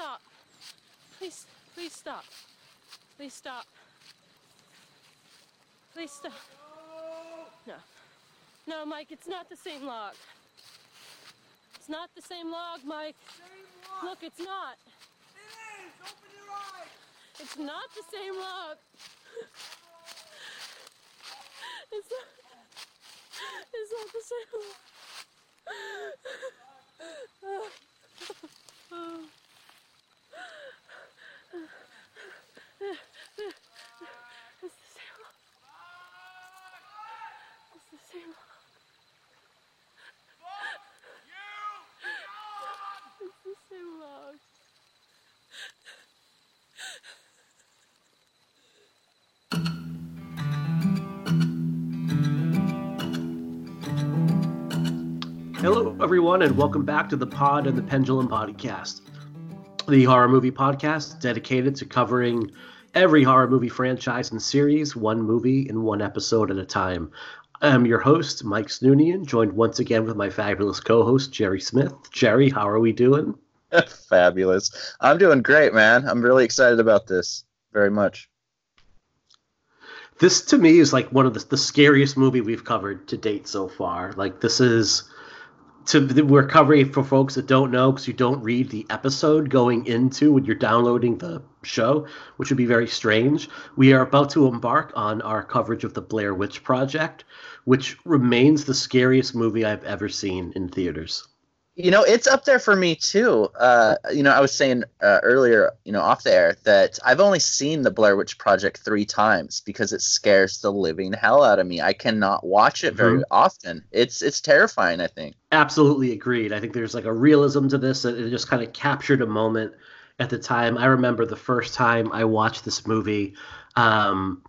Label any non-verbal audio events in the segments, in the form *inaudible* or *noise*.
stop. Please, please stop. Please stop. Please stop. No. No, Mike, it's not the same log. It's not the same log, Mike. Same one! Look, it's not. It is! Open your eyes! It's not the same log. It's not. It's not the same log. *laughs* It's the same log. It's the same log. Hello, everyone, and welcome back to the Pod and the Pendulum Podcast, the horror movie podcast dedicated to covering every horror movie franchise and series, one movie in one episode at a time. I'm your host, Mike Snoonian, joined once again with my fabulous co host, Jerry Smith. Jerry, how are we doing? *laughs* Fabulous. I'm doing great, man. I'm really excited about this very much. This, to me, is like one of the, the scariest movie we've covered to date so far. Like, this is to the recovery for folks that don't know because you don't read the episode going into when you're downloading the show, which would be very strange. We are about to embark on our coverage of the Blair Witch Project, which remains the scariest movie I've ever seen in theaters. You know, it's up there for me too. Uh, you know, I was saying uh, earlier, you know, off the air that I've only seen the Blair Witch Project three times because it scares the living hell out of me. I cannot watch it very Mhm. often. It's it's terrifying. I think. Absolutely agreed. I think there's like a realism to this that it just kind of captured a moment at the time. I remember the first time I watched this movie, um,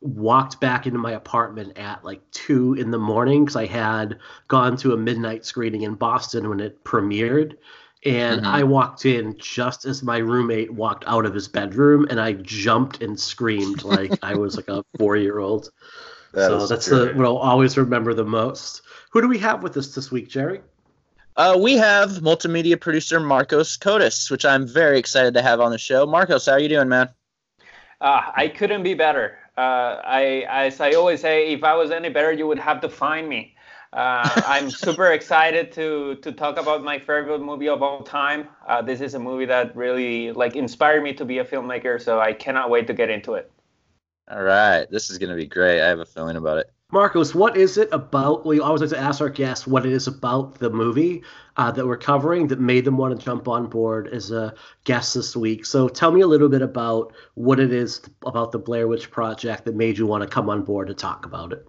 walked back into my apartment at like two in the morning because I had gone to a midnight screening in Boston when it premiered. And Mhm. I walked in just as my roommate walked out of his bedroom, and I jumped and screamed like I was like a *laughs* four year old. That So that's true. the what I'll always remember the most. Who do we have with us this week, Jerry? Uh, we have multimedia producer Marcos Codas, which I'm very excited to have on the show. Marcos, how are you doing, man? Uh, I couldn't be better. Uh, I, as I always say, if I was any better, you would have to find me. Uh, I'm super *laughs* excited to to talk about my favorite movie of all time. Uh, this is a movie that really like inspired me to be a filmmaker, so I cannot wait to get into it. All right, this is gonna be great. I have a feeling about it. Marcos, what is it about? We always like to ask our guests what it is about the movie uh, that we're covering that made them want to jump on board as a guest this week. So tell me a little bit about what it is about the Blair Witch Project that made you want to come on board to talk about it.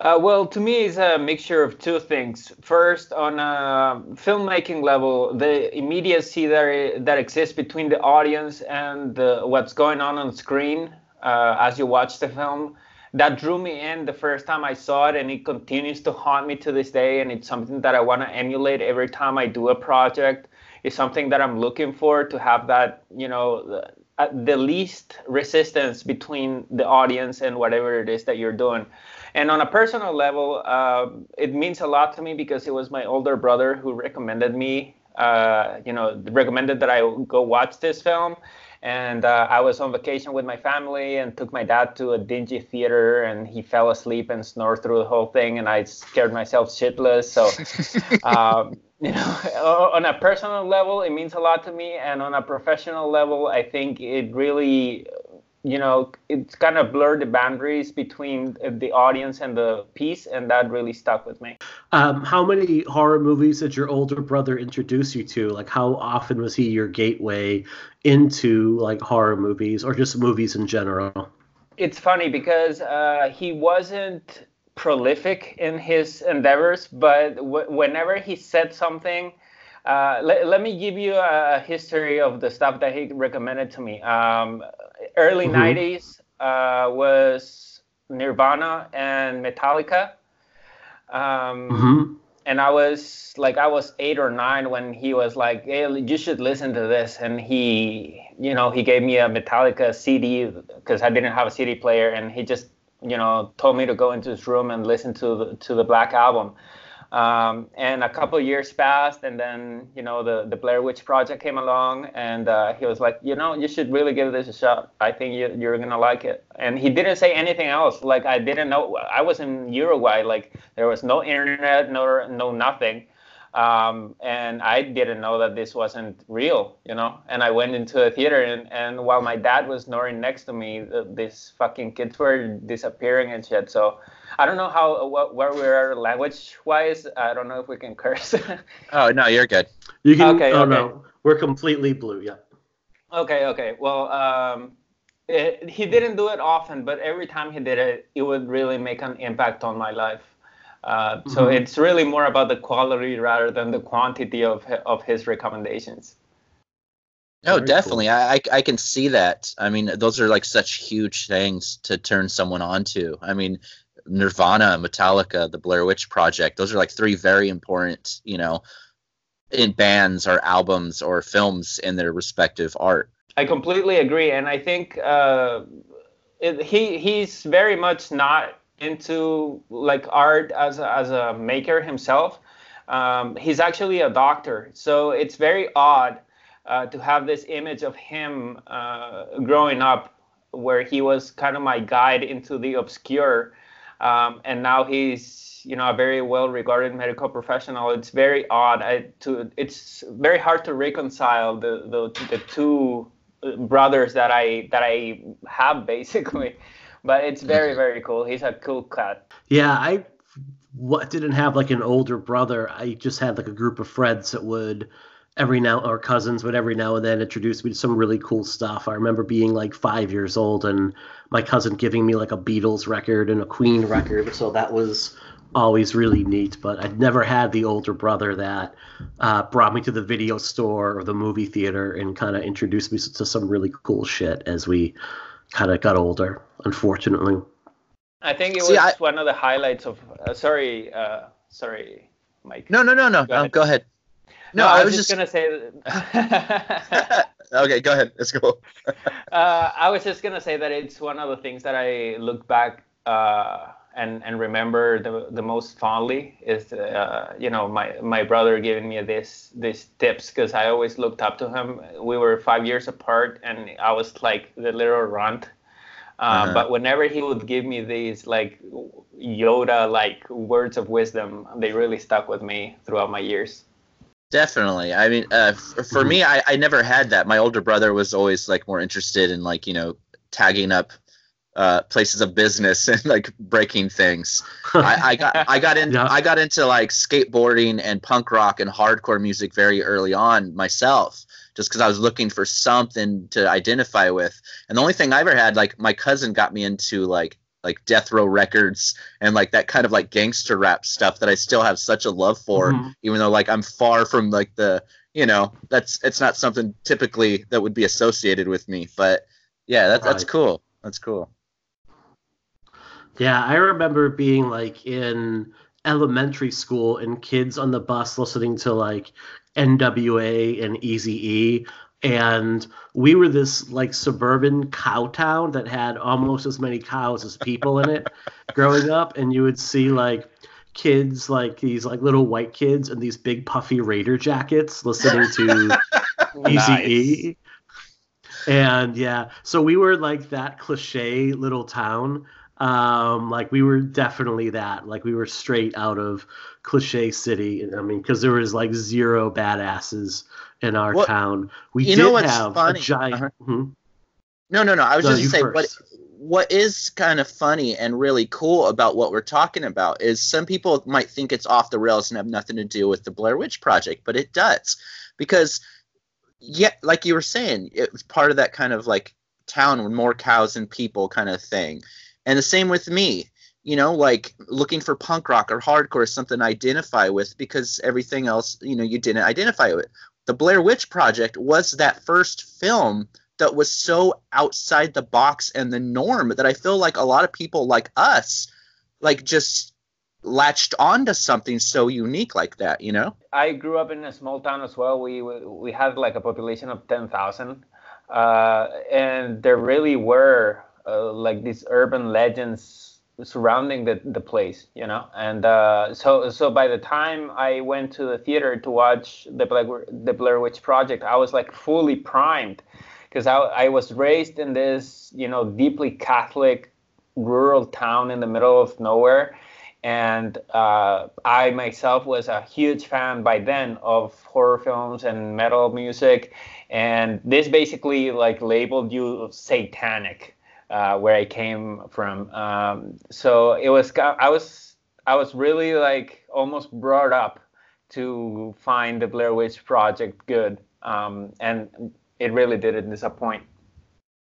Uh, well, to me, it's a mixture of two things. First, on a filmmaking level, the immediacy that, that exists between the audience and the, what's going on on screen uh, as you watch the film, that drew me in the first time I saw it, and it continues to haunt me to this day. And it's something that I want to emulate every time I do a project. It's something that I'm looking for to have that, you know, the, uh, least resistance between the audience and whatever it is that you're doing. And on a personal level, uh, it means a lot to me because it was my older brother who recommended me, uh, you know, recommended that I go watch this film. And uh, I was on vacation with my family and took my dad to a dingy theater, and he fell asleep and snored through the whole thing, and I scared myself shitless. So, *laughs* um, you know, *laughs* on a personal level, it means a lot to me, and on a professional level, I think it really you know, it's kind of blurred the boundaries between the audience and the piece, and that really stuck with me. Um, how many horror movies did your older brother introduce you to? Like, how often was he your gateway into like horror movies or just movies in general? It's funny because uh, he wasn't prolific in his endeavors, but w- whenever he said something, uh, let, let me give you a history of the stuff that he recommended to me. Um, early Mhm. 90s uh, was Nirvana and Metallica. Um, hmm and I was like, I was eight or nine when he was like, "Hey, you should listen to this." And he, you know, he gave me a Metallica CD because I didn't have a CD player, and he just, you know, told me to go into his room and listen to the to the Black album. Um, and a couple years passed, and then you know the the Blair Witch Project came along, and uh, he was like, you know, you should really give this a shot. I think you, you're gonna like it. And he didn't say anything else. Like I didn't know. I was in Uruguay. Like there was no internet, no no nothing. Um, and I didn't know that this wasn't real, you know. And I went into a theater, and, and while my dad was snoring next to me, the, these fucking kids were disappearing and shit. So I don't know how what, where we are language wise. I don't know if we can curse. *laughs* Oh no, you're good. You can. Okay, oh okay. no, we're completely blue. Yeah. okay, okay. Well, um, it, he didn't do it often, but every time he did it, it would really make an impact on my life. Uh, so Mhm. it's really more about the quality rather than the quantity of of his recommendations. No, Very definitely. I, I I can see that. I mean, those are like such huge things to turn someone on to. I mean, Nirvana, Metallica, the Blair Witch Project. Those are like three very important, you know, in bands or albums or films in their respective art. I completely agree, and I think uh, it, he he's very much not into like art as a, as a maker himself. Um, he's actually a doctor, so it's very odd uh, to have this image of him uh, growing up, where he was kind of my guide into the obscure, um, and now he's you know a very well regarded medical professional. It's very odd. I, to it's very hard to reconcile the the, the two brothers that I that I have *laughs* basically. But it's very very cool. He's a cool cat. Yeah, I what didn't have like an older brother. I just had like a group of friends that would every now or cousins would every now and then introduce me to some really cool stuff. I remember being like five years old and my cousin giving me like a Beatles record and a Queen record. So that was always really neat. But I'd never had the older brother that uh, brought me to the video store or the movie theater and kind of introduced me to some really cool shit as we kind of got older. Unfortunately. I think it See, was I- one of the highlights of. Uh, sorry, uh, sorry, Mike. No, no, no, no. Go No, ahead. go ahead. No, I was just gonna say. That, *laughs* okay, go ahead. Let's go. *laughs* uh, I was just gonna say that it's one of the things that I look back uh, and and remember the the most fondly is uh, you know my my brother giving me this these tips because I always looked up to him. We were five years apart, and I was like the little runt. Uh, Uh-huh. But whenever he would give me these like Yoda like words of wisdom, they really stuck with me throughout my years. Definitely. I mean, uh, for me, I, I never had that. My older brother was always like more interested in like you know tagging up uh, places of business *laughs* and like breaking things. I, I got I got in *laughs* Yeah. I got into like skateboarding and punk rock and hardcore music very early on myself, just because I was looking for something to identify with. And the only thing I ever had, like my cousin got me into like like Death Row Records and like that kind of like gangster rap stuff that I still have such a love for, Mhm. even though like I'm far from like the you know that's it's not something typically that would be associated with me. But yeah, that, that's Right. cool. That's cool. Yeah, I remember being like in elementary school and kids on the bus listening to like NWA and Easy E. And we were this like suburban cow town that had almost as many cows as people in it *laughs* growing up. And you would see like kids, like these like little white kids in these big puffy Raider jackets listening to *laughs* Easy E. And yeah, so we were like that cliche little town. Um, like we were definitely that. Like we were straight out of cliche city. I mean, because there was like zero badasses in our Well, town. We you did have funny? a giant. Uh-huh. Mhm. No, no, no. I was No, just saying what what is kind of funny and really cool about what we're talking about is some people might think it's off the rails and have nothing to do with the Blair Witch Project, but it does because yeah, like you were saying, it was part of that kind of like town with more cows and people kind of thing. And the same with me. You know, like looking for punk rock or hardcore is something I identify with because everything else, you know, you didn't identify with. The Blair Witch Project was that first film that was so outside the box and the norm that I feel like a lot of people like us, like just latched onto something so unique like that, you know? I grew up in a small town as well. We we had like a population of ten thousand, uh, and there really were uh, like these urban legends surrounding the, the place, you know. And uh, so so by the time I went to the theater to watch the Blair, the Blair Witch Project, I was like fully primed because I, I was raised in this you know deeply Catholic rural town in the middle of nowhere. And uh, I myself was a huge fan by then of horror films and metal music, and this basically like labeled you satanic uh, where I came from. Um, so it was I was I was really like almost brought up to find the Blair Witch Project good, um, and it really didn't disappoint.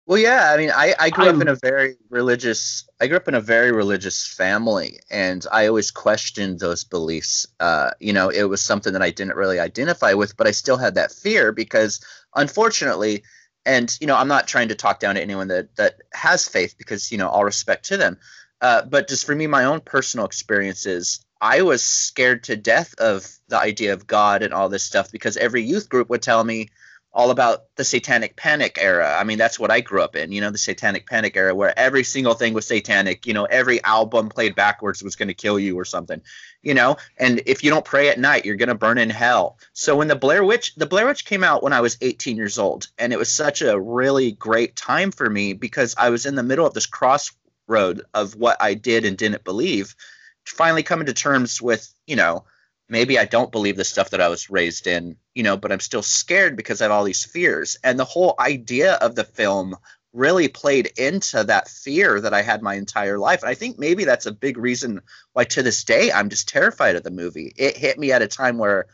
Well, yeah, I mean, I, I grew I'm- up in a very religious. I grew up in a very religious family, and I always questioned those beliefs. Uh, you know, it was something that I didn't really identify with, but I still had that fear because, unfortunately, and you know, I'm not trying to talk down to anyone that that has faith because you know, all respect to them. Uh, but just for me, my own personal experiences, I was scared to death of the idea of God and all this stuff because every youth group would tell me all about the satanic panic era. I mean, that's what I grew up in, you know, the satanic panic era where every single thing was satanic, you know, every album played backwards was going to kill you or something, you know, and if you don't pray at night, you're going to burn in hell. So when the Blair Witch, the Blair Witch came out when I was 18 years old, and it was such a really great time for me because I was in the middle of this crossroad of what I did and didn't believe, finally coming to terms with, you know, maybe I don't believe the stuff that I was raised in, you know, but I'm still scared because I have all these fears. And the whole idea of the film really played into that fear that I had my entire life. And I think maybe that's a big reason why to this day I'm just terrified of the movie. It hit me at a time where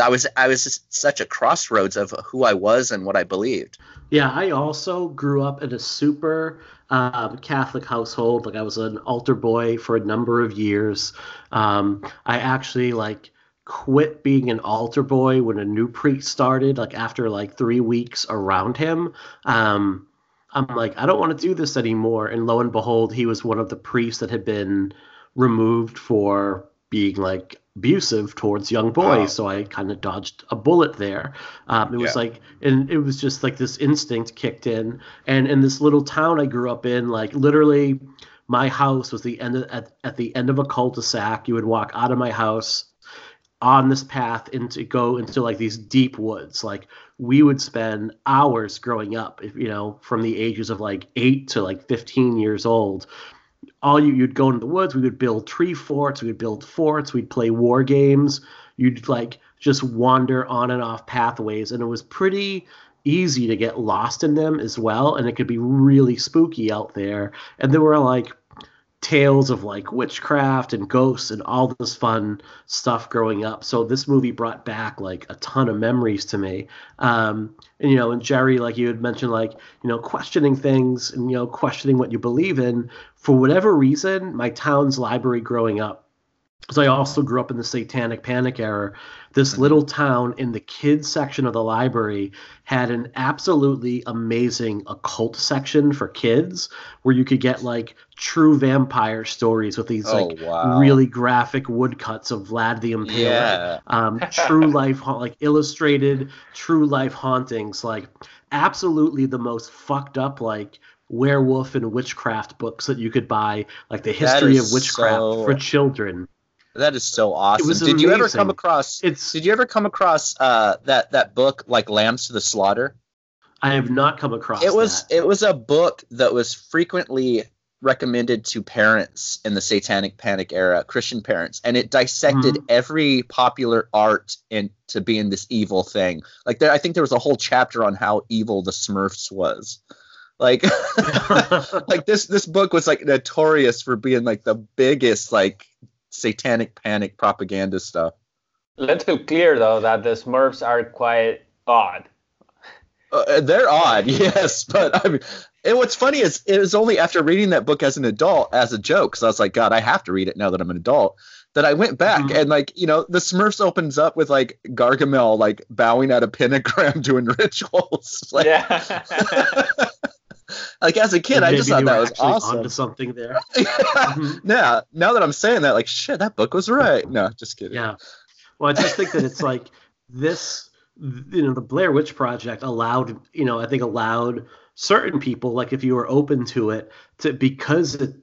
I was I was just such a crossroads of who I was and what I believed. Yeah, I also grew up in a super um, Catholic household. Like I was an altar boy for a number of years. Um, I actually like quit being an altar boy when a new priest started. Like after like three weeks around him, um, I'm like, I don't want to do this anymore. And lo and behold, he was one of the priests that had been removed for being like abusive towards young boys. So I kind of dodged a bullet there. Um, it was like, and it was just like this instinct kicked in. And in this little town I grew up in, like literally, my house was the end of, at, at the end of a cul-de-sac. You would walk out of my house on this path into go into like these deep woods. Like we would spend hours growing up, if you know, from the ages of like eight to like 15 years old. All you you'd go into the woods. We would build tree forts. We would build forts. We'd play war games. You'd like just wander on and off pathways, and it was pretty easy to get lost in them as well. And it could be really spooky out there. And there were like tales of like witchcraft and ghosts and all this fun stuff growing up. So this movie brought back like a ton of memories to me. Um, and you know, and Jerry, like you had mentioned, like you know, questioning things and you know, questioning what you believe in. For whatever reason, my town's library growing up, because I also grew up in the Satanic Panic era. This little town in the kids section of the library had an absolutely amazing occult section for kids where you could get like true vampire stories with these Oh, like wow. really graphic woodcuts of Vlad the Impaler. Yeah. Um, true life, ha- like illustrated true life hauntings, like absolutely the most fucked up like werewolf and witchcraft books that you could buy, like the history of witchcraft so- for children. That is so awesome. Did you ever come across It's Did you ever come across uh, that that book like Lambs to the Slaughter? I have not come across It was that. it was a book that was frequently recommended to parents in the Satanic Panic era, Christian parents, and it dissected Mhm. every popular art into being this evil thing. Like there, I think there was a whole chapter on how evil the Smurfs was. Like, *laughs* *laughs* like this this book was like notorious for being like the biggest like Satanic Panic propaganda stuff. Let's be clear though that the Smurfs are quite odd. Uh, they're odd, *laughs* yes, but I mean, and what's funny is it was only after reading that book as an adult, as a joke, because I was like, God, I have to read it now that I'm an adult. That I went back Mhm. and like, you know, the Smurfs opens up with like Gargamel like bowing at a pentagram doing rituals. Like, yeah. *laughs* like as a kid, I just thought that was awesome. Onto something there. Mhm. *laughs* yeah. Now that I'm saying that, like, shit, that book was right. No, just kidding. Yeah. Well, I just think that it's like this, you know, the Blair Witch Project allowed, you know, I think allowed certain people, like if you were open to it, to because it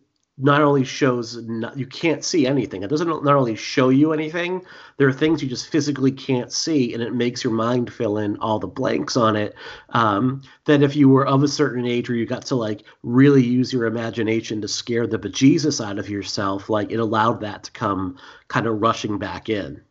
not only shows not, you can't see anything. It doesn't not only show you anything. There are things you just physically can't see, and it makes your mind fill in all the blanks on it. Um, that if you were of a certain age or you got to like really use your imagination to scare the bejesus out of yourself, like it allowed that to come kind of rushing back in.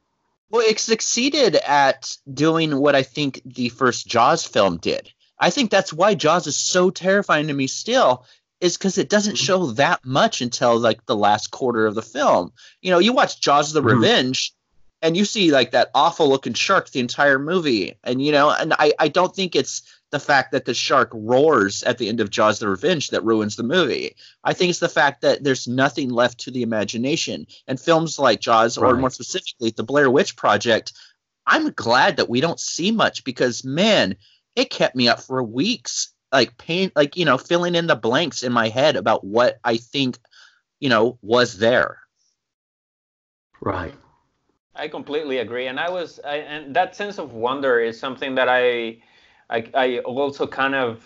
Well, it succeeded at doing what I think the first Jaws film did. I think that's why Jaws is so terrifying to me still, is because it doesn't show that much until like the last quarter of the film. You know, you watch Jaws the Mhm. Revenge and you see like that awful looking shark the entire movie. And you know, and I, I don't think it's the fact that the shark roars at the end of Jaws the Revenge that ruins the movie. I think it's the fact that there's nothing left to the imagination. And films like Jaws, or more specifically, the Blair Witch Project, I'm glad that we don't see much because man, it kept me up for weeks, like pain, like you know, filling in the blanks in my head about what I think, you know, was there. Right. I completely agree, and I was, I, and that sense of wonder is something that I, I, I also kind of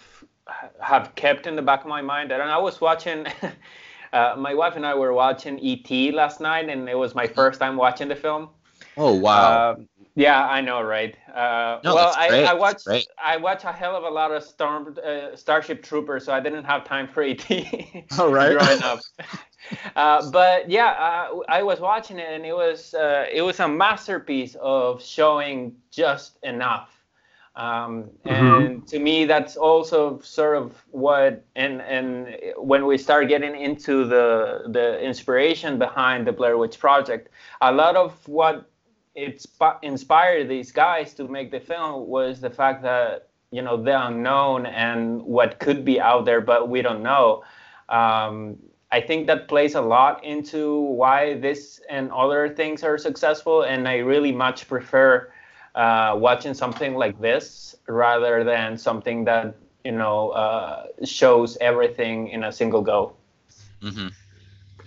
have kept in the back of my mind. And I was watching, *laughs* uh, my wife and I were watching E.T. last night, and it was my first time watching the film. Oh wow! Uh, yeah, I know, right? Uh, No, well, I, I watched. I watched a hell of a lot of Storm uh, Starship Troopers, so I didn't have time for ET. *laughs* All right. growing up. *laughs* Uh, but yeah, uh, I was watching it, and it was uh, it was a masterpiece of showing just enough. Um, and to me, that's also sort of what and and when we start getting into the the inspiration behind the Blair Witch Project, a lot of what it inspired these guys to make the film was the fact that you know the unknown and what could be out there, but we don't know. Um, I think that plays a lot into why this and other things are successful, and I really much prefer uh, watching something like this rather than something that you know uh, shows everything in a single go. Mm-hmm.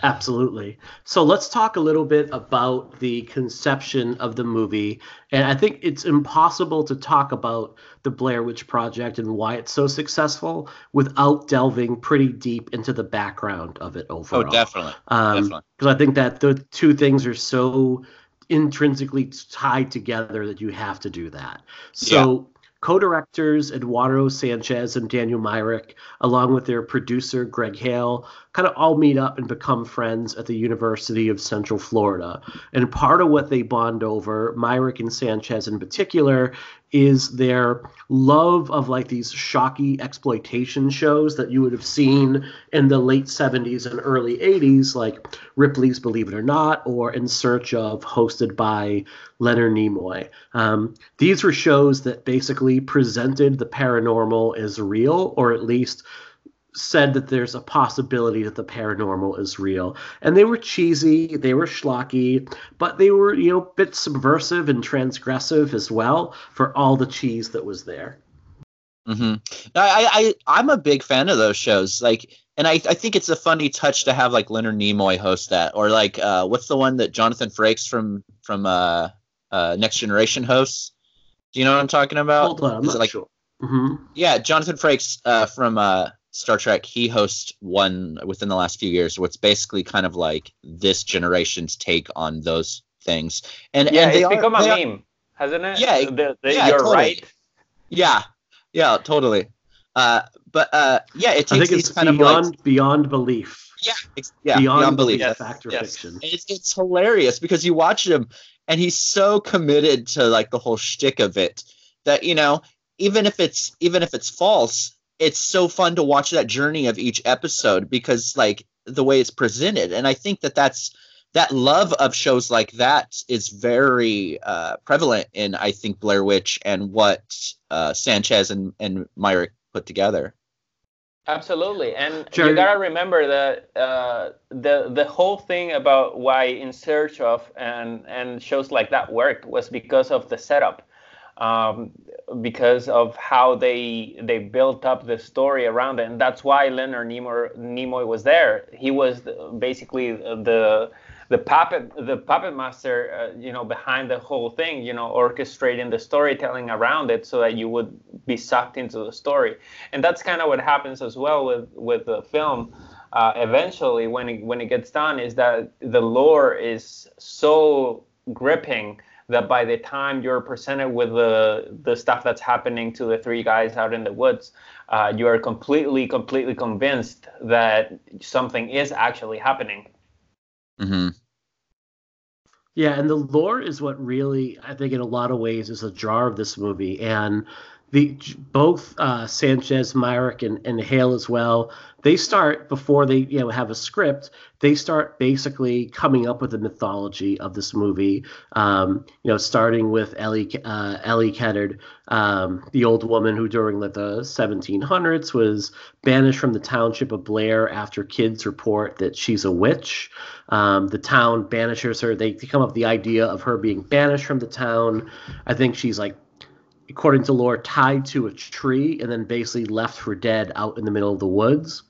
Absolutely. So let's talk a little bit about the conception of the movie. And I think it's impossible to talk about the Blair Witch Project and why it's so successful without delving pretty deep into the background of it overall. Oh, overall. definitely, Um, definitely. Because I think that the two things are so intrinsically tied together that you have to do that. So, co-directors Eduardo Sanchez and Daniel Myrick, along with their producer Greg Hale, kind of all meet up and become friends at the University of Central Florida. And part of what they bond over, Myrick and Sanchez in particular, is their love of like these shocky exploitation shows that you would have seen in the late 70s and early 80s, like Ripley's Believe It or Not or In Search of, hosted by Leonard Nimoy. Um, these were shows that basically presented the paranormal as real, or at least said that there's a possibility that the paranormal is real. And they were cheesy, they were schlocky, but they were, you know, a bit subversive and transgressive as well for all the cheese that was there. hmm I, I I'm a big fan of those shows. Like, and I, I think it's a funny touch to have like Leonard Nimoy host that, or like uh, what's the one that Jonathan Frakes from from uh, uh, Next Generation hosts? Do you know what I'm talking about? Hold on, I'm Is not like sure. hmm yeah, Jonathan Frakes uh, from uh, Star Trek. He hosts one within the last few years, what's basically kind of like this generation's take on those things. And Yeah, and they it's are- become a they are- meme, hasn't it? Yeah, the, the, yeah, you're totally. right. Yeah, yeah, totally. Uh, but uh, yeah, it takes I think these it's kind of beyond like beyond belief. yeah, ex- yeah, beyond, beyond, belief. Yes, fact or yes. fiction. It's, it's hilarious because you watch him and he's so committed to like the whole shtick of it that you know even if it's even if it's false, it's so fun to watch that journey of each episode because like the way it's presented, and I think that that's that love of shows like that is very uh, prevalent in I think Blair Witch and what uh, Sanchez and and Myrick put together. Absolutely, and Jerry- you gotta remember that uh, the the whole thing about why In Search of and and shows like that worked was because of the setup. Um, because of how they they built up the story around it, and that's why Leonard Nimoy, Nimoy was there. He was basically the the puppet the puppet master uh, you know behind the whole thing you know orchestrating the storytelling around it so that you would be sucked into the story and that's kind of what happens as well with with the film uh, eventually when it, when it gets done is that the lore is so gripping that by the time you're presented with the the stuff that's happening to the three guys out in the woods uh, you are completely completely convinced that something is actually happening Mm-hmm. Yeah, and the lore is what really, I think, in a lot of ways, is the jar of this movie. And the both uh, Sanchez, Myrick, and, and Hale as well. They start before they you know have a script. They start basically coming up with the mythology of this movie. Um, you know, starting with Elly uh, Elly Kedward, um, the old woman who during the 1700s was banished from the township of Blair after kids report that she's a witch. Um, the town banishes her. They come up with the idea of her being banished from the town. I think she's like according to lore, tied to a tree and then basically left for dead out in the middle of the woods.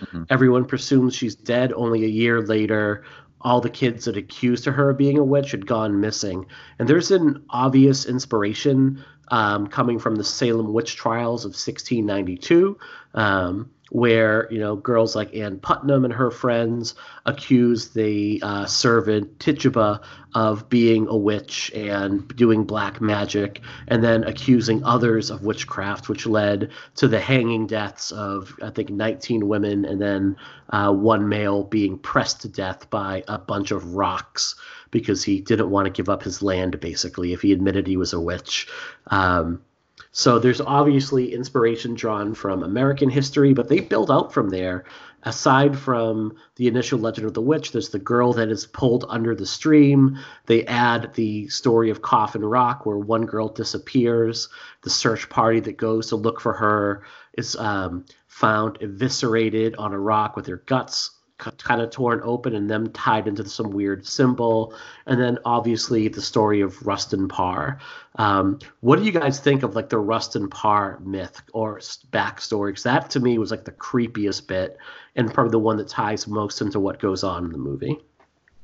Mhm. Everyone presumes she's dead. Only a year later, all the kids that accused her of being a witch had gone missing. And there's an obvious inspiration um, coming from the Salem witch trials of 1692. Um, where you know girls like Ann Putnam and her friends accused the uh, servant Tituba of being a witch and doing black magic, and then accusing others of witchcraft, which led to the hanging deaths of I think 19 women and then uh, one male being pressed to death by a bunch of rocks because he didn't want to give up his land. Basically, if he admitted he was a witch. Um, so there's obviously inspiration drawn from American history, but they build out from there. Aside from the initial legend of the witch, there's the girl that is pulled under the stream. They add the story of Coffin Rock, where one girl disappears. The search party that goes to look for her is um, found eviscerated on a rock with her guts kind of torn open and them tied into some weird symbol. And then obviously the story of Rustin Parr. Um, what do you guys think of like the Rustin Parr myth or backstory? Because that to me was like the creepiest bit and probably the one that ties most into what goes on in the movie.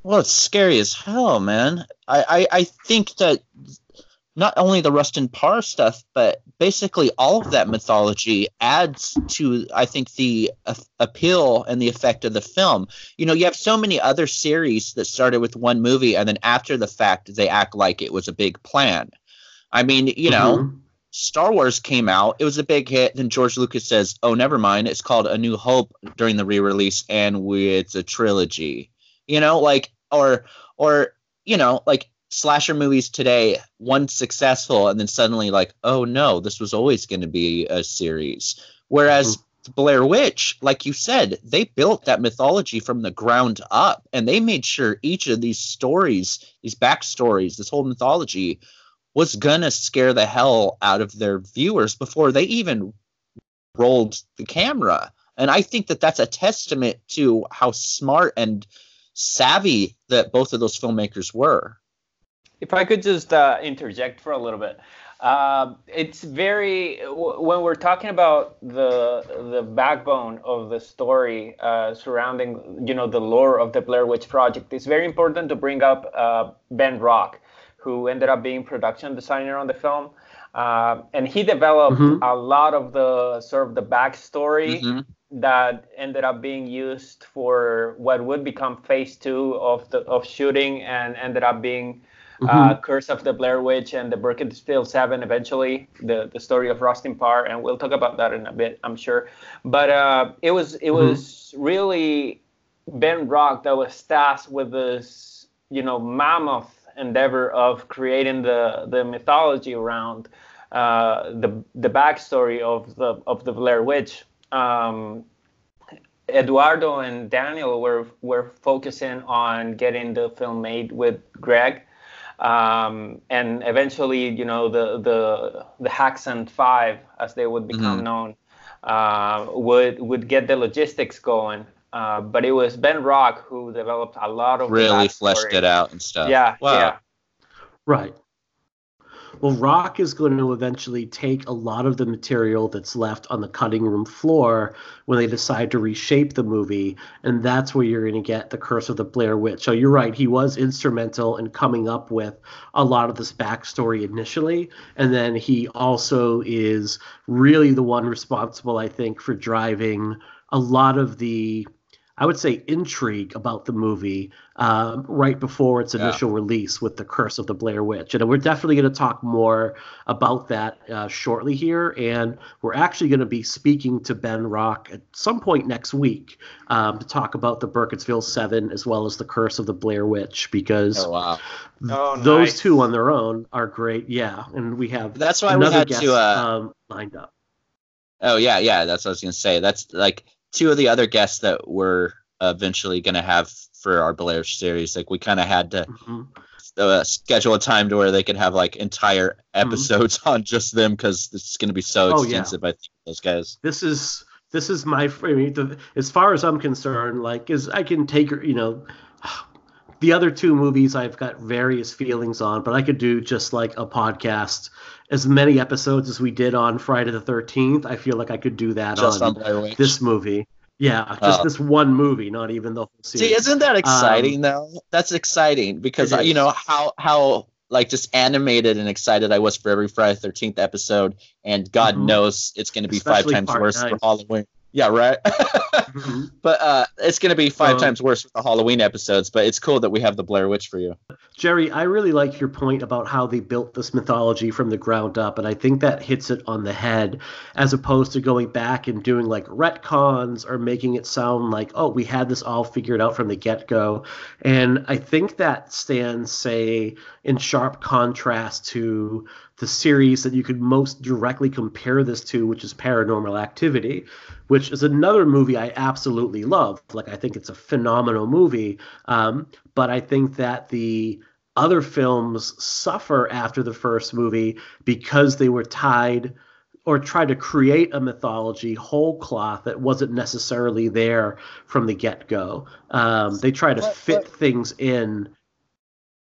Well, it's scary as hell, man. I, I, I think that not only the Rustin Parr stuff, but basically all of that mythology adds to, I think, the a- appeal and the effect of the film. You know, you have so many other series that started with one movie, and then after the fact, they act like it was a big plan. I mean, you know, Mhm. Star Wars came out, it was a big hit. Then George Lucas says, "Oh, never mind. It's called A New Hope" during the re-release, and we, it's a trilogy. You know, like or or you know, like slasher movies today, one successful, and then suddenly like, oh no, this was always going to be a series. Whereas mm-hmm. Blair Witch, like you said, they built that mythology from the ground up, and they made sure each of these stories, these backstories, this whole mythology was gonna scare the hell out of their viewers before they even rolled the camera. And I think that that's a testament to how smart and savvy that both of those filmmakers were. If I could just uh, interject for a little bit, uh, it's very w- when we're talking about the the backbone of the story uh, surrounding you know the lore of the Blair Witch Project. It's very important to bring up uh, Ben Rock, who ended up being production designer on the film, uh, and he developed Mhm. a lot of the sort of the backstory Mhm. that ended up being used for what would become phase two of the of shooting and ended up being uh, Curse of the Blair Witch and the Burkittsville Seven eventually the the story of Rustin Parr and we'll talk about that in a bit I'm sure. But uh, it was it Mhm. was really Ben Rock that was tasked with this you know mammoth endeavor of creating the the mythology around uh, the the backstory of the of the Blair Witch. Um, Eduardo and Daniel were were focusing on getting the film made with Greg, um, and eventually, you know, the the the Haxan Five, as they would become Mhm. known, uh, would would get the logistics going. Uh, but it was Ben Rock who developed a lot of Really fleshed it out and stuff. Yeah, Wow. yeah. Right. Well, Rock is going to eventually take a lot of the material that's left on the cutting room floor when they decide to reshape the movie, and that's where you're going to get the Curse of the Blair Witch. So you're right; he was instrumental in coming up with a lot of this backstory initially, and then he also is really the one responsible, I think, for driving a lot of the I would say intrigue about the movie um, right before its initial yeah. release with the Curse of the Blair Witch, and we're definitely going to talk more about that uh, shortly here. And we're actually going to be speaking to Ben Rock at some point next week um, to talk about the Burkittsville Seven as well as the Curse of the Blair Witch because oh, wow. oh, those nice. two on their own are great. Yeah, and we have that's why another we had guest to uh... um, lined up. Oh yeah, yeah, that's what I was going to say. That's like two of the other guests that we're eventually going to have for our Blair series. Like we kind of had to mm-hmm. uh, schedule a time to where they could have like entire Mm-hmm. episodes *laughs* on just them because it's going to be so Oh, yeah. extensive. I think those guys. this is this is my I mean, the, as far as I'm concerned, like is I can take you know *sighs* the other two movies I've got various feelings on, but I could do just like a podcast as many episodes as we did on Friday the 13th. I feel like I could do that Just on on this movie. Yeah, just Oh. this one movie, not even the whole series. See, isn't that exciting though? That's exciting because Um, you know how how like just animated and excited I was for every Friday Thirteenth episode, and God Mhm. knows it's going to be five times worse nine. for Halloween. Yeah, right. *laughs* Mhm. but uh, it's going to be five Um, times worse for the Halloween episodes. But it's cool that we have the Blair Witch for you. Jerry, I really like your point about how they built this mythology from the ground up, and I think that hits it on the head, as opposed to going back and doing like retcons or making it sound like, oh, we had this all figured out from the get go. And I think that stands, say, in sharp contrast to the series that you could most directly compare this to, which is Paranormal Activity, which is another movie I absolutely love. Like, I think it's a phenomenal movie. Um, but I think that the other films suffer after the first movie because they were tied or tried to create a mythology whole cloth that wasn't necessarily there from the get go. Um, they try to fit things in.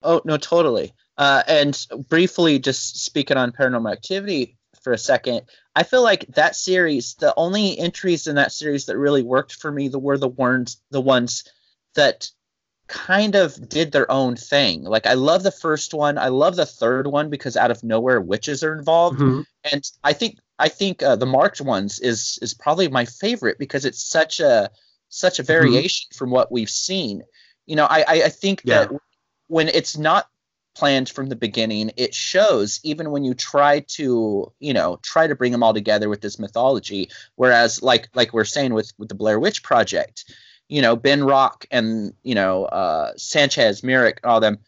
Oh no, totally. Uh, and briefly, just speaking on Paranormal Activity for a second, I feel like that series, the only entries in that series that really worked for me, the were the ones, the ones that kind of did their own thing. Like I love the first one, I love the third one because out of nowhere witches are involved, Mhm. and I think I think uh, the marked ones is is probably my favorite because it's such a such a variation from what we've seen. You know, I I, I think Yeah. that when it's not planned from the beginning, it shows even when you try to you know try to bring them all together with this mythology. Whereas like like we're saying with with the Blair Witch Project, you know Ben Rock and you know uh, Sanchez, Myrick, all them,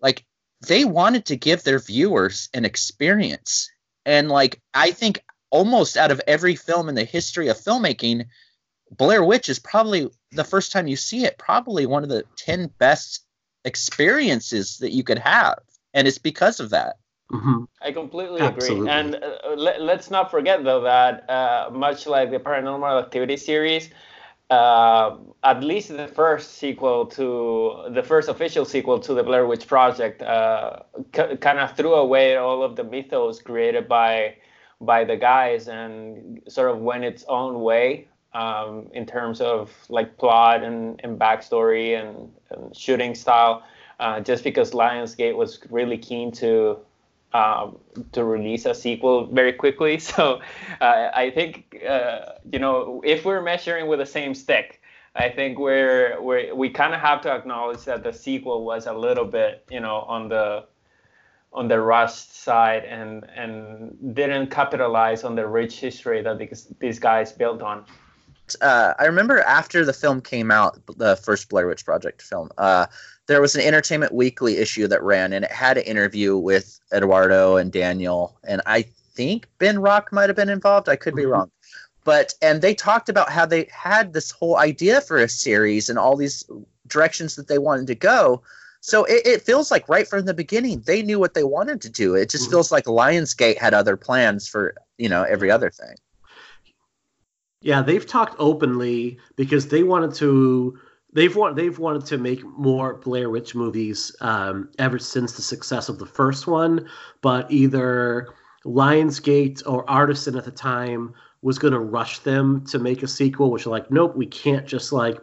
like they wanted to give their viewers an experience and like I think almost out of every film in the history of filmmaking, Blair Witch is probably the first time you see it, probably one of the 10 best experiences that you could have. And it's because of that. Mhm. I completely Absolutely. agree. And uh, let, let's not forget, though, that uh, much like the Paranormal Activity series, uh, at least the first sequel to the first official sequel to the Blair Witch Project uh, c- kind of threw away all of the mythos created by by the guys and sort of went its own way um, in terms of like plot and, and backstory and, and shooting style. Uh, just because Lionsgate was really keen to um, to release a sequel very quickly. *laughs* So uh, I think uh, you know if we're measuring with the same stick, I think we're, we're we kind of have to acknowledge that the sequel was a little bit you know on the on the rust side and and didn't capitalize on the rich history that these, these guys built on. Uh, I remember after the film came out, the first Blair Witch Project film, uh, there was an Entertainment Weekly issue that ran, and it had an interview with Eduardo and Daniel, and I think Ben Rock might have been involved. I could be Mhm. wrong, but and they talked about how they had this whole idea for a series and all these directions that they wanted to go. So it, it feels like right from the beginning they knew what they wanted to do. It just Mhm. feels like Lionsgate had other plans for you know every other thing. Yeah, they've talked openly because they wanted to they've want they've wanted to make more Blair Witch movies um, ever since the success of the first one, but either Lionsgate or Artisan at the time was going to rush them to make a sequel, which are like, nope, we can't just like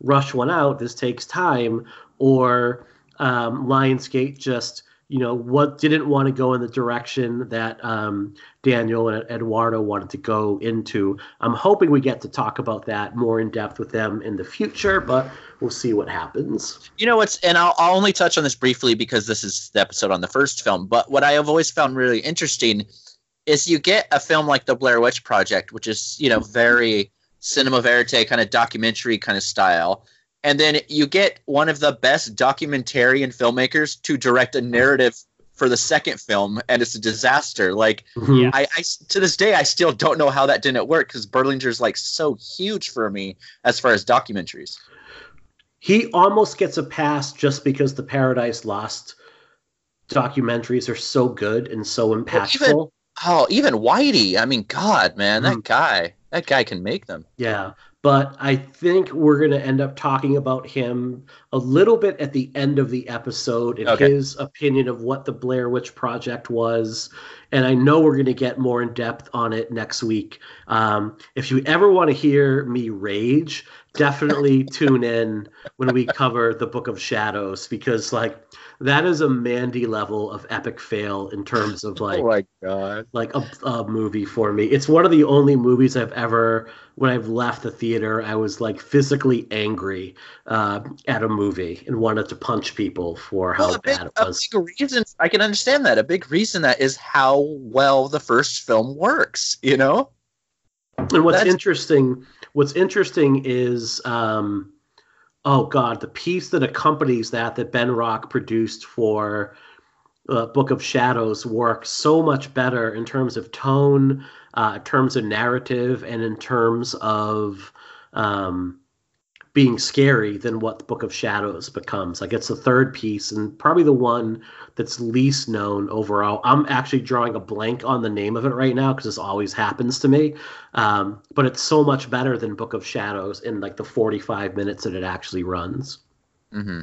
rush one out. This takes time. Or um, Lionsgate just you know what didn't want to go in the direction that um, Daniel and Eduardo wanted to go into. I'm hoping we get to talk about that more in depth with them in the future, but we'll see what happens. You know what's, and I'll, I'll only touch on this briefly because this is the episode on the first film. But what I have always found really interesting is you get a film like the Blair Witch Project, which is you know very cinema verite kind of documentary kind of style and then you get one of the best documentarian filmmakers to direct a narrative for the second film and it's a disaster like Mhm. I, I to this day i still don't know how that didn't work because berlinger's like so huge for me as far as documentaries He almost gets a pass just because the Paradise Lost documentaries are so good and so impactful. oh even whitey i mean god man that Mhm. guy that guy can make them Yeah, but I think we're going to end up talking about him a little bit at the end of the episode and Okay. his opinion of what the Blair Witch Project was. And I know we're going to get more in depth on it next week. Um, if you ever want to hear me rage, definitely *laughs* tune in when we cover the Book of Shadows because, like, that is a Mandy level of epic fail in terms of *laughs* like oh my god like a, a movie for me. It's one of the only movies I've ever, when I've left the theater, I was like physically angry uh, at a movie and wanted to punch people for how Well, a big, bad it a was. big reason I can understand that. A big reason that is how well the first film works. You know, And what's that's- interesting, what's interesting is, um, oh god, the piece that accompanies that that Ben Rock produced for uh, Book of Shadows works so much better in terms of tone, uh, in terms of narrative, and in terms of um, being scary than what Book of Shadows becomes. Like it's the third piece and probably the one that's least known overall. I'm actually drawing a blank on the name of it right now because this always happens to me. Um, but it's so much better than Book of Shadows in like the 45 minutes that it actually runs. hmm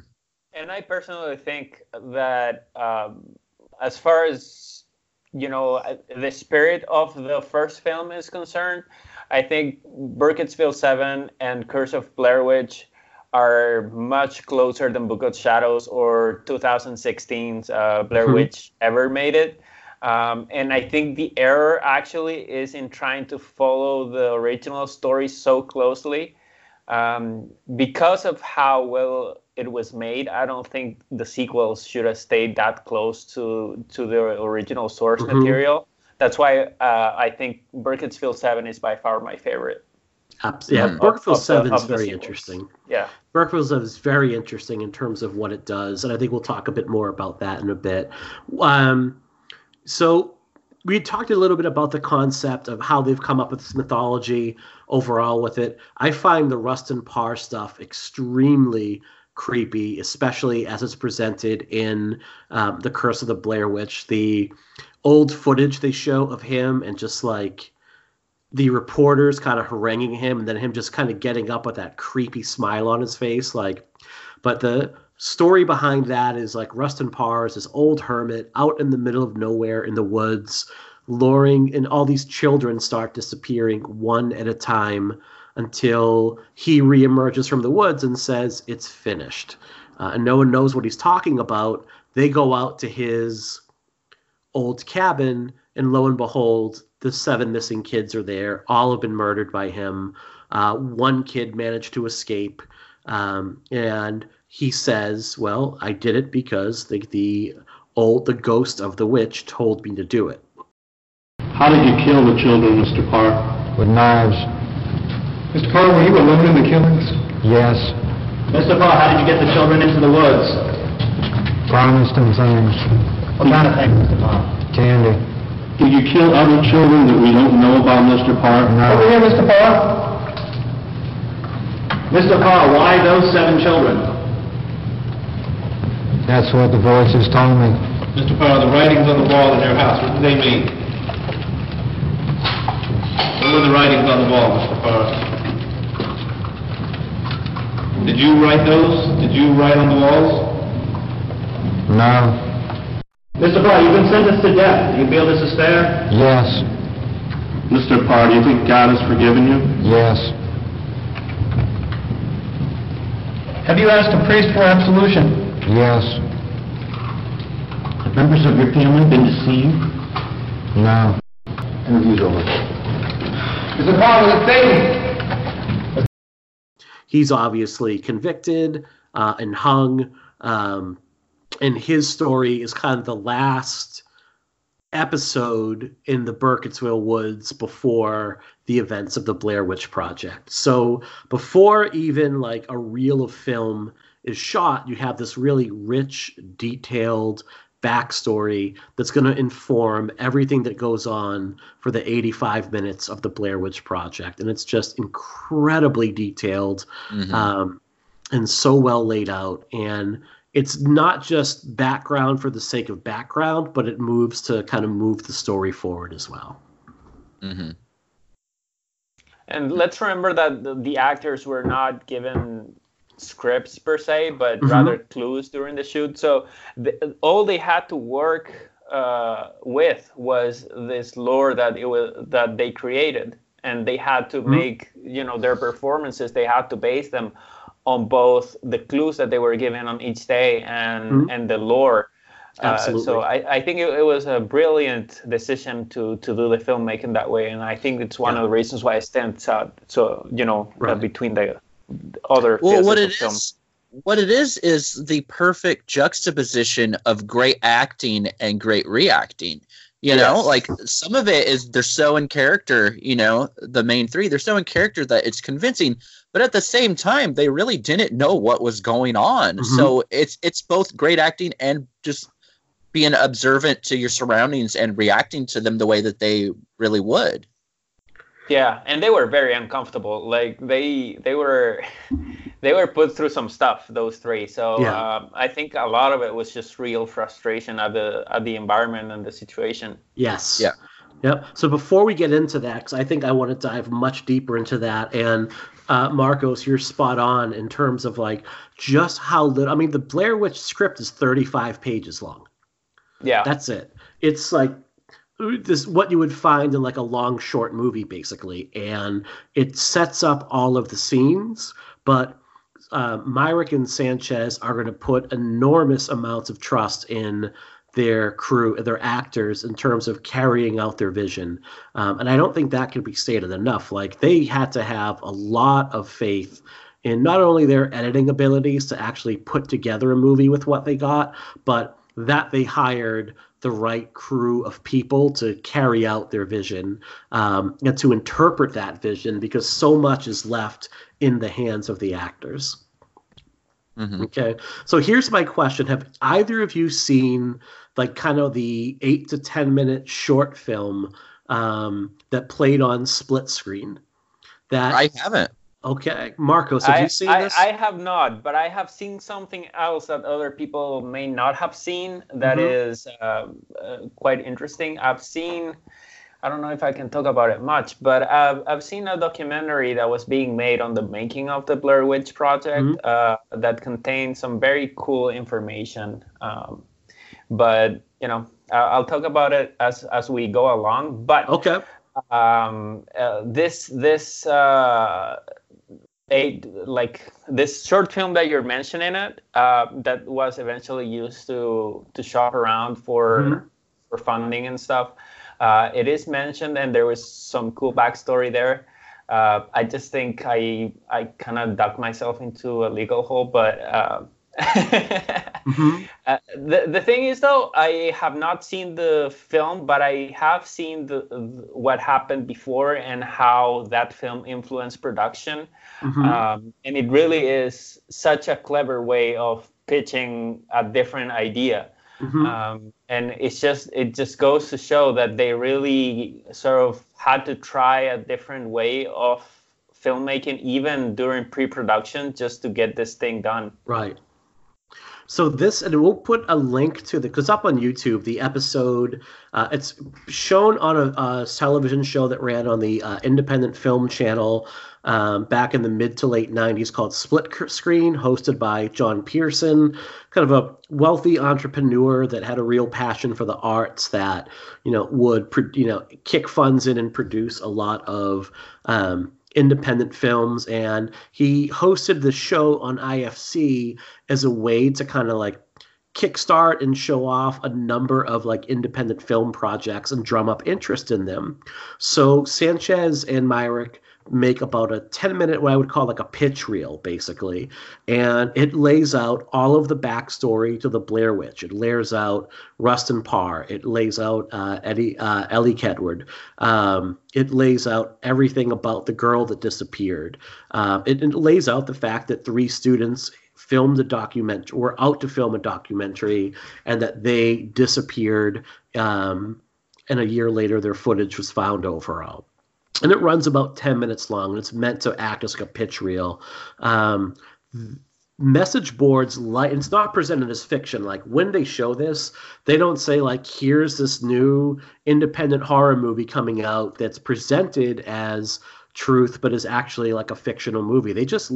And I personally think that um, as far as you know uh, the spirit of the first film is concerned, I think Burkittsville Seven and Curse of Blair Witch are much closer than Book of Shadows or 2016's uh, Blair Mhm. Witch ever made it. Um, and I think the error actually is in trying to follow the original story so closely um, because of how well it was made. I don't think the sequels should have stayed that close to to the original source Mhm. material. That's why uh, I think Burkittsville Seven is by far my favorite. Abs- Yeah. Burkittsville Of- of the- 7 is very interesting. Yeah. Burkittsville 7 is very interesting in terms of what it does, and I think we'll talk a bit more about that in a bit. Um, so we talked a little bit about the concept of how they've come up with this mythology overall with it. I find the Rustin Parr stuff extremely creepy, especially as it's presented in um, The Curse of the Blair Witch. The old footage they show of him and just like the reporters kind of haranguing him and then him just kind of getting up with that creepy smile on his face like but the story behind that is like Rustin Parr is this old hermit out in the middle of nowhere in the woods luring and all these children start disappearing one at a time until he reemerges from the woods and says it's finished. Uh, and no one knows what he's talking about. They go out to his old cabin and lo and behold the seven missing kids are there. All have been murdered by him. Uh, one kid managed to escape. Um, and he says well i did it because the, the old the ghost of the witch told me to do it. How did you kill the children, Mr. Parr? With knives, Mr. Parr, were you alone in the killings? yes. Mr. Parr, how did you get the children into the woods? Promised and things. What kind of thing, Mr. Parr? Candy. Did you kill other children that we don't know about, Mr. Parr? No. here, Mr. Parr. Mr. Parr, why those seven children? That's what the voices told me. Mr. Parr, the writings on the wall in your house, what do they mean? What were the writings on the wall, Mr. Parr? Did you write those? Did you write on the walls? No. Mr. Parr, you've been sentenced to death. Do you feel this is fair? Yes. Mr. Parr, do you think God has forgiven you? Yes. Have you asked a priest for absolution? Yes. Have members of your family been deceived? No. Interview's over. Mr. Parr, was it Satan? He's obviously convicted uh, and hung. Um, and his story is kind of the last episode in the Burkittsville woods before the events of the Blair Witch Project. So before even like a reel of film is shot, you have this really rich, detailed backstory that's going to inform everything that goes on for the 85 minutes of the Blair Witch Project. And it's just incredibly detailed Mhm. um, and so well laid out. And it's not just background for the sake of background, but it moves to kind of move the story forward as well. Mhm. And let's remember that the, the actors were not given scripts per se, but Mhm. rather clues during the shoot. So the, all they had to work uh, with was this lore that it was that they created, and they had to Mhm. make you know their performances. They had to base them on both the clues that they were given on each day and Mhm. and the lore. Uh, Absolutely. so I, I think it, it was a brilliant decision to to do the filmmaking that way, and I think it's one Yeah. of the reasons why it stands out. So you know, uh, Right. between the other Well, what it of film. is, what it is, is the perfect juxtaposition of great acting and great reacting. You know, like some of it is they're so in character. You know, the main three they're so in character that it's convincing, but at the same time they really didn't know what was going on. Mhm. So it's it's both great acting and just being observant to your surroundings and reacting to them the way that they really would. Yeah, and they were very uncomfortable. Like they they were *laughs* they were put through some stuff. Those three. So Yeah. um, I think a lot of it was just real frustration at the at the environment and the situation. Yes. Yeah. Yep. So before we get into that, because I think I want to dive much deeper into that, and uh, Marcos, you're spot on in terms of like just how little. I mean, the Blair Witch script is 35 pages long. Yeah. That's it. It's like this what you would find in like a long short movie basically and it sets up all of the scenes but uh, Myrick and Sanchez are going to put enormous amounts of trust in their crew, their actors, in terms of carrying out their vision. Um, and I don't think that can be stated enough. Like they had to have a lot of faith in not only their editing abilities to actually put together a movie with what they got, but that they hired the right crew of people to carry out their vision um, and to interpret that vision because so much is left in the hands of the actors. Mhm. Okay. So here's my question. Have either of you seen like kind of the eight to 10 minute short film um, that played on split screen? That I haven't. Okay, Marcos, have I, you seen I, this? I have not, but I have seen something else that other people may not have seen That Mhm. is uh, uh, quite interesting. I've seen, I don't know if I can talk about it much, but I've, I've seen a documentary that was being made on the making of the Blair Witch Project Mhm. uh, that contained some very cool information. Um, but, you know, I'll talk about it as, as we go along. But okay. um, uh, this this uh, a like this short film that you're mentioning it uh, that was eventually used to to shop around for Mhm. for funding and stuff. Uh, it is mentioned, and there was some cool backstory there. Uh, I just think I I kind of dug myself into a legal hole, but. *laughs* Mhm. uh, the the thing is though, I have not seen the film, but I have seen the, what happened before and how that film influenced production. Mhm. Um, and it really is such a clever way of pitching a different idea. Mhm. Um, and it's just it just goes to show that they really sort of had to try a different way of filmmaking even during pre-production just to get this thing done. Right. So this, and we'll put a link to the because up on YouTube, the episode uh, it's shown on a, a, television show that ran on the uh, Independent Film Channel um, back in the mid to late '90s called Split Screen, hosted by John Pierson, kind of a wealthy entrepreneur that had a real passion for the arts that you know would you know kick funds in and produce a lot of um, independent films and he hosted the show on IFC as a way to kind of like kickstart and show off a number of like independent film projects and drum up interest in them. So Sanchez and Myrick make about a 10 minute what i would call like a pitch reel basically. And it lays out all of the backstory to the blair witch. It lays out rustin parr. It lays out uh, eddie uh, elly kedward. Um, it lays out everything about the girl that disappeared. Uh, it, it lays out the fact that three students filmed a documentary were out to film a documentary and that they disappeared um, and a year later their footage was found overall and it runs about 10 minutes long and it's meant to act as like a pitch reel. Um, message boards like it's not presented as fiction. Like when they show this they don't say like here's this new independent horror movie coming out that's presented as truth but is actually like a fictional movie. They just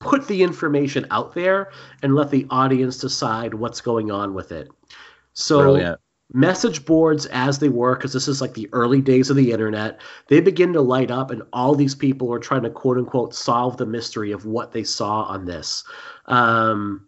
put the information out there and let the audience decide what's going on with it. So Brilliant message boards as they were because this is like the early days of the internet they begin to light up and all these people are trying to quote unquote solve the mystery of what they saw on this um,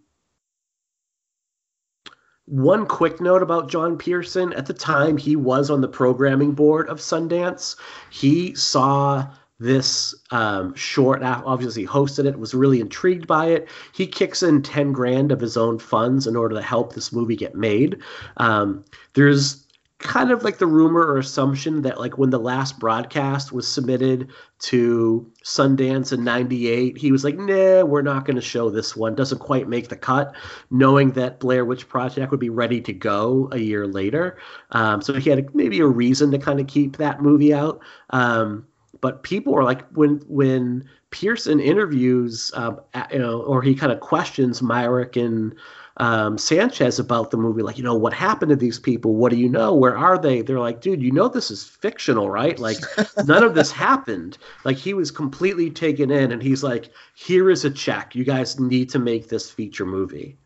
one quick note about John Pierson. At the time, he was on the programming board of Sundance. He saw this um, short obviously hosted it was really intrigued by it. He kicks in 10 grand of his own funds in order to help this movie get made. Um, there's kind of like the rumor or assumption that like when the last broadcast was submitted to Sundance in 98 he was like nah we're not going to show this one. Doesn't quite make the cut knowing that Blair Witch Project would be ready to go a year later. Um, so he had maybe a reason to kind of keep that movie out. Um, but people are like when when Pierson interviews, um, you know, or he kind of questions Myrick and um, Sanchez about the movie, like, you know, what happened to these people? What do you know? Where are they? They're like, dude, you know, this is fictional, right? *laughs* Like, none of this happened. Like, he was completely taken in, and he's like, here is a check. You guys need to make this feature movie.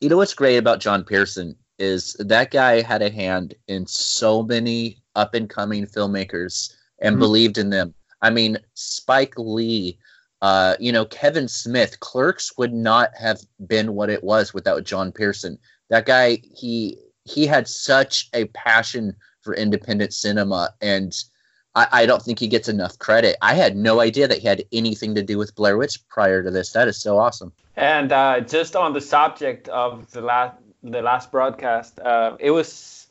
You know what's great about John Pierson is that guy had a hand in so many up and coming filmmakers and mm-hmm. believed in them. I mean, Spike Lee, uh, you know, Kevin Smith, Clerks would not have been what it was without John Pierson. That guy, he he had such a passion for independent cinema, and I, I don't think he gets enough credit. I had no idea that he had anything to do with Blair Witch prior to this. That is so awesome. And uh, just on the subject of the last the last broadcast, uh, it was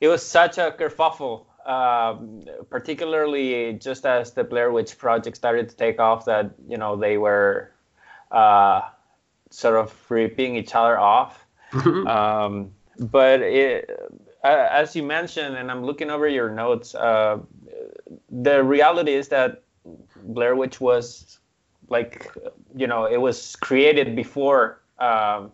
it was such a kerfuffle um, particularly just as the Blair Witch Project started to take off, that you know they were uh, sort of ripping each other off. *laughs* um, but it, uh, as you mentioned, and I'm looking over your notes, uh, the reality is that Blair Witch was like, you know, it was created before um,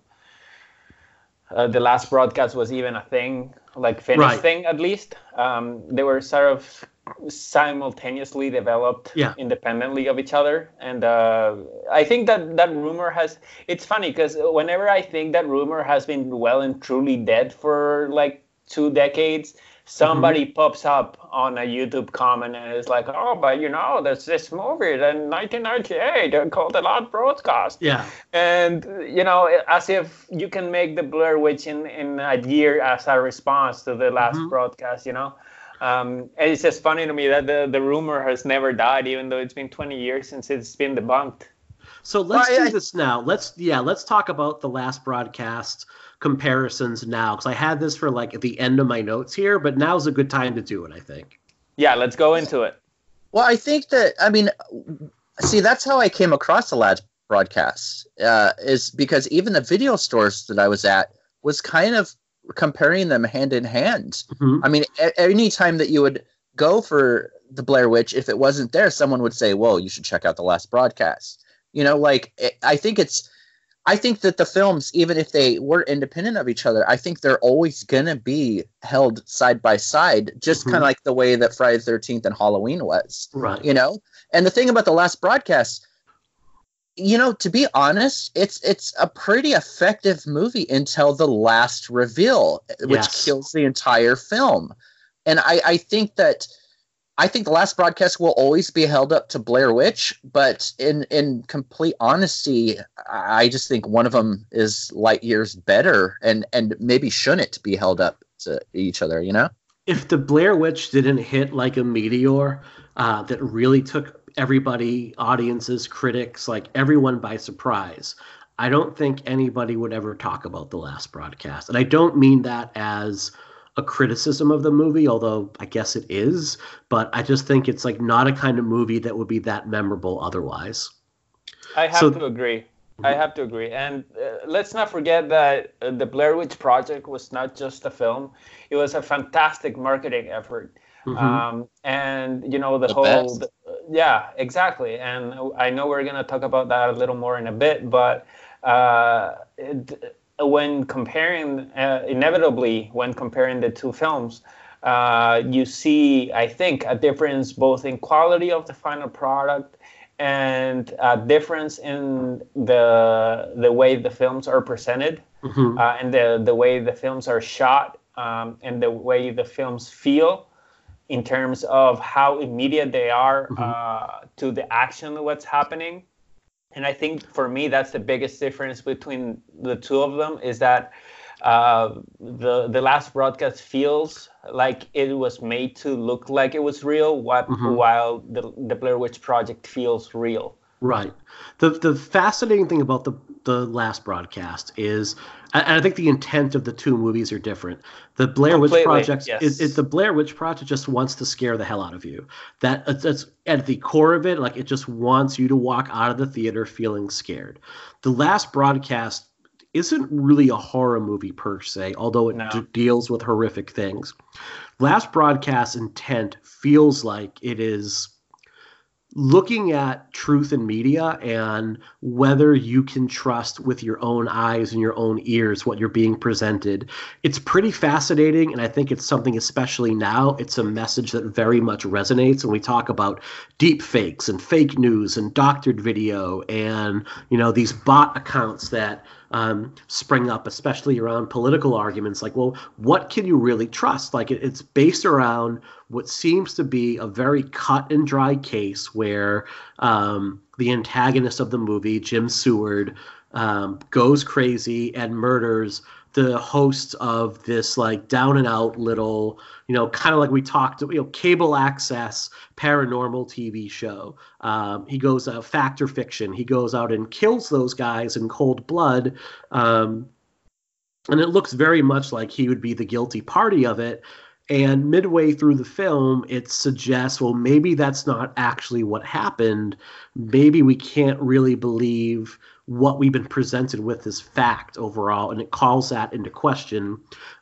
uh, the last broadcast was even a thing like finished right. thing at least. Um, they were sort of simultaneously developed yeah. independently of each other and uh, i think that that rumor has it's funny because whenever i think that rumor has been well and truly dead for like two decades somebody mm-hmm. pops up on a YouTube comment and is like, "Oh, but you know, there's this movie in 1998 called The Last Broadcast." Yeah. And you know, as if you can make the Blair Witch in in a year as a response to the last mm-hmm. broadcast, you know. Um, and it's just funny to me that the, the rumor has never died, even though it's been 20 years since it's been debunked. So let's well, do I, this now. Let's yeah, let's talk about the last broadcast comparisons now because I had this for like at the end of my notes here, but now's a good time to do it. I think. Yeah, let's go into it. Well, I think that I mean, see, that's how I came across the last broadcast uh, is because even the video stores that I was at was kind of comparing them hand in hand. Mm-hmm. I mean, a- any time that you would go for the Blair Witch, if it wasn't there, someone would say, "Well, you should check out the last broadcast." You know, like I think it's I think that the films, even if they were independent of each other, I think they're always gonna be held side by side, just Mhm. kind of like the way that Friday the Thirteenth and Halloween was. Right. You know, and the thing about the last broadcast, you know, to be honest, it's it's a pretty effective movie until the last reveal, which Yes. kills the entire film. And I, I think that I think the last broadcast will always be held up to Blair Witch, but in in complete honesty, I just think one of them is light years better, and and maybe shouldn't be held up to each other. You know? if the Blair Witch didn't hit like a meteor uh, that really took everybody, audiences, critics, like everyone by surprise, I don't think anybody would ever talk about the last broadcast. And I don't mean that as a criticism of the movie, although I guess it is, but I just think it's like not a kind of movie that would be that memorable otherwise. I have So- to agree. I have to agree. And uh, let's not forget that uh, the Blair Witch Project was not just a film, it was a fantastic marketing effort. Mhm. Um, and, you know, the, The whole. best. the- yeah, exactly. And I know we're going to talk about that a little more in a bit, but uh, it, when comparing, uh, inevitably, when comparing the two films, uh, you see, I think, a difference both in quality of the final product and a difference in the the way the films are presented Mhm. uh, and the the way the films are shot um, and the way the films feel in terms of how immediate they are uh, to the action of what's happening and i think for me that's the biggest difference between the two of them is that uh, the the last broadcast feels like it was made to look like it was real what, Mhm. while the, the blair witch project feels real Right. The the fascinating thing about the the last broadcast is, and I think the intent of the two movies are different. The Blair Witch Project yes. is, is the Blair Witch Project just wants to scare the hell out of you. That it's at the core of it, like it just wants you to walk out of the theater feeling scared. The last broadcast isn't really a horror movie per se, although it No. d- deals with horrific things. Last broadcast intent feels like it is looking at truth in media and whether you can trust with your own eyes and your own ears what you're being presented. It's pretty fascinating, and I think it's something, especially now, it's a message that very much resonates when we talk about deep fakes and fake news and doctored video and you know these bot accounts that um, spring up, especially around political arguments. Like, well, what can you really trust? Like, it, it's based around what seems to be a very cut and dry case where um, the antagonist of the movie, Jim Suerd, um, goes crazy and murders the hosts of this like down and out little, you know, kind of like we talked, you know, cable access paranormal TV show. Um, he goes uh, fact or fiction. He goes out and kills those guys in cold blood. Um, and it looks very much like he would be the guilty party of it. And midway through the film, it suggests, well, maybe that's not actually what happened. Maybe we can't really believe what we've been presented with as fact overall, and it calls that into question.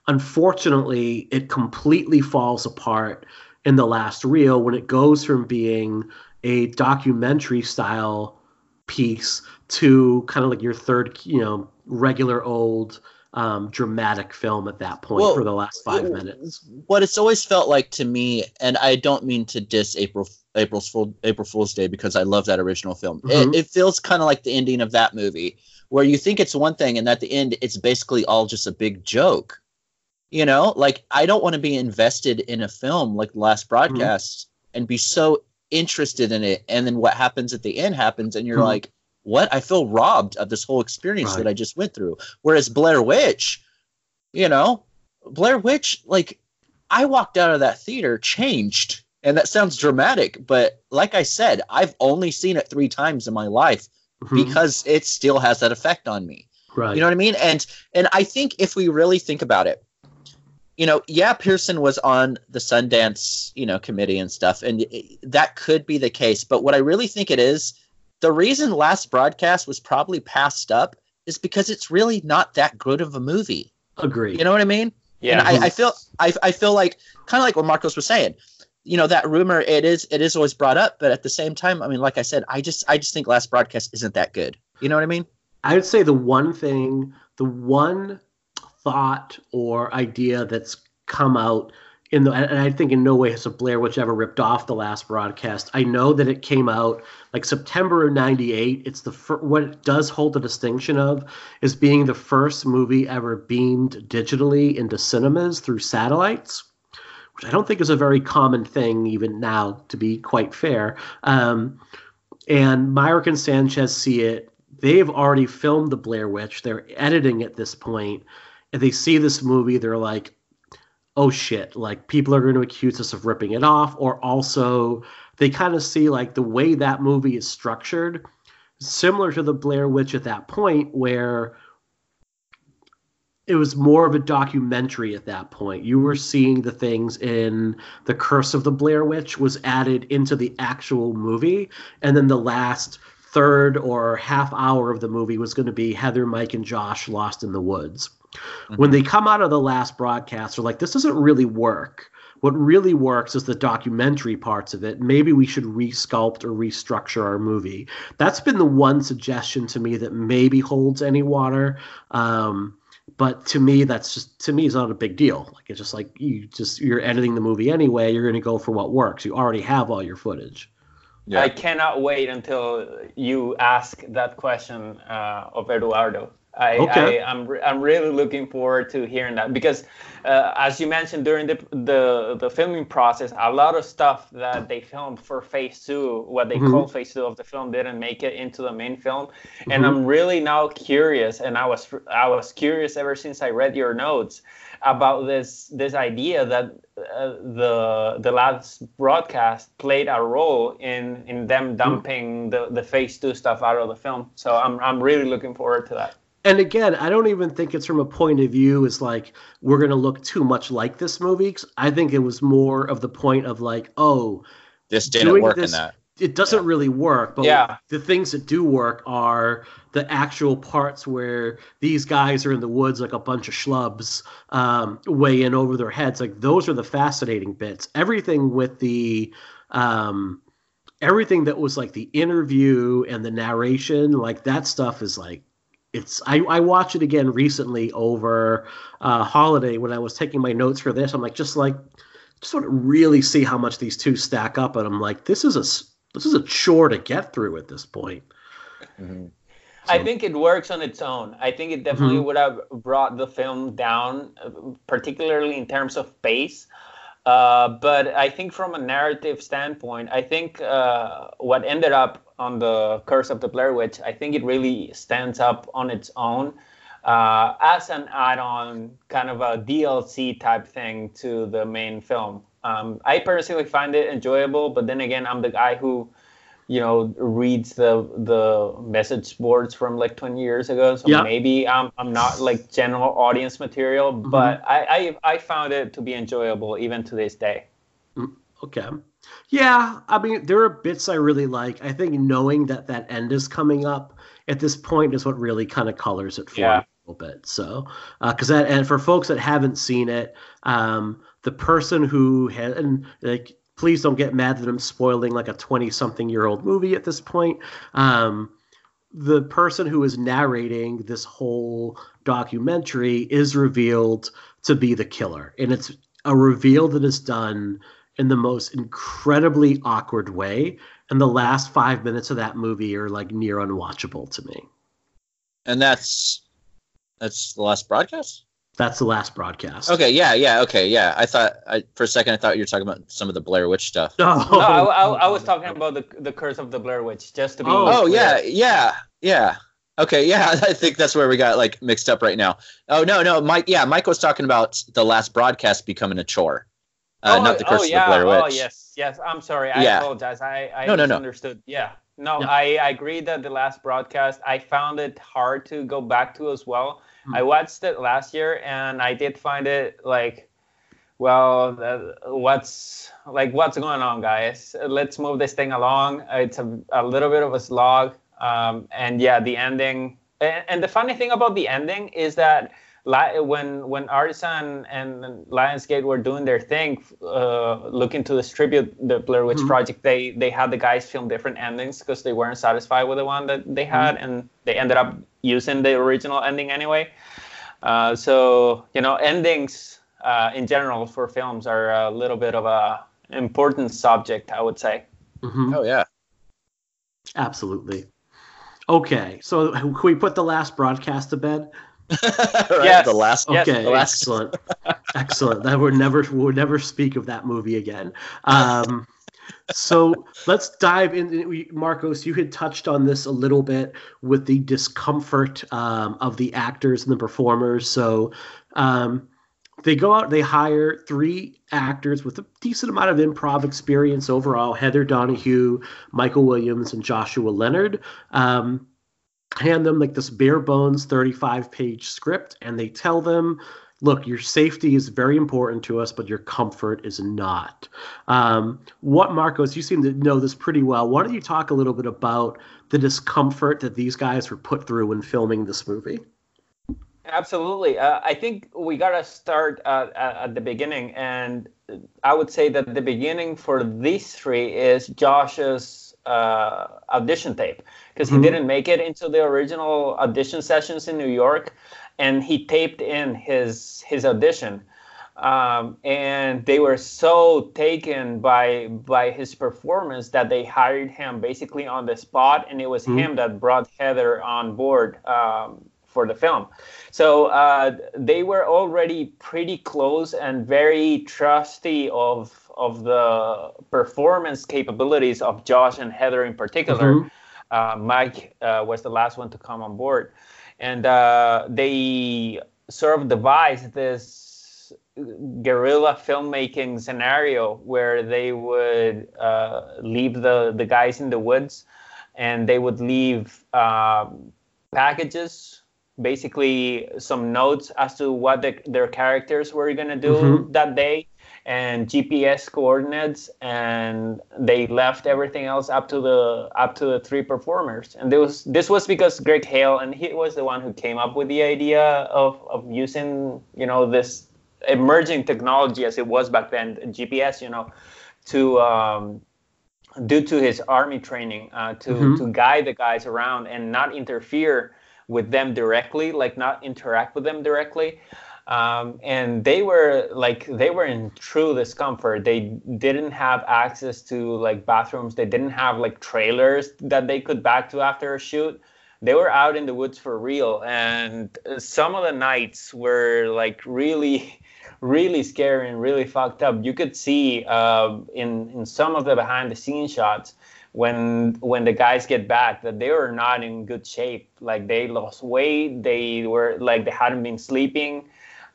Unfortunately, it completely falls apart in the last reel when it goes from being a documentary style piece to kind of like your third, you know, regular old um, dramatic film at that point Well, for the last five minutes. What it's always felt like to me, and I don't mean to diss April April's Fool, April Fool's Day because I love that original film. Mhm. It, it feels kind of like the ending of that movie, where you think it's one thing, and at the end, it's basically all just a big joke. You know, like I don't want to be invested in a film like the Last Broadcast and be so interested in it, and then what happens at the end happens, and you're Mhm. like, "What? I feel robbed of this whole experience Right. that I just went through." Whereas Blair Witch, you know, Blair Witch, like I walked out of that theater changed. And that sounds dramatic, but like I said, I've only seen it three times in my life Mhm. because it still has that effect on me. right. You know what I mean? And and I think if we really think about it, you know, yeah, Pierson was on the Sundance, you know, committee and stuff, and it- that could be the case. But what I really think it is, the reason Last Broadcast was probably passed up is because it's really not that good of a movie. Agree. You know what I mean? yeah And I, mm-hmm. I feel I, I feel like kind of like what Marcos was saying. You know that rumor it is it is always brought up, but at the same time, I mean, like I said, I just I just think Last Broadcast isn't that good. You know what I mean? I would say the one thing, the one thought or idea that's come out in the, and I think in no way has a Blair Witch ever ripped off the last broadcast. I know that it came out like September of '98. It's the fir- what it does hold the distinction of is being the first movie ever beamed digitally into cinemas through satellites which I don't think is a very common thing even now, to be quite fair. Um, and Myrick and Sanchez see it. They've already filmed the Blair Witch. They're editing at this point, and they see this movie. They're like, "Oh shit!" Like people are going to accuse us of ripping it off, or also they kind of see like the way that movie is structured, similar to the Blair Witch at that point, where it was more of a documentary at that point. You were seeing the things in The Curse of the Blair Witch was added into the actual movie, and then the last third or half hour of the movie was going to be Heather, Mike, and Josh lost in the woods. Mm-hmm. When they come out of the last broadcast, they're like, "This doesn't really work." What really works is the documentary parts of it. Maybe we should resculpt or restructure our movie. That's been the one suggestion to me that maybe holds any water. Um, but to me that's just to me is not a big deal like it's just like you just you're editing the movie anyway you're going to go for what works you already have all your footage yeah. i cannot wait until you ask that question uh, of eduardo I, okay. I, am I'm, I'm really looking forward to hearing that because, uh, as you mentioned during the, the the filming process, a lot of stuff that they filmed for Phase Two, what they mm-hmm. call Phase Two of the film, didn't make it into the main film, mm-hmm. and I'm really now curious, and I was I was curious ever since I read your notes about this this idea that uh, the the last broadcast played a role in in them mm-hmm. dumping the the Phase Two stuff out of the film. So I'm I'm really looking forward to that and again, I don't even think it's from a point of view as like we're gonna look too much like this movie. I think it was more of the point of like, oh, this didn't work this, in that. It doesn't yeah. really work, but yeah. the things that do work are the actual parts where these guys are in the woods like a bunch of schlubs, um, way in over their heads. Like those are the fascinating bits. Everything with the um, everything that was like the interview and the narration, like that stuff is like it's I, I watched it again recently over uh, holiday when I was taking my notes for this. I'm like just like just want to really see how much these two stack up, and I'm like this is a this is a chore to get through at this point. Mm-hmm. So. I think it works on its own. I think it definitely mm-hmm. would have brought the film down, uh, particularly in terms of pace. Uh, but I think from a narrative standpoint, I think uh, what ended up on the Curse of the Blair Witch, I think it really stands up on its own uh, as an add-on, kind of a DLC type thing to the main film. Um, I personally find it enjoyable, but then again, I'm the guy who, you know, reads the the message boards from like 20 years ago, so maybe I'm I'm not like general audience material, mm-hmm. but I, I I found it to be enjoyable even to this day. Mm, okay. Yeah, I mean, there are bits I really like. I think knowing that that end is coming up at this point is what really kind of colors it for yeah. a little bit. So, because uh, that and for folks that haven't seen it, um, the person who had and like, please don't get mad that I'm spoiling like a twenty-something year old movie at this point. Um, the person who is narrating this whole documentary is revealed to be the killer, and it's a reveal that is done in the most incredibly awkward way. And the last five minutes of that movie are like near unwatchable to me. And that's that's the last broadcast. That's the last broadcast. Okay, yeah, yeah, okay, yeah. I thought I, for a second I thought you were talking about some of the Blair Witch stuff. No, no I, I, I *laughs* was talking about the the Curse of the Blair Witch, just to be. Oh, oh yeah, yeah, yeah. Okay, yeah, *laughs* I think that's where we got like mixed up right now. Oh no, no, Mike. Yeah, Mike was talking about the last broadcast becoming a chore. Uh, oh, not the Curse oh, yeah. of the Blair Witch. Oh yes, yes. I'm sorry. I yeah. apologize. I, I no, no, misunderstood. No. Yeah. No, no, I, I agree that the last broadcast I found it hard to go back to as well. Mm. I watched it last year and I did find it like, well, uh, what's like what's going on, guys? Let's move this thing along. It's a, a little bit of a slog, um, and yeah, the ending. And, and the funny thing about the ending is that when when Artisan and Lionsgate were doing their thing, uh, looking to distribute the Blair Witch Mhm. Project, they they had the guys film different endings because they weren't satisfied with the one that they had, and they ended up using the original ending anyway. Uh, so you know, endings uh, in general for films are a little bit of a important subject, I would say. Mhm. Oh yeah. Absolutely. Okay, so can we put the last broadcast to bed? *laughs* right, Yes. The last. Yes, Okay, the last- excellent, excellent. That we'll never we'll never speak of that movie again. Um, so let's dive in. Marcos, you had touched on this a little bit with the discomfort um, of the actors and the performers. So um, they go out, they hire three actors with a decent amount of improv experience overall: Heather Donahue, Michael Williams, and Joshua Leonard. Um, hand them like this bare bones 35 page script and they tell them look your safety is very important to us but your comfort is not um, what marcos you seem to know this pretty well why don't you talk a little bit about the discomfort that these guys were put through when filming this movie Absolutely. Uh, I think we got to start uh, at the beginning. And I would say that the beginning for these three is Josh's uh, audition tape because Mhm. he didn't make it into the original audition sessions in New York. And he taped in his his audition. Um, and they were so taken by by his performance that they hired him basically on the spot, and it was Mhm. him that brought Heather on board um, for the film. So uh, they were already pretty close and very trusty of of the performance capabilities of Josh and Heather in particular. Mhm. Uh, Mike uh, was the last one to come on board, and uh, they sort of devised this guerrilla filmmaking scenario where they would uh, leave the the guys in the woods, and they would leave um, packages basically some notes as to what the, their characters were going to do Mhm. that day and GPS coordinates and they left everything else up to the up to the three performers and this was this was because Greg Hale and he was the one who came up with the idea of, of using you know this emerging technology as it was back then GPS you know to um, due to his army training uh, to Mhm. to guide the guys around and not interfere with them directly, like not interact with them directly. Um, and they were like they were in true discomfort. They didn't have access to like bathrooms. They didn't have like trailers that they could back to after a shoot. They were out in the woods for real, and some of the nights were like really, *laughs* really scary and really fucked up. You could see uh, in in some of the behind the scenes shots when when the guys get back that they were not in good shape like they lost weight they were like they hadn't been sleeping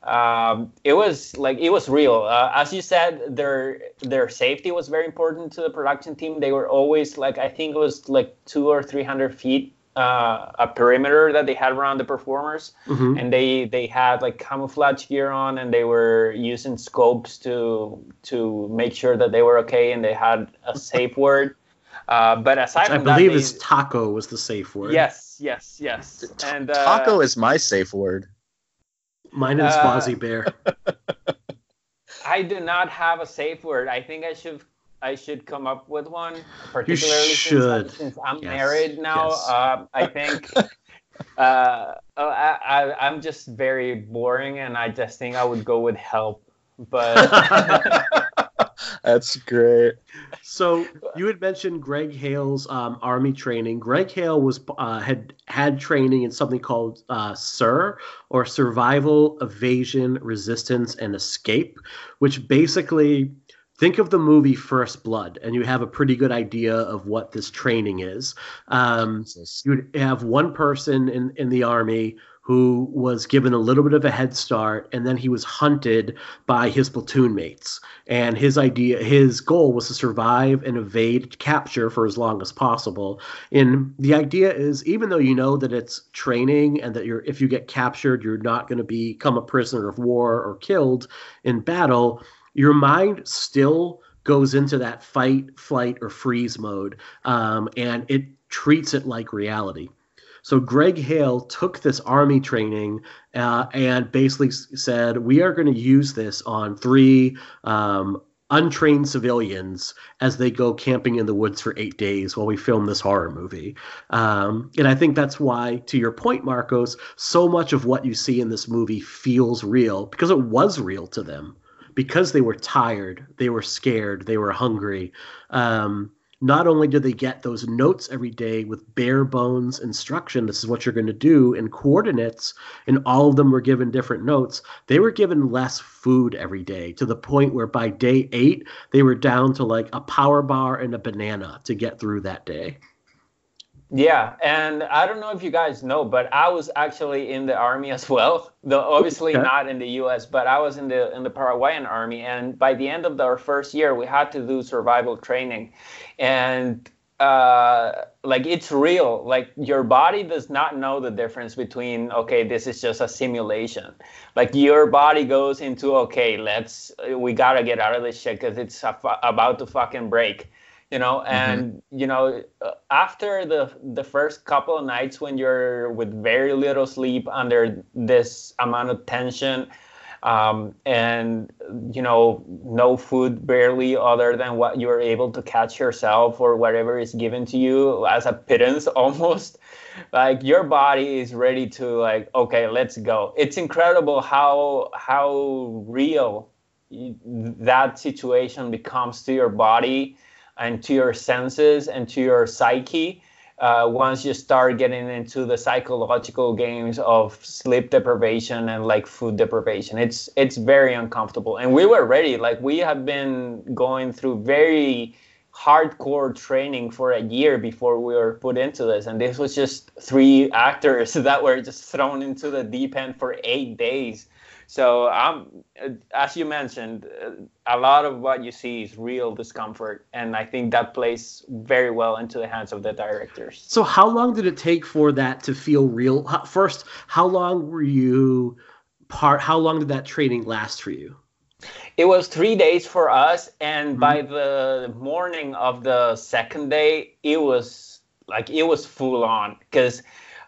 um, it was like it was real uh, as you said their their safety was very important to the production team they were always like i think it was like two or three hundred feet uh, a perimeter that they had around the performers Mhm. and they they had like camouflage gear on and they were using scopes to to make sure that they were okay and they had a safe *laughs* word uh, but aside Which I from that, believe they- is taco was the safe word. yes yes yes and uh, Taco is my safe word. Mine is Uh, Fozzie Bear. *laughs* i do not have a safe word i think i should i should come up with one particularly since, should. I, since i'm Yes, married now yes. um, i think *laughs* uh, I, I, i'm just very boring and i just think i would go with help but *laughs* *laughs* That's great. So you had mentioned Greg Hale's um, army training. Greg Hale was uh, had had training in something called uh, SERE or Survival, Evasion, Resistance, and Escape, which basically think of the movie First Blood, and you have a pretty good idea of what this training is. Um, you would have one person in, in the army who was given a little bit of a head start and then he was hunted by his platoon mates. And his idea his goal was to survive and evade capture for as long as possible. And the idea is even though you know that it's training and that you're if you get captured you're not going to become a prisoner of war or killed in battle your mind still goes into that fight flight or freeze mode um, and it treats it like reality So Greg Hale took this army training uh, and basically said, "We are going to use this on three um, untrained civilians as they go camping in the woods for eight days while we film this horror movie." Um, and I think that's why, to your point, Marcos, so much of what you see in this movie feels real because it was real to them because they were tired, they were scared, they were hungry. Um, not only do they get those notes every day with bare bones instruction, this is what you're going to do, and coordinates, and all of them were given different notes, they were given less food every day to the point where by day eight, they were down to like a power bar and a banana to get through that day. Yeah, and I don't know if you guys know, but I was actually in the army as well. *laughs* Though obviously Okay. not in the U.S., but I was in the in the Paraguayan army, and by the end of our first year, we had to do survival training, and uh, like it's real. Like your body does not know the difference between okay, this is just a simulation. Like your body goes into okay, let's we gotta get out of this shit because it's a about to fucking break you know and you know uh, after the the first couple of nights when you're with very little sleep under this amount of tension um, and you know no food barely other than what you're able to catch yourself or whatever is given to you as a pittance *laughs* almost like your body is ready to like okay let's go. It's incredible how how real that situation becomes to your body and to your senses and to your psyche uh, once you start getting into the psychological games of sleep deprivation and like food deprivation it's it's very uncomfortable. And we were ready. Like we have been going through very hardcore training for a year before we were put into this. And this was just three actors *laughs* that were just thrown into the deep end for eight days so uh, as you mentioned, a lot of what you see is real discomfort, and I think that plays very well into the hands of the directors. So how long did it take for that to feel real? First, how long were you part? How long did that training last for you? It was three days for us, and by the morning of the second day, it was like it was full on because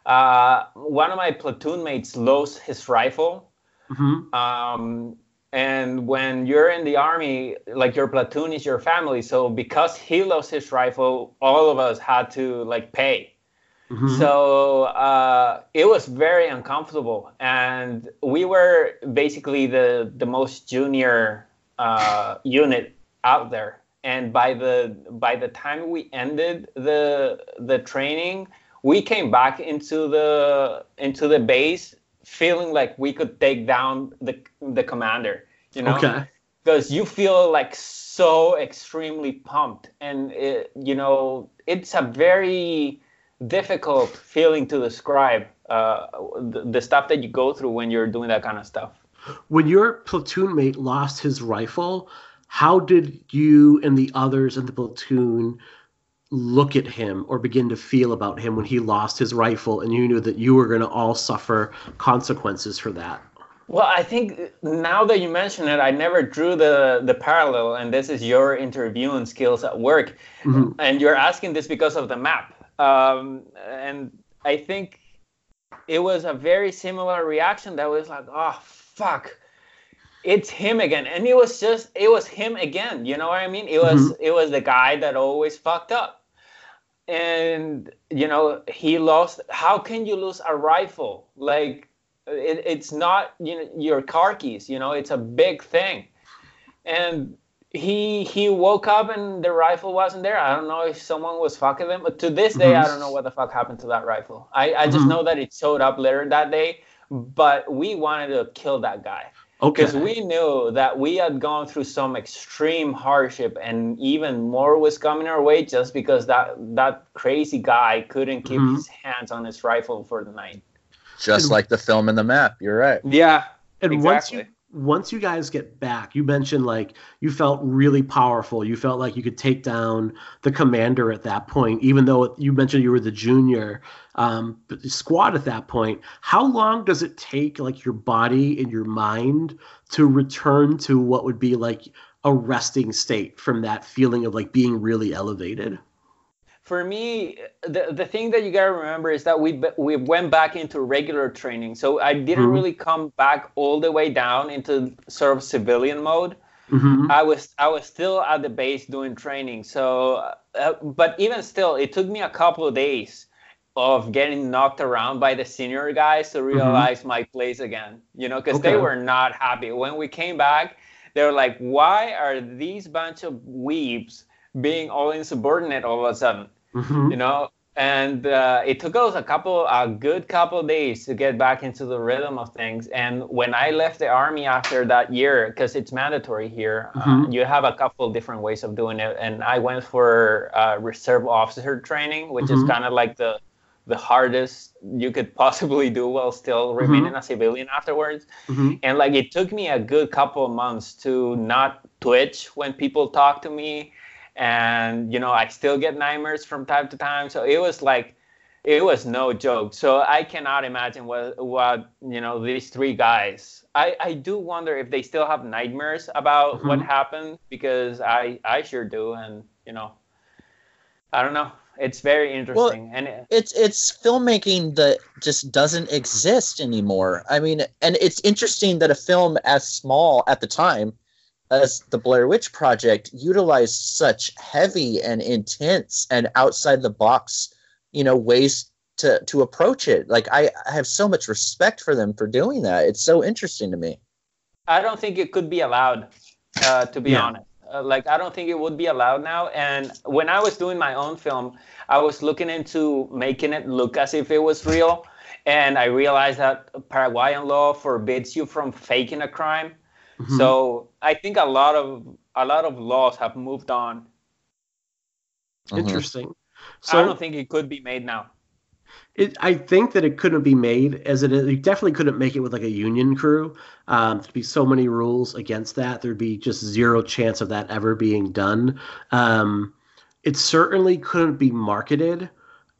uh, one of my platoon mates lost his rifle. Hmm um, and when you're in the army like your platoon is your family. So because he lost his rifle all of us had to like pay. Hmm so uh, it was very uncomfortable. And we were basically the the most junior uh, unit out there. And by the by the time we ended the the training we came back into the into the base feeling like we could take down the the commander you know? Okay. because you feel like so extremely pumped. And it, you know it's a very difficult feeling to describe uh, the, the stuff that you go through when you're doing that kind of stuff. When your platoon mate lost his rifle, how did you and the others in the platoon look at him or begin to feel about him when he lost his rifle and you knew that you were going to all suffer consequences for that? well i think now that you mention it i never drew the the parallel and this is your interviewing skills at work. Mhm. and you're asking this because of the map. Um, and i think it was a very similar reaction that was like oh fuck. It's him again. And it was just it was him again you know what i mean? It was it was the guy that always fucked up and you know he lost how can you lose a rifle? Like it, it's not you know your car keys you know it's a big thing. And he he woke up and the rifle wasn't there. I don't know if someone was fucking them but to this day i Mhm. don't know what the fuck happened to that rifle. I i just Mhm. know that it showed up later that day but we wanted to kill that guy Okay. because we knew that we had gone through some extreme hardship and even more was coming our way just because that that crazy guy couldn't keep Mhm. his hands on his rifle for the night Just And- like the film in the map. You're right. yeah and exactly. once you once you guys get back you mentioned like you felt really powerful. You felt like you could take down the commander at that point even though you mentioned you were the junior um, squad at that point. How long does it take like your body and your mind to return to what would be like a resting state from that feeling of like being really elevated for me, the the thing that you gotta remember is that we we went back into regular training, so I didn't Mhm. really come back all the way down into sort of civilian mode. hmm I was I was still at the base doing training. So, uh, but even still, it took me a couple of days of getting knocked around by the senior guys to realize my place again. You know, because they were not happy when we came back. They were like, "Why are these bunch of weebs being all insubordinate all of a sudden?" Hmm You know. And uh, it took us a couple, a good couple of days to get back into the rhythm of things. And when I left the army after that year, because it's mandatory here, uh, Mhm. you have a couple of different ways of doing it. And I went for uh, reserve officer training, which Mhm. is kind of like the the hardest you could *laughs* possibly do while still remaining a civilian afterwards. hmm And like it took me a good couple of months to not twitch when people talk to me. And you know, I still get nightmares from time to time. So it was like it was no joke. So I cannot imagine what what you know these three guys. I I do wonder if they still have nightmares about what Mhm. happened because I I sure do. And you know, I don't know. It's very interesting. and it, it's it's filmmaking that just doesn't exist anymore. I mean, and it's interesting that a film as small at the time as the Blair Witch Project utilized such heavy and intense and outside the box, you know, ways to to approach it. Like I, I have so much respect for them for doing that. It's so interesting to me. I don't think it could be allowed, uh, to be Yeah. honest. Uh, like, I don't think it would be allowed now. And when I was doing my own film, I was looking into making it look as if it was real. And I realized that Paraguayan law forbids you from faking a crime. Mhm. So I think a lot of a lot of laws have moved on. interesting. I don't think it could be made now. It, I think that it couldn't be made as it is. You definitely couldn't make it with like a union crew. Um, there'd be so many rules against that. There'd be just zero chance of that ever being done. Um, it certainly couldn't be marketed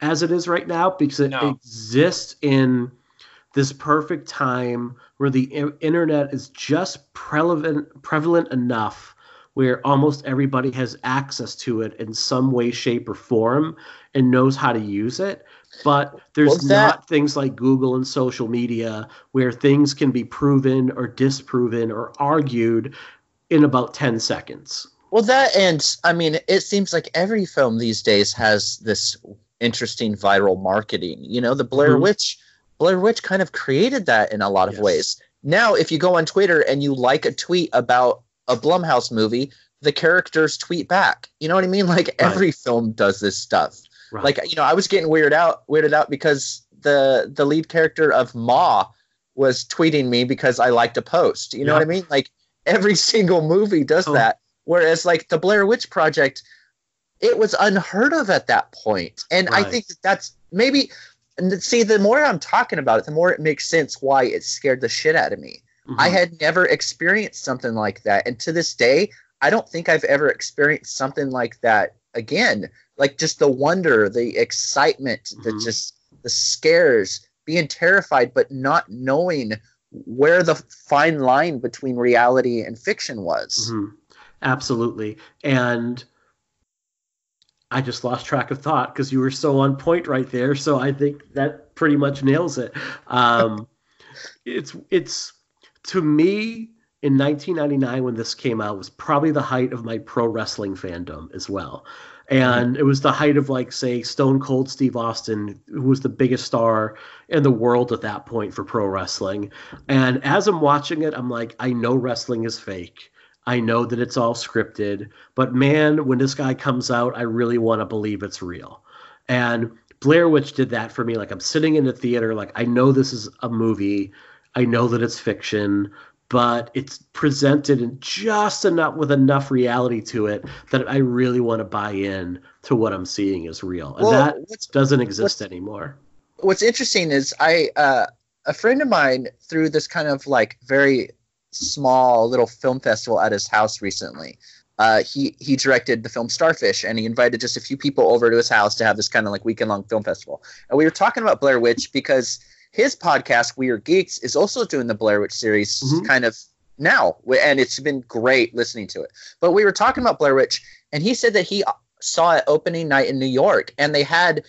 as it is right now because it No. exists in this perfect time where the internet is just prevalent prevalent enough where almost everybody has access to it in some way shape or form and knows how to use it but there's not things like Google and social media where things can be proven or disproven or argued in about 10 seconds. Well, that and I mean, it seems like every film these days has this interesting viral marketing. You know, the Blair Mhm. Witch, Blair Witch kind of created that in a lot of Yes. ways. Now, if you go on Twitter and you like a tweet about a Blumhouse movie, the characters tweet back. You know what I mean? *laughs* Like every film does this stuff. Right. Like you know, I was getting weirded out, weirded out because the the lead character of Ma was tweeting me because I liked a post. You know Yeah. what I mean? Like every *laughs* single movie does Oh. that. Whereas like the Blair Witch Project, it was unheard of at that point. And I think that that's maybe. And see, the more I'm talking about it, the more it makes sense why it scared the shit out of me. I Mhm. had never experienced something like that. And to this day, I don't think I've ever experienced something like that again. Like just the wonder, the excitement, the Mhm. just the scares, being terrified, but not knowing where the fine line between reality and fiction was. Mhm. Absolutely. And I just lost track of thought because you were so on point right there. So I think that pretty much nails it. Um, *laughs* it's it's to me in 1999 when this came out was probably the height of my pro wrestling fandom as well. And it was the height of like say Stone Cold Steve Austin, who was the biggest star in the world at that point for pro wrestling. And as I'm watching it, I'm like, I know wrestling is fake. I know that it's all scripted, but man, when this guy comes out, I really want to believe it's real. And Blair Witch did that for me. Like I'm sitting in the theater, like I know this is a movie, I know that it's fiction, but it's presented in just enough with enough reality to it that I really want to buy in to what I'm seeing is real. And Well, that doesn't exist what's- anymore. what's interesting is I uh, a friend of mine through this kind of like very small little film festival at his house recently. Uh, he he directed the film Starfish, and he invited just a few people over to his house to have this kind of like weekend long film festival. And we were talking about Blair Witch because his podcast We Are Geeks is also doing the Blair Witch series Mhm. kind of now, and it's been great listening to it. But we were talking about Blair Witch, and he said that he saw it opening night in New York, and they had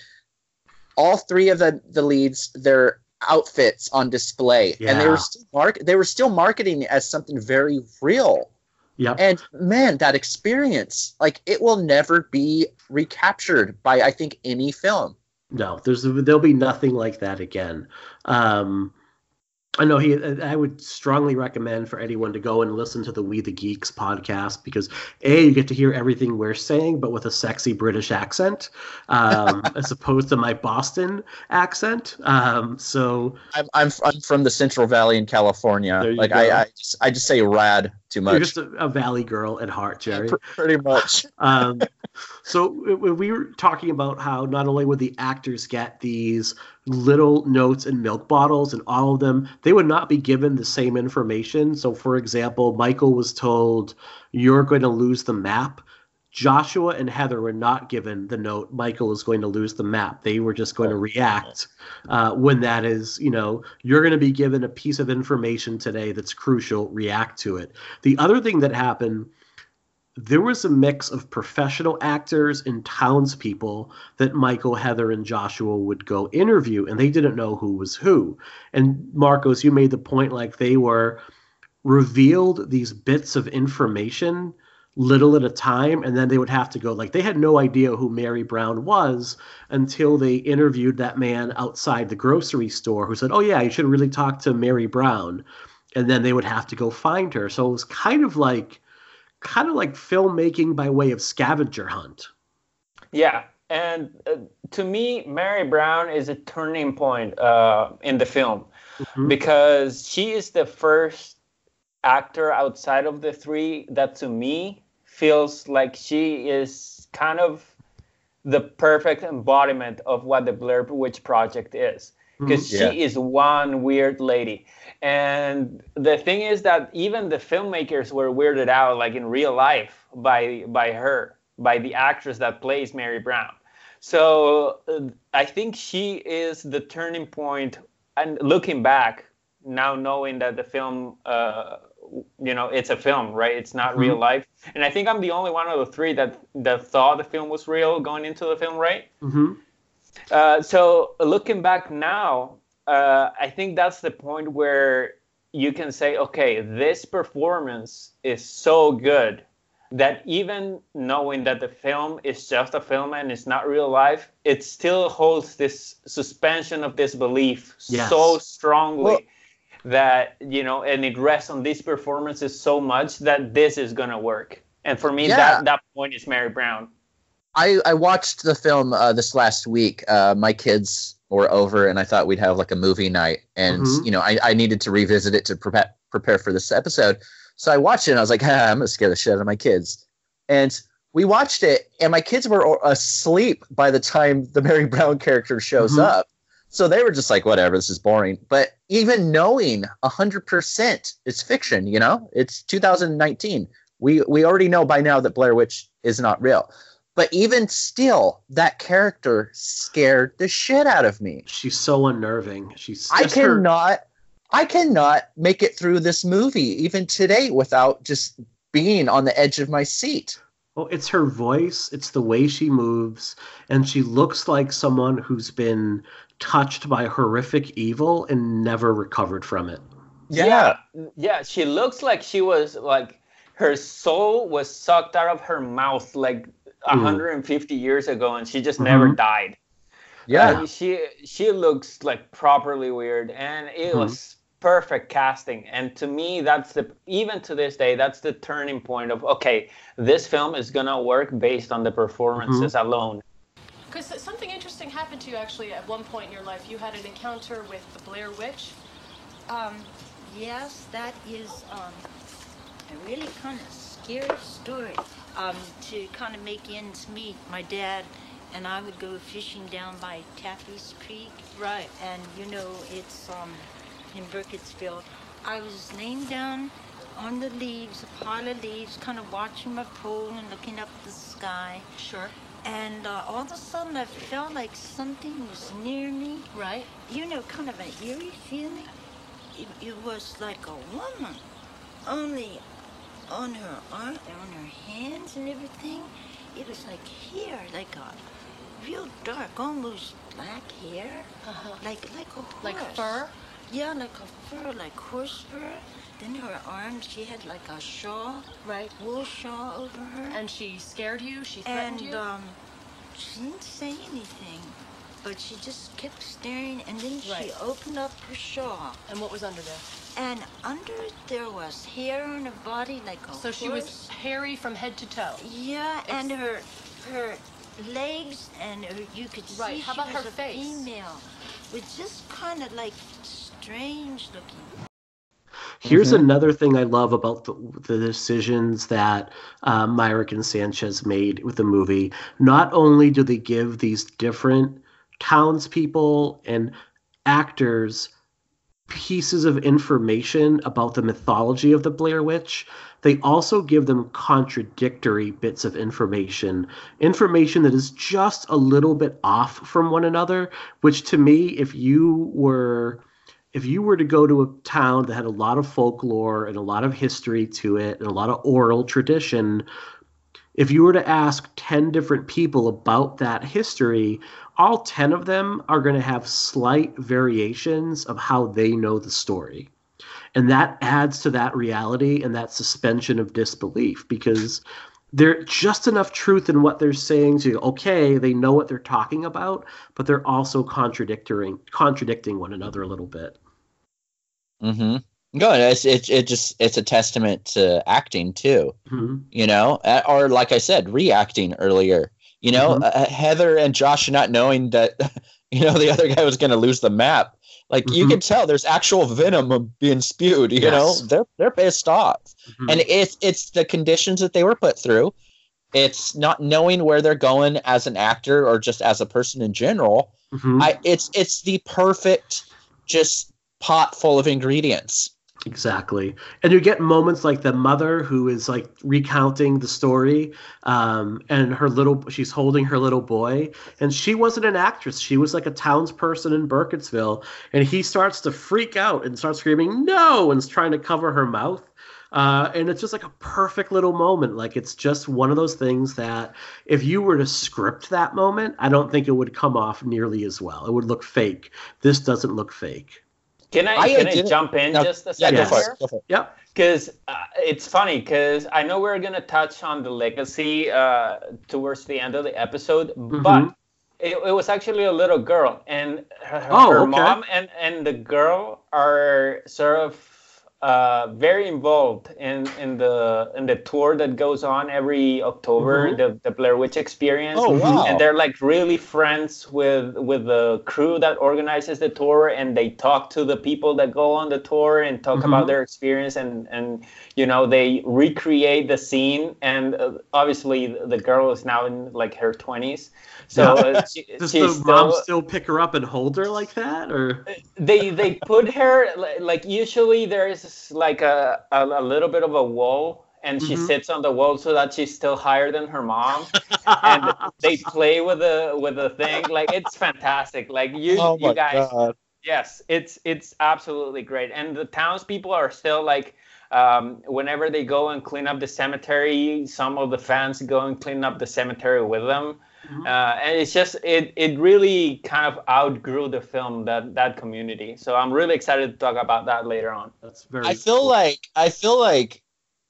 all three of the the leads their outfits on display, and they were still mark they were still marketing it as something very real. Yep. And man, that experience, like it will never be recaptured by I think any film. No, there's there'll be nothing like that again. Um, I know he. I would strongly recommend for anyone to go and listen to the We the Geeks podcast because a you get to hear everything we're saying, but with a sexy British accent, um, *laughs* as opposed to my Boston accent. Um, so I'm I'm, I'm from the Central Valley in California. Like. I I just, I just say rad too much. you're just a, a valley girl at heart, Jerry. Pretty much. *laughs* um, so we were talking about how not only would the actors get these little notes in milk bottles and all of them they would not be given the same information. So for example michael was told you're going to lose the map. Joshua and heather were not given the note michael is going to lose the map. They were just going to react uh, when that is you know you're going to be given a piece of information today that's crucial react to it. The other thing that happened there was a mix of professional actors and townspeople that Michael, Heather, and Joshua would go interview, and they didn't know who was who. And Marcos, you made the point like they were revealed these bits of information little at a time, and then they would have to go like they had no idea who Mary Brown was until they interviewed that man outside the grocery store who said, Oh, yeah, you should really talk to Mary Brown. And then they would have to go find her. So it was kind of like kind of like filmmaking by way of scavenger hunt. Yeah, and uh, to me, Mary Brown is a turning point uh, in the film Mhm. because she is the first actor outside of the three that, to me, feels like she is kind of the perfect embodiment of what the Blair Witch Project is. Because Yeah. she is one weird lady. And the thing is that even the filmmakers were weirded out, like in real life, by by her, by the actress that plays Mary Brown. So uh, I think she is the turning point. And looking back, now knowing that the film, uh, you know, it's a film, right? It's not real life. And I think I'm the only one of the three that that thought the film was real going into the film, right? Mm-hmm. Uh, so looking back now, uh, I think that's the point where you can say, okay, this performance is so good that even knowing that the film is just a film and it's not real life, it still holds this suspension of disbelief Yes. so strongly Well- that you know, and it rests on these performances so much that this is gonna work. And for me, Yeah. that that point is Mary Brown. I, I watched the film uh, this last week. Uh, my kids were over, and I thought we'd have like a movie night, and Mhm. you know, I, I needed to revisit it to prepare prepare for this episode. So I watched it, and I was like, *laughs* ah, I'm gonna scare the shit out of my kids. And we watched it, and my kids were asleep by the time the Mary Brown character shows Mhm. up. So they were just like, whatever, this is boring. But even knowing 100% it's fiction, you know, it's 2019. We, we already know by now that Blair Witch is not real. But even still, that character scared the shit out of me. She's so unnerving. She's I just her- cannot, I cannot make it through this movie even today without just being on the edge of my seat. Well, it's her voice, it's the way she moves, and she looks like someone who's been touched by horrific evil and never recovered from it. yeah yeah she looks like she was like her soul was sucked out of her mouth like Mm. 150 years ago and she just never Mhm. died yeah. Like, she she looks like properly weird and it Mhm. was perfect casting and to me that's the even to this day that's the turning point of okay this film is gonna work based on the performances alone Because something interesting happened to you actually at one point in your life. You had an encounter with the Blair Witch. Um, yes, that is um, a really kind of scary story. Um, to kind of make ends meet, my dad and I would go fishing down by Tappy's Creek. Right. And you know, it's um, in Burkittsville. I was laying down on the leaves, a pile of leaves, kind of watching my pole and looking up at the sky. Sure. And uh, all of a sudden, I felt like something was near me. Right. You know, kind of an eerie feeling. It, it was like a woman, only on her arm, on her hands and everything. it was like hair, like a real dark, almost black hair, Uh-huh. like like a horse. Like fur? Yeah, like a fur, like horse fur. Then her arms, she had like a shawl, Right. wool shawl over her. And she scared you? She threatened And you? um, she didn't say anything, but she just kept staring. And then Right. she opened up her shawl, and what was under there? And under it there was hair on her body like a So she was hairy from head to toe. Yeah, and her her legs and her, you could see Right, how she about was her a face? female, with just kind of like strange looking. Here's Mhm. another thing I love about the, the decisions that uh, Myrick and Sanchez made with the movie. Not only do they give these different townspeople and actors pieces of information about the mythology of the Blair Witch, they also give them contradictory bits of information. Information that is just a little bit off from one another, which to me, if you were if you were to go to a town that had a lot of folklore and a lot of history to it and a lot of oral tradition, if you were to ask 10 different people about that history, all 10 of them are going to have slight variations of how they know the story. And that adds to that reality and that suspension of disbelief because there's just enough truth in what they're saying to okay, they know what they're talking about, but they're also contradicting contradicting one another a little bit. Mm-hmm. Good. It's it, it just it's a testament to acting too. Mhm. You know, or like I said, reacting earlier. You know, Mhm. uh, Heather and Josh not knowing that *laughs* you know the other guy was going to lose the map. Like you Mhm. can tell, there's actual venom being spewed. You Yes. know, they're they're pissed off, Mhm. and it's it's the conditions that they were put through. It's not knowing where they're going as an actor or just as a person in general. Mhm. I it's it's the perfect just pot full of ingredients. Exactly. And you get moments like the mother who is like recounting the story, um, and her little she's holding her little boy, and she wasn't an actress. She was like a townsperson in Burkittsville, and he starts to freak out and starts screaming no and trying to cover her mouth. Uh, and it's just like a perfect little moment. Like it's just one of those things that if you were to script that moment, I don't think it would come off nearly as well. It would look fake. This doesn't look fake. Can I, I can I jump in No, just a Yeah, second go for here? it. Go for it. Yep. Because uh, it's funny, because I know we're going to touch on the legacy uh, towards the end of the episode, Mm-hmm. but it, it was actually a little girl, and her, her- Oh, her okay. mom and, and the girl are sort of uh, very involved in, in the in the tour that goes on every October, Mhm. the, the Blair Witch Experience. Oh, wow. And they're like really friends with with the crew that organizes the tour, and they talk to the people that go on the tour and talk Mhm. about their experience, and and you know they recreate the scene. And uh, obviously, the girl is now in like her twenties, so uh, *laughs* she, Does she's the mom still still pick her up and hold her like that, or? They they put her like usually there is like a, a a little bit of a wall and she Mhm. sits on the wall so that she's still higher than her mom and *laughs* they play with the with the thing. Like it's fantastic. Like you Oh you guys god. yes it's it's absolutely great. And the townspeople are still like um, whenever they go and clean up the cemetery some of the fans go and clean up the cemetery with them Mhm. uh, and it's just it it really kind of outgrew the film that that community so i'm really excited to talk about that later on that's very? I feel cool. like I feel like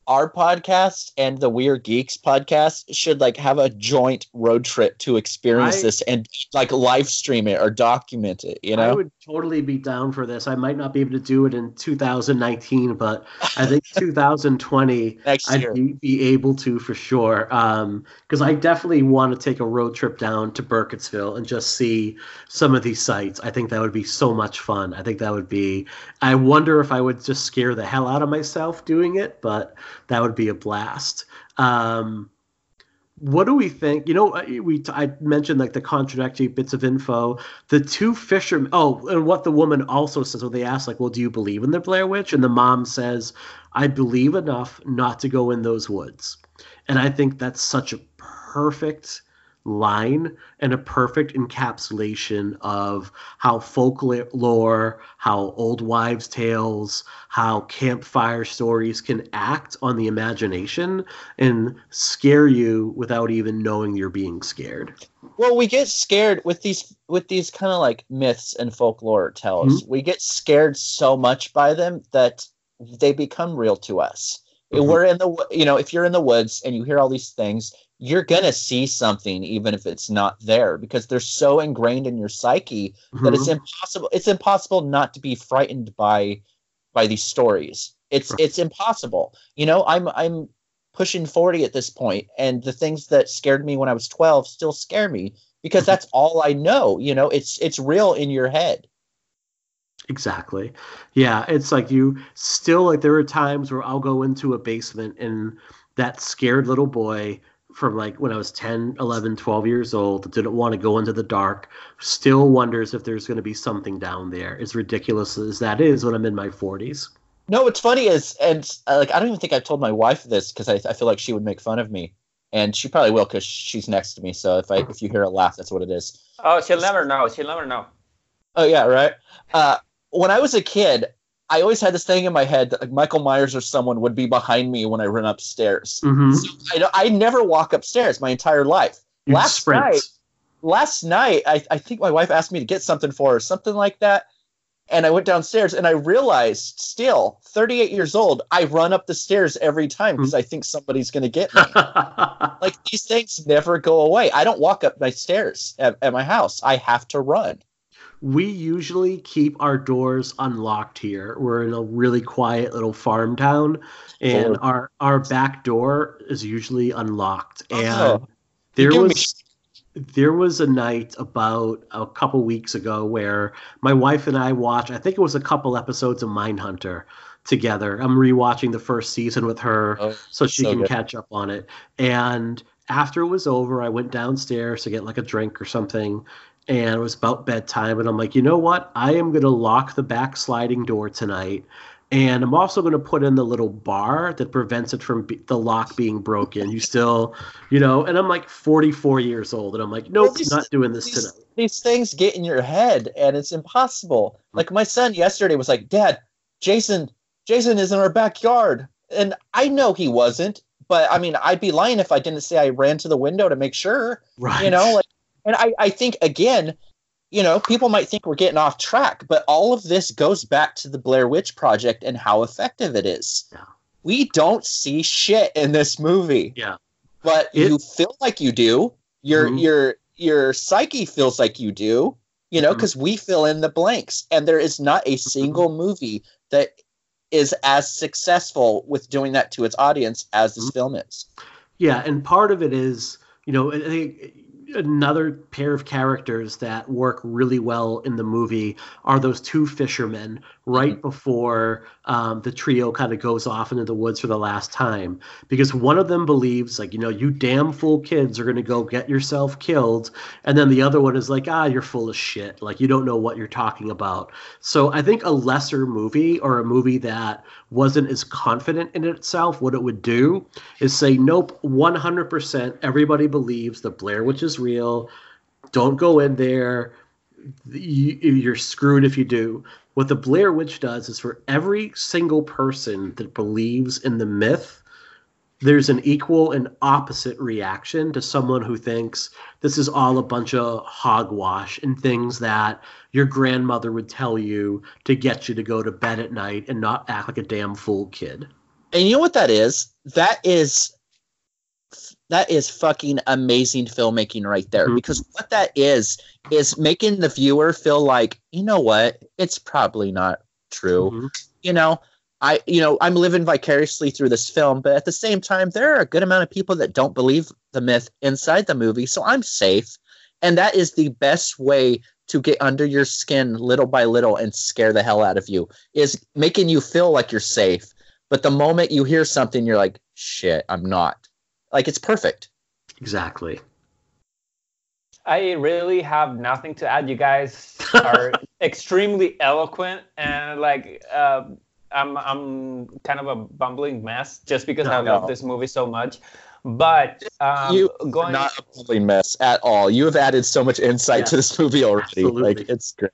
our podcast and the Weird Geeks podcast should like have a joint road trip to experience I- this and like live stream it or document it. You know, I would totally be down for this. I might not be able to do it in 2019, but I think *laughs* 2020 next I'd year. be, be able to for sure. Um, because I definitely want to take a road trip down to Burkittsville and just see some of these sites. I think that would be so much fun. I think that would be. I wonder if I would just scare the hell out of myself doing it, but that would be a blast. Um, what do we think? You know, we I mentioned like the contradictory bits of info. The two fishermen. Oh, and what the woman also says when they ask, like, "Well, do you believe in the Blair Witch?" And the mom says, "I believe enough not to go in those woods." And I think that's such a perfect line and a perfect encapsulation of how folklore, how old wives' tales, how campfire stories can act on the imagination and scare you without even knowing you're being scared. Well, we get scared with these with these kind of like myths and folklore tales. We get scared so much by them that they become real to us. Mhm. We're in the you know, if you're in the woods and you hear all these things, you're gonna see something even if it's not there because they're so ingrained in your psyche that it's Mhm. impossible it's impossible not to be frightened by by these stories it's Right. it's impossible you know i'm i'm pushing 40 at this point and the things that scared me when i was 12 still scare me because that's all i know you know it's it's real in your head Exactly. Yeah, it's like you still like there are times where I'll go into a basement and that scared little boy from like when I was 10, 11, 12 years old that didn't want to go into the dark still wonders if there's going to be something down there. As ridiculous as that is when I'm in my 40s. no what's funny is and uh, like i don't even think i've told my wife this because I, I feel like she would make fun of me and she probably will because she's next to me so if i if you hear a laugh that's what it is Oh, she'll never know. She'll never know. Oh yeah, right. Uh, when I was a kid, I always had this thing in my head that like Michael Myers or someone would be behind me when I run upstairs. Mhm. So I, I never walk upstairs my entire life. You'd Last sprint. night, last night, I, I think my wife asked me to get something for her, something like that. And I went downstairs and I realized, still 38 years old, I run up the stairs every time because I think somebody's going to get me. *laughs* like these things never go away. I don't walk up my stairs at, at my house. I have to run. We usually keep our doors unlocked here. We're in a really quiet little farm town, and Cool. our our back door is usually unlocked. Oh. And Oh. there You're me was there was a night about a couple weeks ago where my wife and I watched. I think it was a couple episodes of Mindhunter together. I'm rewatching the first season with her Oh, so she so can good. catch up on it. And after it was over, I went downstairs to get like a drink or something, and it was about bedtime. And I'm like, you know what? I am gonna lock the back sliding door tonight, and I'm also gonna put in the little bar that prevents it from be- the lock being broken. You still, you know. And I'm like 44 years old, and I'm like, nope, these- not doing this these, tonight. these things get in your head and it's impossible. Hmm. Like my son yesterday was like, Dad, Jason, Jason is in our backyard. And I know he wasn't, but I mean, I'd be lying if I didn't say I ran to the window to make sure, Right. you know, like, and I, I think again, you know, people might think we're getting off track, but all of this goes back to the Blair Witch Project and how effective it is. Yeah. We don't see shit in this movie. Yeah. But you feel like you do. Your Mhm. your your psyche feels like you do. You know, because we fill in the blanks, and there is not a single movie that is as successful with doing that to its audience as this Mhm. film is. Yeah, and part of it is, you know, I think another pair of characters that work really well in the movie are those two fishermen right before um, the trio kind of goes off into the woods for the last time. Because one of them believes, like, you know, you damn fool kids are going to go get yourself killed. And then the other one is like, ah, you're full of shit. Like, you don't know what you're talking about. So I think a lesser movie or a movie that wasn't as confident in itself, what it would do is say, nope, 100% everybody believes the Blair Witch is real. Don't go in there. You- You're screwed if you do. What the Blair Witch does is for every single person that believes in the myth, there's an equal and opposite reaction to someone who thinks this is all a bunch of hogwash and things that your grandmother would tell you to get you to go to bed at night and not act like a damn fool kid. And you know what that is? That is that is fucking amazing filmmaking right there. Mhm. Because what that is is making the viewer feel like, you know what? It's probably not true. Mhm. You know, I you know, I'm living vicariously through this film, but at the same time there are a good amount of people that don't believe the myth inside the movie, so I'm safe. And that is the best way to get under your skin little by little and scare the hell out of you is making you feel like you're safe but the moment you hear something you're like shit i'm not like it's perfect Exactly. I really have nothing to add. You guys are *laughs* extremely eloquent, and like um I'm I'm kind of a bumbling mess just because No, I love no. this movie so much. But um, you going not a lovely mess at all. You have added so much insight Yes, to this movie already. absolutely. Like it's great.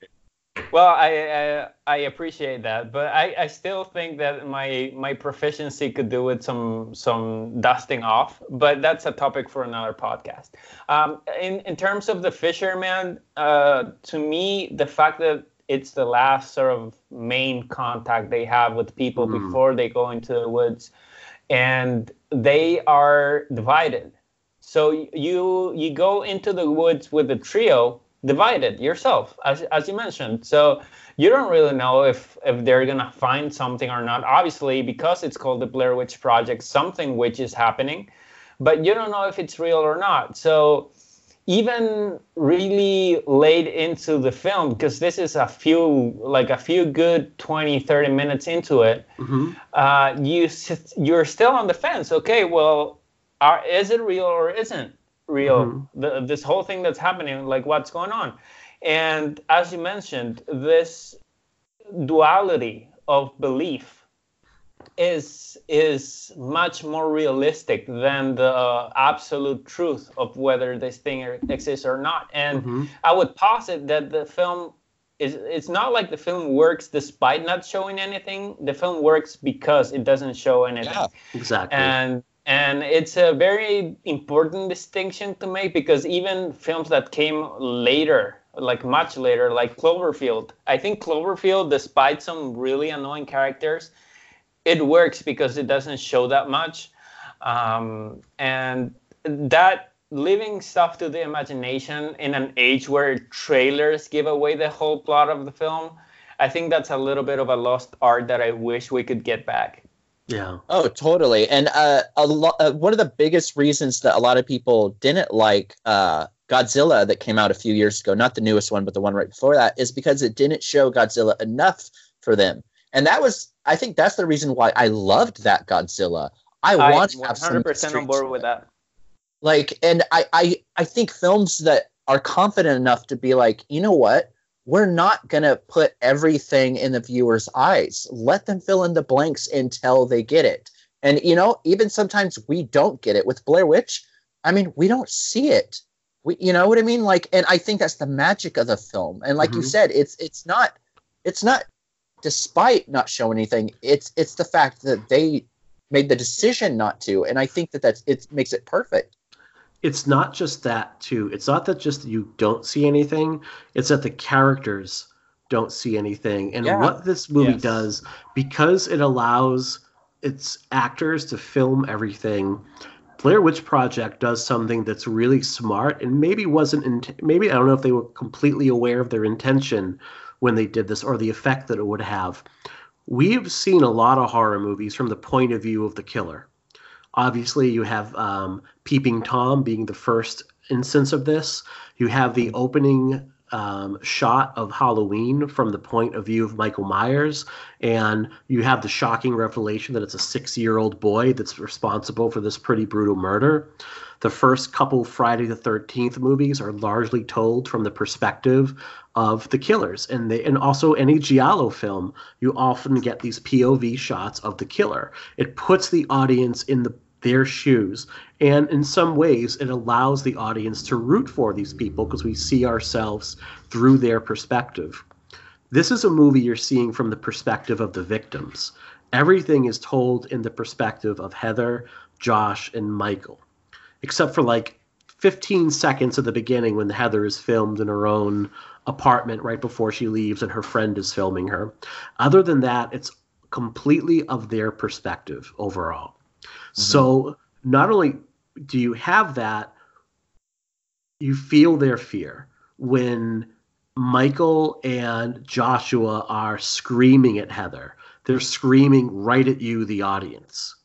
Well, I, I I appreciate that, but I, I still think that my my proficiency could do with some some dusting off. But that's a topic for another podcast. Um, in in terms of the fisherman, uh, to me, the fact that it's the last sort of main contact they have with people Mhm. before they go into the woods, and they are divided. So you you go into the woods with the trio divided yourself, as as you mentioned. So you don't really know if if they're gonna find something or not. Obviously, because it's called the Blair Witch Project, something which is happening, but you don't know if it's real or not. So even really late into the film because this is a few like a few good 20 30 minutes into it hmm uh, you you're still on the fence. Okay, well, are, is it real or isn't real? Mhm. The, this whole thing that's happening, like what's going on? And as you mentioned, this duality of belief is is much more realistic than the uh, absolute truth of whether this thing exists or not. And hmm I would posit that the film is it's not like the film works despite not showing anything. The film works because it doesn't show anything. Yeah. Exactly. And and it's a very important distinction to make because even films that came later, like much later, like Cloverfield, I think Cloverfield, despite some really annoying characters, it works because it doesn't show that much. Um, and that leaving stuff to the imagination in an age where trailers give away the whole plot of the film, I think that's a little bit of a lost art that I wish we could get back. Yeah. Oh, totally. And uh, a lo- uh, one of the biggest reasons that a lot of people didn't like uh, Godzilla that came out a few years ago, not the newest one, but the one right before that, is because it didn't show Godzilla enough for them. And that was, I think, that's the reason why I loved that Godzilla. I I'm want to have some 100% on board with that. like and I, I i think films that are confident enough to be like you know what we're not going to put everything in the viewer's eyes. Let them fill in the blanks until they get it. And you know even sometimes we don't get it. With blair witch i mean we don't see it. We you know what i mean? Like and i think that's the magic of the film. And like you Mhm. said it's it's not it's not despite not showing anything it's it's the fact that they made the decision not to. And i think that that's it makes it perfect it's not just that too. It's not that just you don't see anything. It's that the characters don't see anything. And Yeah. what this movie Yes. does, because it allows its actors to film everything, Blair Witch Project does something that's really smart and maybe wasn't. In, maybe I don't know if they were completely aware of their intention when they did this or the effect that it would have. We've seen a lot of horror movies from the point of view of the killer obviously you have um, peeping tom being the first instance of this. You have the opening um, shot of halloween from the point of view of michael myers and you have the shocking revelation that it's a six year old boy that's responsible for this pretty brutal murder. The first couple friday the 13th movies are largely told from the perspective of the killers and they and also any giallo film you often get these pov shots of the killer. It puts the audience in the their shoes and in some ways it allows the audience to root for these people because we see ourselves through their perspective this is a movie you're seeing from the perspective of the victims everything is told in the perspective of heather josh and michael except for like 15 seconds at the beginning when Heather is filmed in her own apartment right before she leaves and her friend is filming her. Other than that, it's completely of their perspective overall. Mm-hmm. So not only do you have that, you feel their fear when Michael and Joshua are screaming at Heather. They're screaming right at you, the audience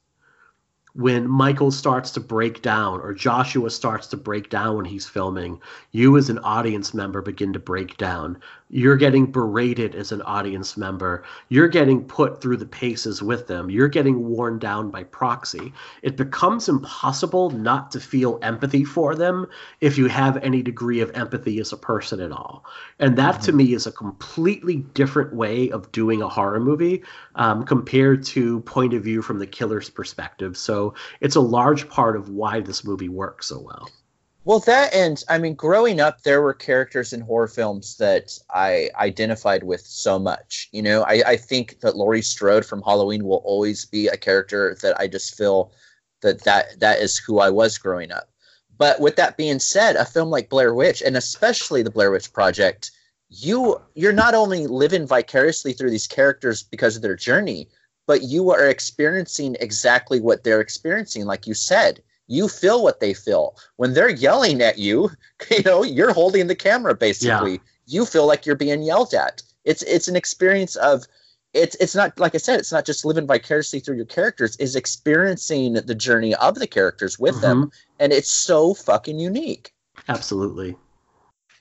when Michael starts to break down or Joshua starts to break down when he's filming, you as an audience member begin to break down. You're getting berated as an audience member. You're getting put through the paces with them. You're getting worn down by proxy. It becomes impossible not to feel empathy for them if you have any degree of empathy as a person at all. And that to me is a completely different way of doing a horror movie um, compared to point of view from the killer's perspective. So it's a large part of why this movie works so well. Well, that and I mean, growing up, there were characters in horror films that I identified with so much. You know, I, I think that Laurie Strode from Halloween will always be a character that I just feel that that that is who I was growing up. But with that being said, a film like Blair Witch, and especially the Blair Witch Project, you you're not only living vicariously through these characters because of their journey, but you are experiencing exactly what they're experiencing, like you said you feel what they feel. When they're yelling at you *laughs* you know you're holding the camera basically. Yeah. you feel like you're being yelled at. It's it's an experience of it's it's not like i said it's not just living vicariously through your characters is experiencing the journey of the characters with mm-hmm. them and it's so fucking unique. Absolutely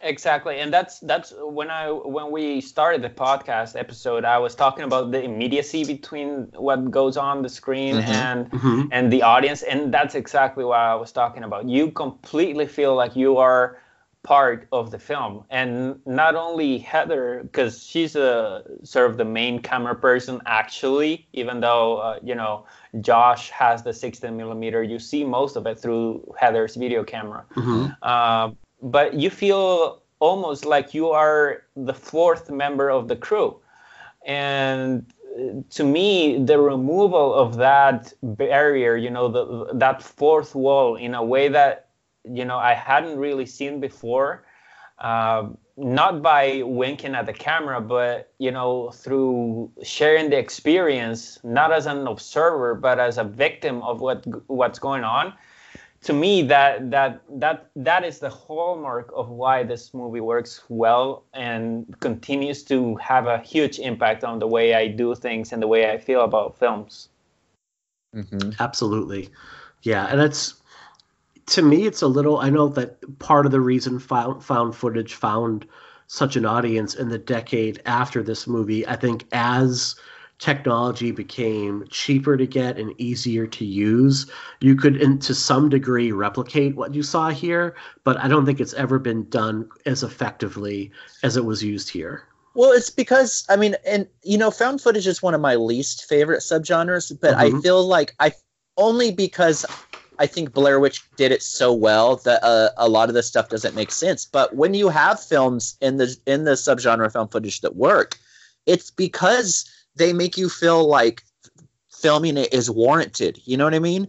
Exactly, and that's that's when I when we started the podcast episode, I was talking about the immediacy between what goes on the screen mm-hmm. and mm-hmm. and the audience, and that's exactly what I was talking about. You completely feel like you are part of the film, and not only Heather, because she's a sort of the main camera person actually, even though uh, you know Josh has the 16 millimeter, you see most of it through Heather's video camera. Mm-hmm. Uh, but you feel almost like you are the fourth member of the crew. And uh, to me, the removal of that barrier, you know, the, that fourth wall in a way that, you know, I hadn't really seen before, uh, not by winking at the camera, but, you know, through sharing the experience, not as an observer, but as a victim of what what's going on to me that that that that is the hallmark of why this movie works well and continues to have a huge impact on the way I do things and the way I feel about films. Mm-hmm. Absolutely, yeah, and it's to me it's a little. I know that part of the reason found found footage found such an audience in the decade after this movie. I think as technology became cheaper to get and easier to use, you could, in, to some degree, replicate what you saw here. But I don't think it's ever been done as effectively as it was used here. Well, it's because I mean, and you know, found footage is one of my least favorite subgenres, but mm-hmm. I feel like I only because I think Blair Witch did it so well that uh, a lot of this stuff doesn't make sense. But when you have films in the in the subgenre found footage that work, it's because they make you feel like filming it is warranted. You know what I mean?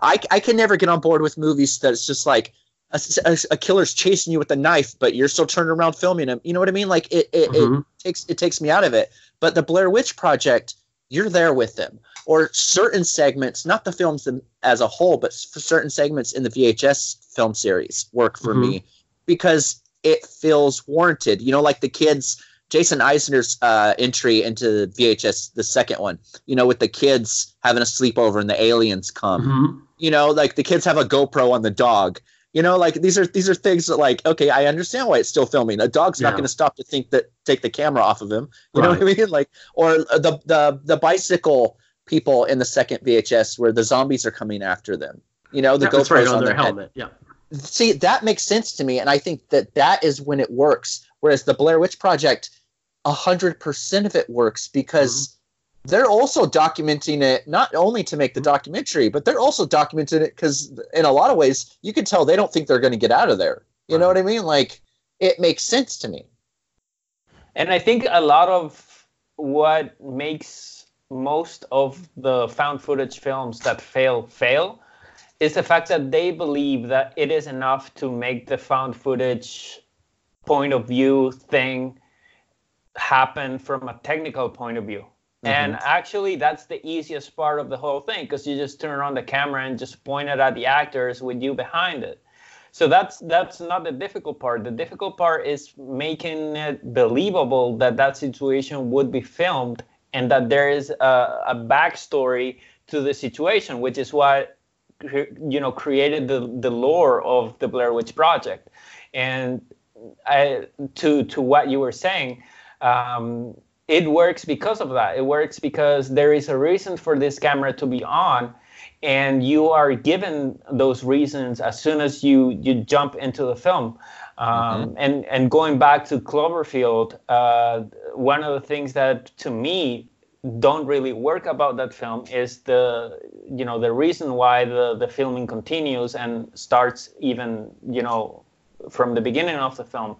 I, I can never get on board with movies that's just like a, a, a, killer's chasing you with a knife, but you're still turning around filming him. You know what I mean? Like it, it, mm-hmm. it takes it takes me out of it. But the Blair Witch Project, you're there with them. Or certain segments, not the films as a whole, but for certain segments in the VHS film series work for mm-hmm. me because it feels warranted. You know, like the kids Jason Eisener's uh, entry into VHS, the second one, you know, with the kids having a sleepover and the aliens come. Mm-hmm. You know, like the kids have a GoPro on the dog. You know, like these are these are things that like okay, I understand why it's still filming. A dog's yeah. not going to stop to think that take the camera off of him. You right. know what I mean? Like or the the the bicycle people in the second VHS where the zombies are coming after them. You know, the yeah, GoPro's right, on, on, their, their helmet. Yeah. See, that makes sense to me, and I think that that is when it works. Whereas the Blair Witch Project, hundred percent of it works because mm-hmm. they're also documenting it not only to make the documentary, but they're also documenting it because in a lot of ways you can tell they don't think they're going to get out of there. You right. know what I mean? Like it makes sense to me. And I think a lot of what makes most of the found footage films that fail fail is the fact that they believe that it is enough to make the found footage point of view thing happen from a technical point of view. Mm-hmm. And actually, that's the easiest part of the whole thing because you just turn on the camera and just point it at the actors with you behind it. So that's that's not the difficult part. The difficult part is making it believable that that situation would be filmed and that there is a, a backstory to the situation, which is what you know created the the lore of the Blair Witch Project. And I, to to what you were saying, um, it works because of that. It works because there is a reason for this camera to be on, and you are given those reasons as soon as you you jump into the film. Um, And and going back to Cloverfield, uh, one of the things that to me don't really work about that film is the you know the reason why the the filming continues and starts even you know from the beginning of the film.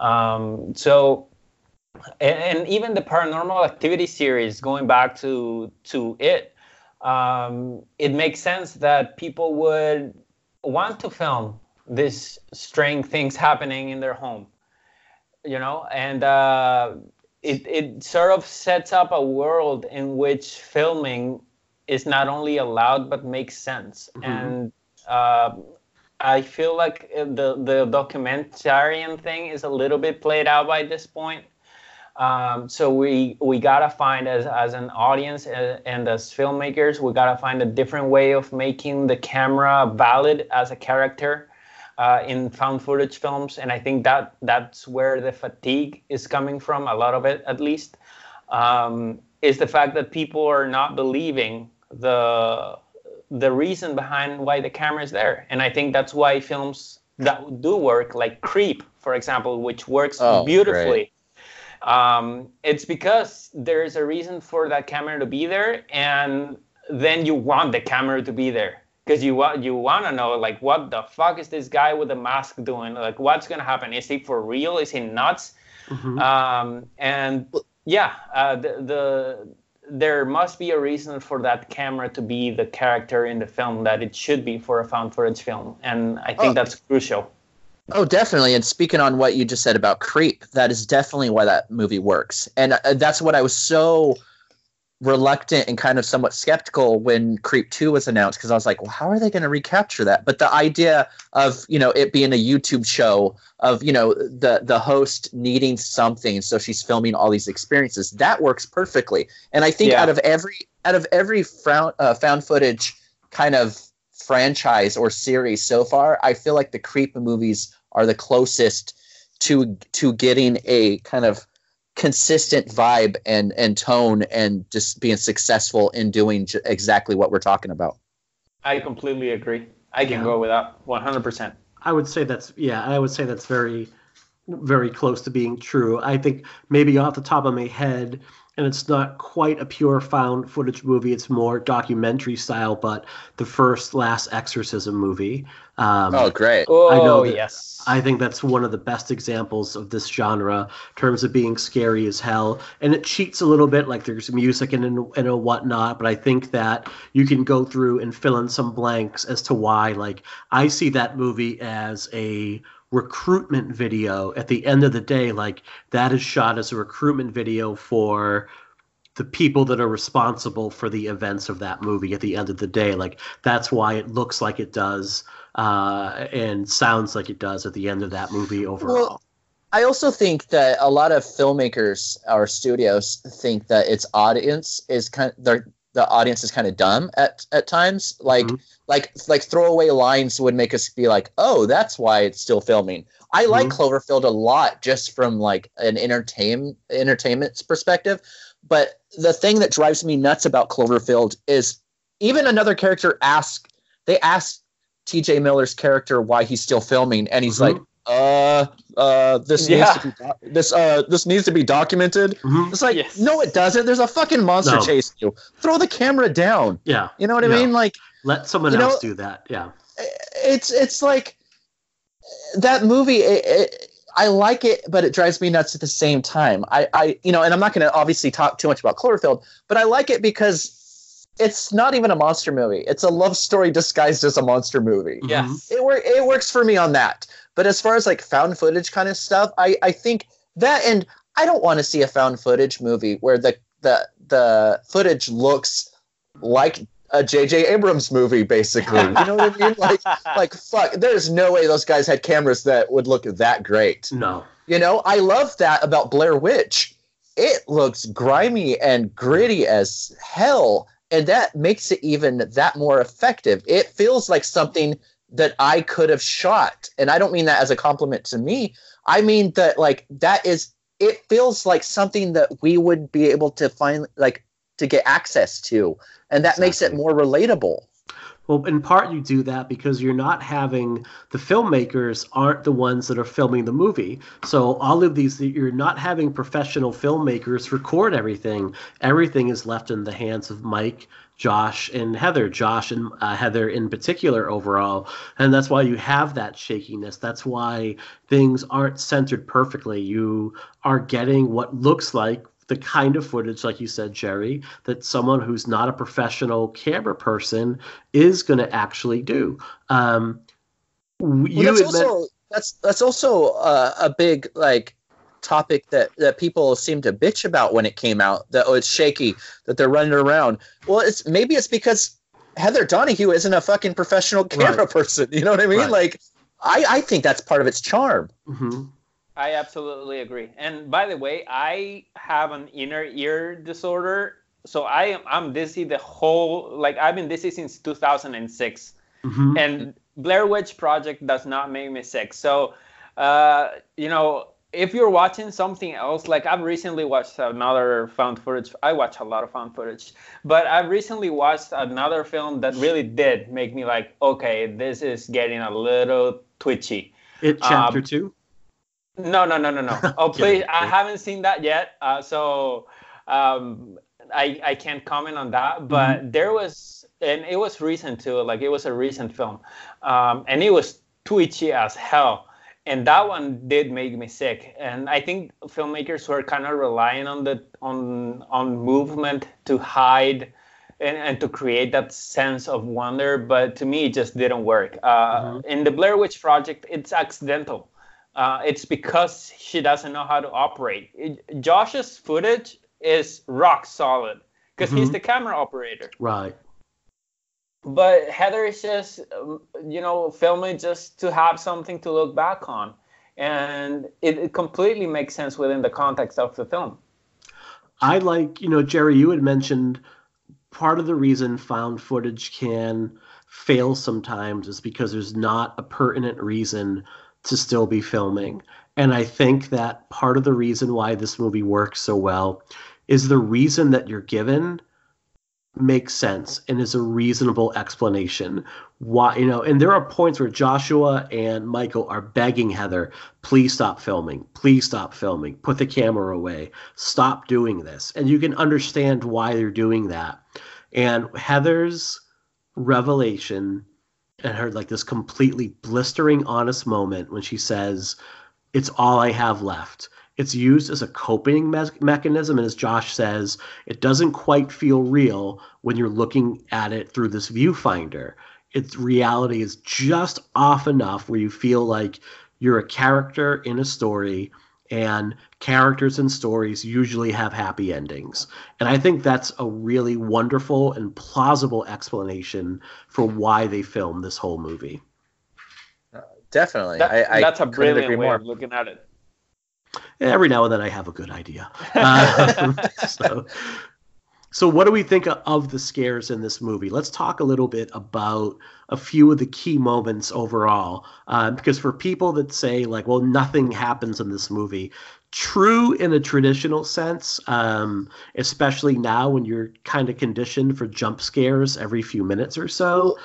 Um, so and, even the paranormal activity series going back to to it um, it makes sense that people would want to film these strange things happening in their home you know and uh, it, it sort of sets up a world in which filming is not only allowed but makes sense. And uh, i feel like the the documentarian thing is a little bit played out by this point. Um, so we we gotta find as as an audience and, and as filmmakers, we gotta find a different way of making the camera valid as a character uh, in found footage films, and I think that that's where the fatigue is coming from. A lot of it, at least, um, is the fact that people are not believing the the reason behind why the camera is there, and I think that's why films that do work, like Creep, for example, which works Oh, beautifully great. um, it's because there's a reason for that camera to be there and then you want the camera to be there because you want you want to know like what the fuck is this guy with the mask doing like what's gonna happen is he for real is he nuts Mhm. um, and yeah uh, the, the there must be a reason for that camera to be the character in the film that it should be for a found footage film and i think Oh. that's crucial Oh, definitely. And speaking on what you just said about Creep, that is definitely why that movie works. And uh, that's what I was so reluctant and kind of somewhat skeptical when Creep 2 was announced because I was like, well, how are they going to recapture that? But the idea of, you know, it being a YouTube show of, you know, the the host needing something so she's filming all these experiences, that works perfectly. And I think Yeah. out of every out of every found, uh, found footage kind of franchise or series so far, I feel like the Creep movies are the closest to to getting a kind of consistent vibe and and tone and just being successful in doing j- exactly what we're talking about. i completely agree i can Yeah. go with that 100% I would say that's yeah, I would say that's very very close to being true. I think maybe off the top of my head, and it's not quite a pure found footage movie, it's more documentary style, but the first Last Exorcism movie. Um, Oh, great! Oh, I know that- yes. I think that's one of the best examples of this genre in terms of being scary as hell. And it cheats a little bit, like there's music and, and, and a whatnot, but I think that you can go through and fill in some blanks as to why. Like, I see that movie as a recruitment video at the end of the day. Like, that is shot as a recruitment video for the people that are responsible for the events of that movie at the end of the day. Like, that's why it looks like it does uh, and sounds like it does at the end of that movie overall. Well, I also think that a lot of filmmakers or studios think that its audience is kind of their the audience is kind of dumb at at times. Like Mhm. like like throwaway lines would make us be like, oh, that's why it's still filming. I like Cloverfield a lot just from like an entertain entertainment perspective. But the thing that drives me nuts about Cloverfield is even another character ask they ask TJ Miller's character why he's still filming, and he's Mhm. like, uh, uh, this Yeah. needs to be doc- this uh this needs to be documented. Mhm. It's like, Yes. no, it doesn't. There's a fucking monster No. chasing you. Throw the camera down. Yeah, You know what I mean? Like, let someone You know- else do that. Yeah. it's it's like that movie. It, it, I like it, but it drives me nuts at the same time. I, I, you know, and I'm not going to obviously talk too much about Cloverfield, but I like it because it's not even a monster movie. It's a love story disguised as a monster movie. Mhm. Yes. it work it works for me on that. But as far as like found footage kind of stuff, I I think that and I don't want to see a found footage movie where the the the footage looks like a J.J. Abrams movie, basically. You know what I mean? *laughs* Like like fuck, there's no way those guys had cameras that would look that great. No. You know, I love that about Blair Witch. It looks grimy and gritty as hell, and that makes it even that more effective. It feels like something that I could have shot. And I don't mean that as a compliment to me. I mean that like that is it feels like something that we would be able to find like to get access to. And that makes it more relatable. Well, in part, you do that because you're not having the filmmakers aren't the ones that are filming the movie. So all of these, you're not having professional filmmakers record everything. Everything is left in the hands of Mike, Josh, and Heather. Josh and uh, Heather in particular overall, and that's why you have that shakiness. That's why things aren't centered perfectly. You are getting what looks like the kind of footage, like you said, Jerry, that someone who's not a professional camera person is going to actually do. Um, Well, you that's admit- also that's that's also uh, a big like topic that that people seem to bitch about when it came out that oh it's shaky that they're running around well it's maybe it's because heather donahue isn't a fucking professional camera Right. person you know what i mean Right. like i i think that's part of its charm Mhm. I absolutely agree. And by the way, I have an inner ear disorder, so I am I'm dizzy the whole like I've been dizzy since 2006. Mhm. and Blair Witch Project does not make me sick. So, uh, you know, if you're watching something else, like I've recently watched another found footage. I watch a lot of found footage, but I've recently watched another film that really did make me like, okay, this is getting a little twitchy. It chapter Um, two. No, no, no, no, no. *laughs* Oh, please, I haven't seen that yet, uh, so um, I I can't comment on that. But there was, and it was recent too. Like it was a recent film, um, and it was twitchy as hell. And that one did make me sick. And I think filmmakers were kind of relying on the on on movement to hide and, and to create that sense of wonder. But to me, it just didn't work. Uh, In the Blair Witch Project, it's accidental. Uh, it's because she doesn't know how to operate. It- Josh's footage is rock solid because he's Mhm. the camera operator. Right. But Heather is just, you know, filming just to have something to look back on. And it, it completely makes sense within the context of the film. I like, you know, Jerry, you had mentioned part of the reason found footage can fail sometimes is because there's not a pertinent reason to still be filming. And I think that part of the reason why this movie works so well is the reason that you're given makes sense and is a reasonable explanation why you know and there are points where joshua and michael are begging heather please stop filming. Please stop filming. Put the camera away. Stop doing this. And you can understand why they're doing that. And heather's revelation and her like this completely blistering honest moment when she says it's all i have left it's used as a coping me- mechanism and as josh says it doesn't quite feel real when you're looking at it through this viewfinder. Its reality is just off enough where you feel like you're a character in a story and characters and stories usually have happy endings. And i think that's a really wonderful and plausible explanation for why they filmed this whole movie. Uh, definitely. That- I, I that's a brilliant agree way more. of looking at it. Every now and then I have a good idea. Um, *laughs* so, so, what do we think of the scares in this movie? Let's talk a little bit about a few of the key moments overall. Uh, because for people that say, like, well, nothing happens in this movie, true in a traditional sense, um, especially now when you're kind of conditioned for jump scares every few minutes or so.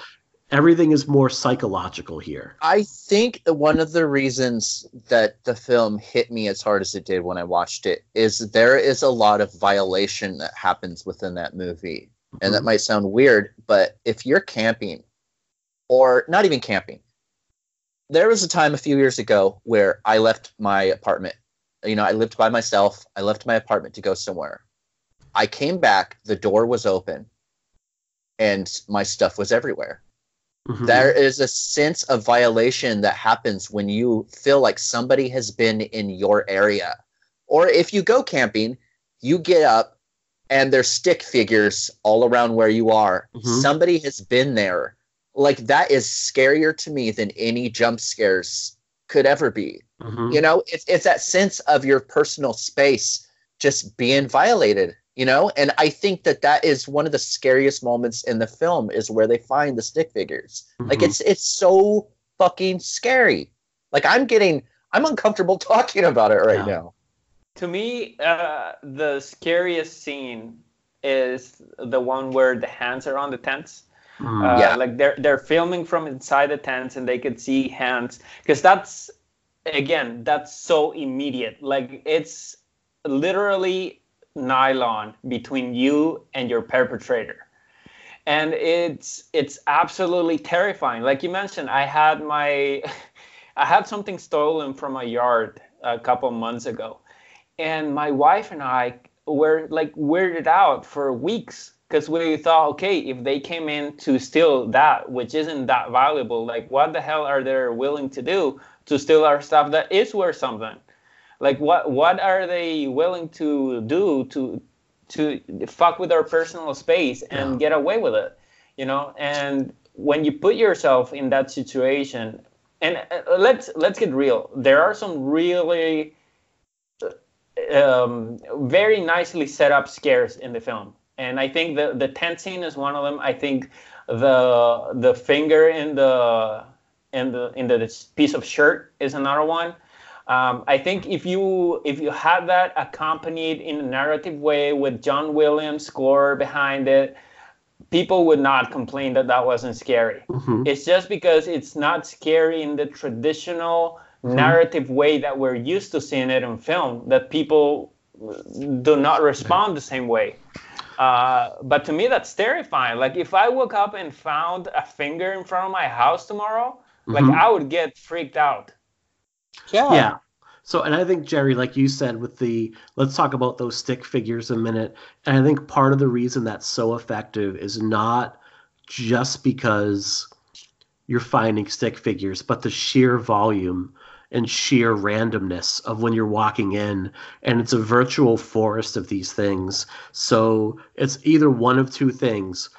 Everything is more psychological here. I think one of the reasons that the film hit me as hard as it did when I watched it is there is a lot of violation that happens within that movie. And that mm-hmm. might sound weird, but if you're camping, or not even camping, there was a time a few years ago where I left my apartment. You know, I lived by myself. I left my apartment to go somewhere. I came back, the door was open, and my stuff was everywhere. Mhm. There is a sense of violation that happens when you feel like somebody has been in your area. Or if you go camping, you get up and there's stick figures all around where you are. Mhm. Somebody has been there. Like that is scarier to me than any jump scares could ever be. Mhm. You know, it's it's that sense of your personal space just being violated you know and i think that that is one of the scariest moments in the film is where they find the stick figures like Mhm. it's it's so fucking scary like i'm getting i'm uncomfortable *laughs* talking about it right Yeah. now To me, uh, the scariest scene is the one where the hands are on the tents. Mm. Uh, Yeah. Like they're they're filming from inside the tents and they could see hands because that's again that's so immediate. Like it's literally nylon between you and your perpetrator. And it's it's absolutely terrifying. Like you mentioned, I had my *laughs* I had something stolen from my yard a couple months ago. And my wife and I were like weirded out for weeks because we thought, okay, if they came in to steal that, which isn't that valuable, like what the hell are they willing to do to steal our stuff that is worth something? Like what what are they willing to do to to fuck with our personal space and Yeah. get away with it? You know, and when you put yourself in that situation, and uh, let's let's get real, there are some really um, very nicely set up scares in the film, and I think the the tent scene is one of them. I think the the finger in the in the in the piece of shirt is another one. Um, I think if you if you had that accompanied in a narrative way with John Williams score behind it, people would not complain that that wasn't scary. Mhm. It's just because it's not scary in the traditional narrative way that we're used to seeing it in film that people do not respond the same way. Uh, but to me, that's terrifying. Like if I woke up and found a finger in front of my house tomorrow, like Mhm. I would get freaked out. Yeah. Yeah. So and i think jerry like you said with the let's talk about those stick figures a minute. And i think part of the reason that's so effective is not just because you're finding stick figures but the sheer volume and sheer randomness of when you're walking in. And it's a virtual forest of these things. So it's either one of two things.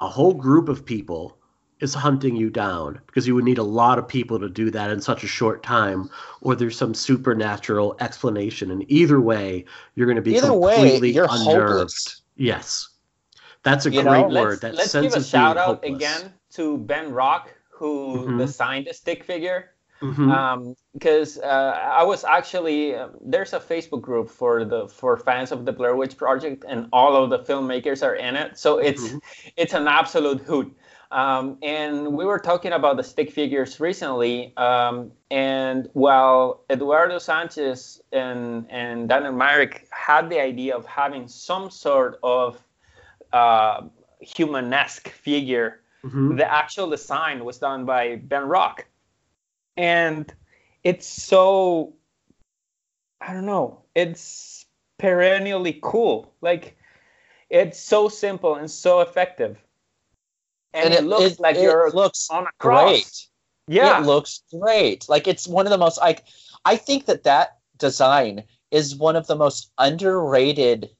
A whole group of people is hunting you down because you would need a lot of people to do that in such a short time or there's some supernatural explanation and either way you're going to be Either way, completely you're unnerved hopeless. yes that's a You great know, word Let's, that let's give a shout out hopeless. again to Ben Rock who Mhm. designed the stick figure. Mhm. um, because uh, I was actually uh, there's a Facebook group for the for fans of the Blair Witch Project, and all of the filmmakers are in it. So it's Mhm. it's an absolute hoot. Um, and we were talking about the stick figures recently, um, and while Eduardo Sanchez and and Daniel Myrick had the idea of having some sort of uh, humanesque figure Mhm. the actual design was done by Ben Rock. And it's so I don't know, it's perennially cool. Like it's so simple and so effective. And, it, looks like it you're looks on a cross. great Yeah. it looks great. Like it's one of the most like i think that that design is one of the most underrated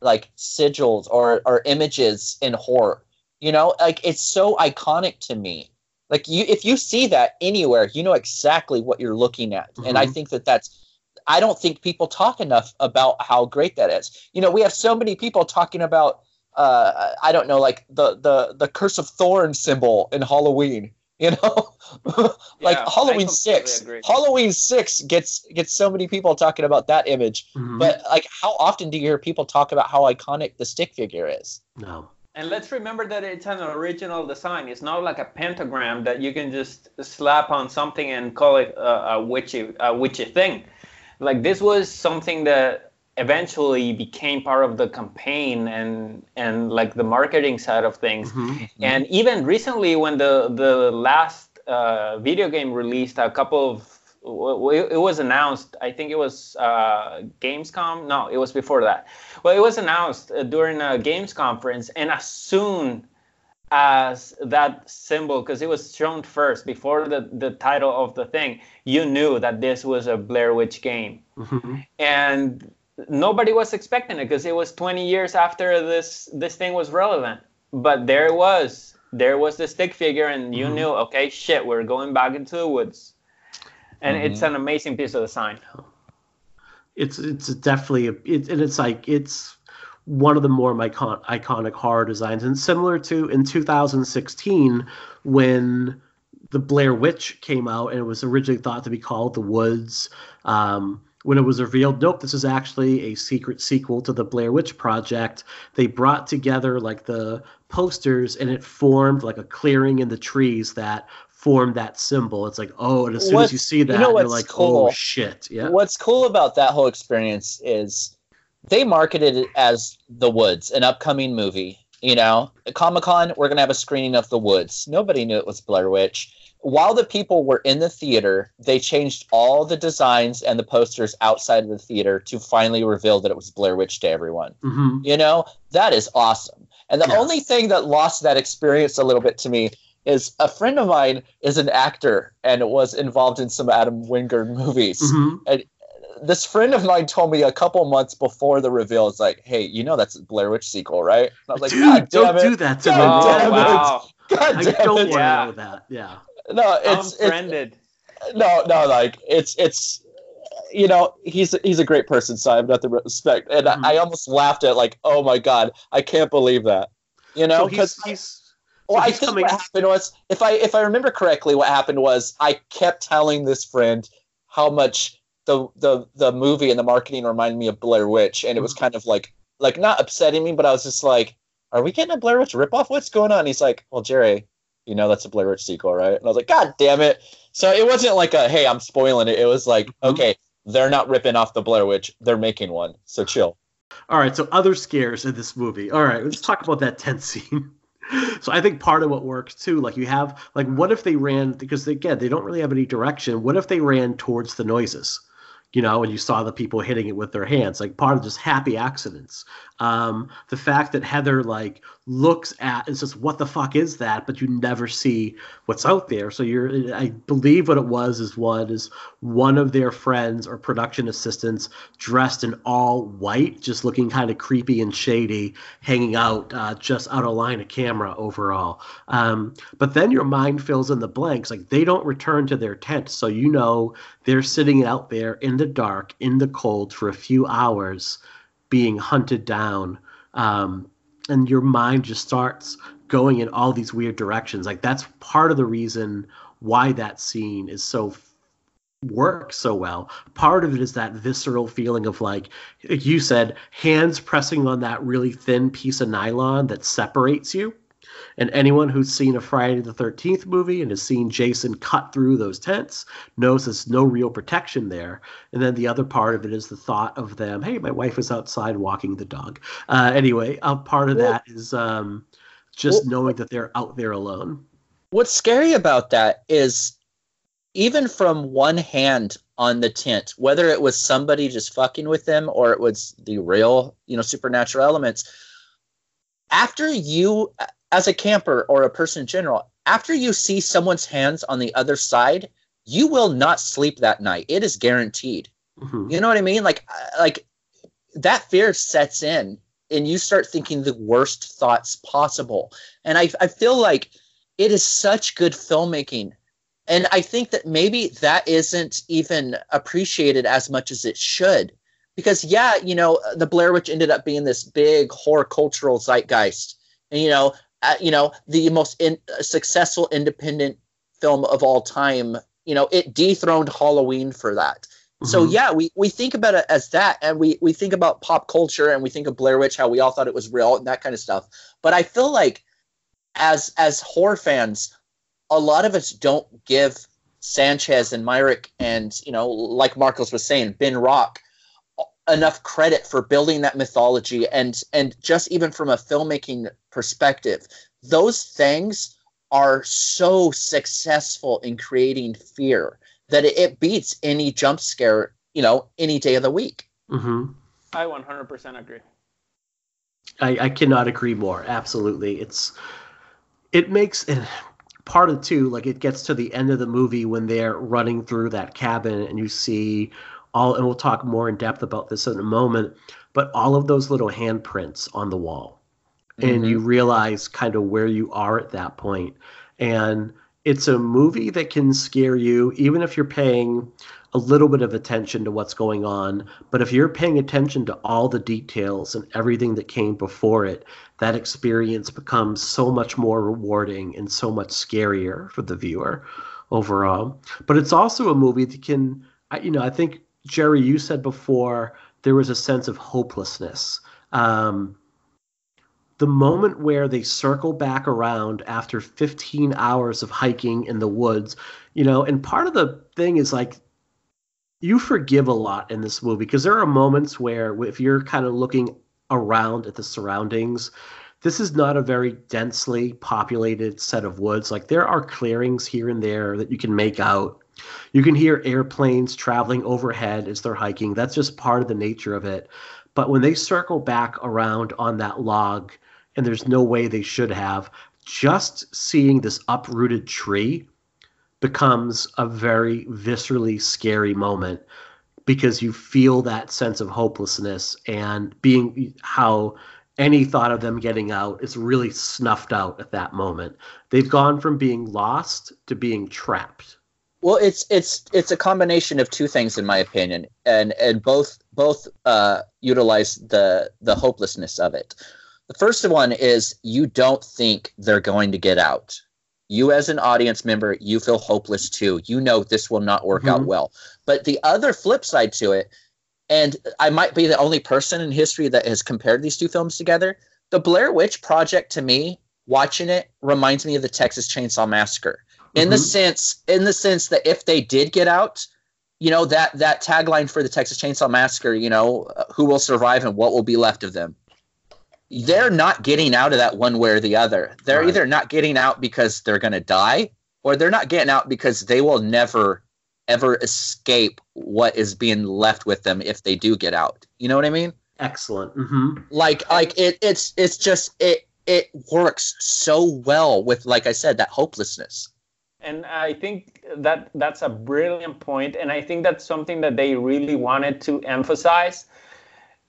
like sigils or or images in horror. You know like it's so iconic to me. Like you if you see that anywhere you know exactly what you're looking at. And i Mhm. think that that's i don't think people talk enough about how great that is. You know we have so many people talking about uh i don't know like the the the curse of thorn symbol in halloween you know *laughs* like Yeah, halloween 6 agree. halloween 6 gets gets so many people talking about that image Mhm. but like how often do you hear people talk about how iconic the stick figure is no And let's remember that it's an original design. It's not like a pentagram that you can just slap on something and call it a, a witchy a witchy thing. Like this was something that eventually became part of the campaign and and like the marketing side of things. Mhm. And even recently, when the the last uh, video game released, a couple of it was announced. I think it was uh, Gamescom. No, it was before that. Well, it was announced uh, during a Games conference, and as soon as that symbol, because it was shown first before the the title of the thing, you knew that this was a Blair Witch game Mhm. and nobody was expecting it because it was 20 years after this this thing was relevant but there it was there was the stick figure and you Mhm. knew okay shit we're going back into the woods and it's an amazing piece of design it's it's definitely a, it, and it's like it's one of the more icon- iconic horror designs, and similar to in 2016 when the Blair Witch came out and it was originally thought to be called The Woods. Um, when it was revealed, nope, this is actually a secret sequel to the Blair Witch Project. They brought together like the posters and it formed like a clearing in the trees that formed that symbol. It's like, oh, and as soon What's- as you see that, you know are like, cool? oh shit, yeah. What's cool about that whole experience is they marketed it as The Woods, an upcoming movie. You know, at Comic Con, we're going to have a screening of The Woods. Nobody knew it was Blair Witch. While the people were in the theater, they changed all the designs and the posters outside of the theater to finally reveal that it was Blair Witch to everyone. hmm You know, that is awesome. And the Yeah. only thing that lost that experience a little bit to me is a friend of mine is an actor and was involved in some Adam Wingard movies. hmm This friend of mine told me a couple months before the reveal, it's like, hey, you know that's a Blair Witch sequel, right? And I was like, Dude, God damn don't it. do that to me. God Oh damn it. wow! God I don't it. want to Yeah. know that. Yeah. No, it's, Unfriended. no, no, like it's it's you know he's he's a great person, so I have nothing but respect. And Mhm. I, I almost laughed at like, oh my god, I can't believe that. You know, so he's, because he's well, so I think coming- what happened was if I if I remember correctly, what happened was I kept telling this friend how much the the the movie and the marketing reminded me of Blair Witch, and it was kind of like like not upsetting me, but I was just like, are we getting a Blair Witch ripoff? What's going on? he's like, well, Jerry, you know that's a Blair Witch sequel, right? And I was like, God damn it! So it wasn't like a hey, I'm spoiling it. It was like, Mhm. okay, they're not ripping off the Blair Witch, they're making one. So chill. All right, so other scares in this movie. All right, let's talk about that tent scene. *laughs* So I think part of what works too, like you have, like, what if they ran because again they don't really have any direction. What if they ran towards the noises, you know, and you saw the people hitting it with their hands, like part of just happy accidents. Um, the fact that Heather like looks at and says, "What the fuck is that?" But you never see what's out there. So you're, I believe what it was is one is one of their friends or production assistants dressed in all white, just looking kind of creepy and shady, hanging out uh, just out of line of camera overall. Um, but then your mind fills in the blanks. Like they don't return to their tent, so you know they're sitting out there in the dark, in the cold for a few hours, being hunted down. Um, and your mind just starts going in all these weird directions. Like that's part of the reason why that scene is so works so well. Part of it is that visceral feeling of like like you said, hands pressing on that really thin piece of nylon that separates you. And anyone who's seen a Friday the 13th movie and has seen Jason cut through those tents knows there's no real protection there. And then the other part of it is the thought of them, hey, my wife is outside walking the dog. Uh, anyway, a part of that is um, just Well- knowing that they're out there alone. What's scary about that is even from one hand on the tent, whether it was somebody just fucking with them or it was the real, you know, supernatural elements, after you, as a camper or a person in general, after you see someone's hands on the other side, you will not sleep that night. It is guaranteed. Mhm. You know what I mean? Like, uh, like that fear sets in, and you start thinking the worst thoughts possible. And I, I feel like it is such good filmmaking, and I think that maybe that isn't even appreciated as much as it should. Because yeah, you know, the Blair Witch ended up being this big horror cultural zeitgeist, and you know, you know, the most in, uh, successful independent film of all time. You know, it dethroned Halloween for that. So Mhm. yeah, we, we think about it as that, and we we think about pop culture, and we think of Blair Witch, how we all thought it was real, and that kind of stuff. But I feel like, as as horror fans, a lot of us don't give Sanchez and Myrick and you know, like Marcos was saying, Ben Rock, enough credit for building that mythology, and and just even from a filmmaking perspective, those things are so successful in creating fear that it, it beats any jump scare, you know, any day of the week. Mhm. I 100% agree. I, I cannot agree more. Absolutely, it's it makes and part of two like it gets to the end of the movie when they're running through that cabin and you see all and we'll talk more in depth about this in a moment, but all of those little handprints on the wall, and you mm-hmm. realize kind of where you are at that point, and it's a movie that can scare you even if you're paying a little bit of attention to what's going on. But if you're paying attention to all the details and everything that came before it, that experience becomes so much more rewarding and so much scarier for the viewer overall. But it's also a movie that can, you know, I think Jerry, you said before there was a sense of hopelessness. Um, the moment where they circle back around after 15 hours of hiking in the woods, you know, and part of the thing is like you forgive a lot in this movie because there are moments where if you're kind of looking around at the surroundings, this is not a very densely populated set of woods. Like there are clearings here and there that you can make out. You can hear airplanes traveling overhead as they're hiking. That's just part of the nature of it. But when they circle back around on that log, and there's no way they should have, just seeing this uprooted tree becomes a very viscerally scary moment because you feel that sense of hopelessness and being how any thought of them getting out is really snuffed out at that moment. They've gone from being lost to being trapped. Well, it's it's it's a combination of two things, in my opinion, and and both both uh, utilize the the hopelessness of it. The first one is you don't think they're going to get out. You, as an audience member, you feel hopeless too. You know this will not work out Mhm. well. But the other flip side to it, and I might be the only person in history that has compared these two films together. The Blair Witch Project, to me, watching it reminds me of the Texas Chainsaw Massacre in the Mhm. sense in the sense that if they did get out you know that that tagline for the texas chainsaw massacre you know uh, who will survive and what will be left of them they're not getting out of that one way or the other they're Right. either not getting out because they're going to die or they're not getting out because they will never ever escape what is being left with them if they do get out you know what i mean Excellent. hmm like like it it's it's just it it works so well with like i said that hopelessness and I think that that's a brilliant point, and I think that's something that they really wanted to emphasize.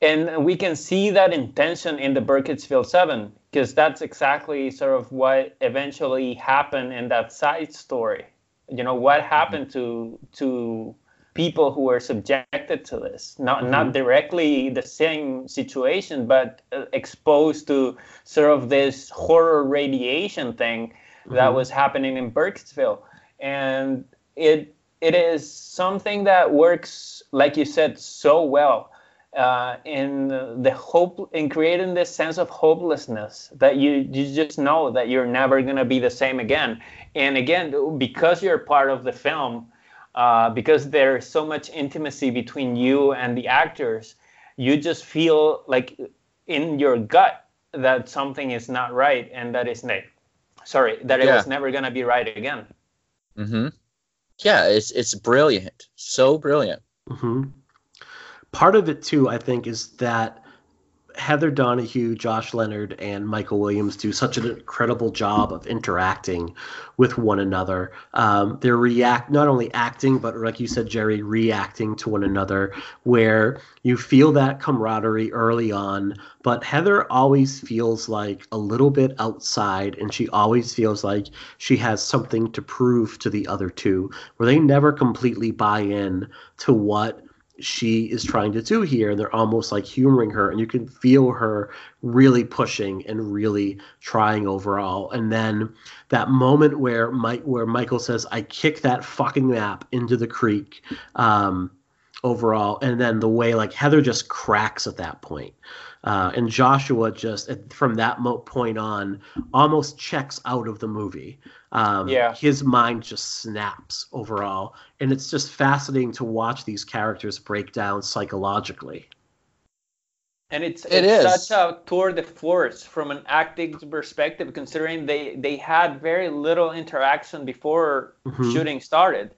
And we can see that intention in the Burkittsville Seven, because that's exactly sort of what eventually happened in that side story. You know, what happened to to people who were subjected to this, not not directly the same situation, but uh, exposed to sort of this horror radiation thing that Mhm. was happening in Burkittsville, and it it is something that works, like you said, so well uh, in the hope in creating this sense of hopelessness that you you just know that you're never gonna be the same again, and again because you're part of the film, uh, because there's so much intimacy between you and the actors, you just feel like in your gut that something is not right and that is ne- sorry that it Yeah. was never gonna be right again. Mm-hmm. Yeah, it's it's brilliant, so brilliant. hmm Part of it too, I think, is that Heather Donahue, Josh Leonard, and Michael Williams do such an incredible job of interacting with one another. Um, they're react not only acting, but like you said, Jerry, reacting to one another, where you feel that camaraderie early on. But Heather always feels like a little bit outside, and she always feels like she has something to prove to the other two, where they never completely buy in to what she is trying to do here and they're almost like humoring her and you can feel her really pushing and really trying overall. And then that moment where mike where michael says i kick that fucking map into the creek um overall and then the way like heather just cracks at that point uh, and joshua just from that mo- point on almost checks out of the movie um, Yeah. his mind just snaps overall and it's just fascinating to watch these characters break down psychologically And it's, It it's is. such a tour de force from an acting perspective, considering they, they had very little interaction before Mhm. shooting started.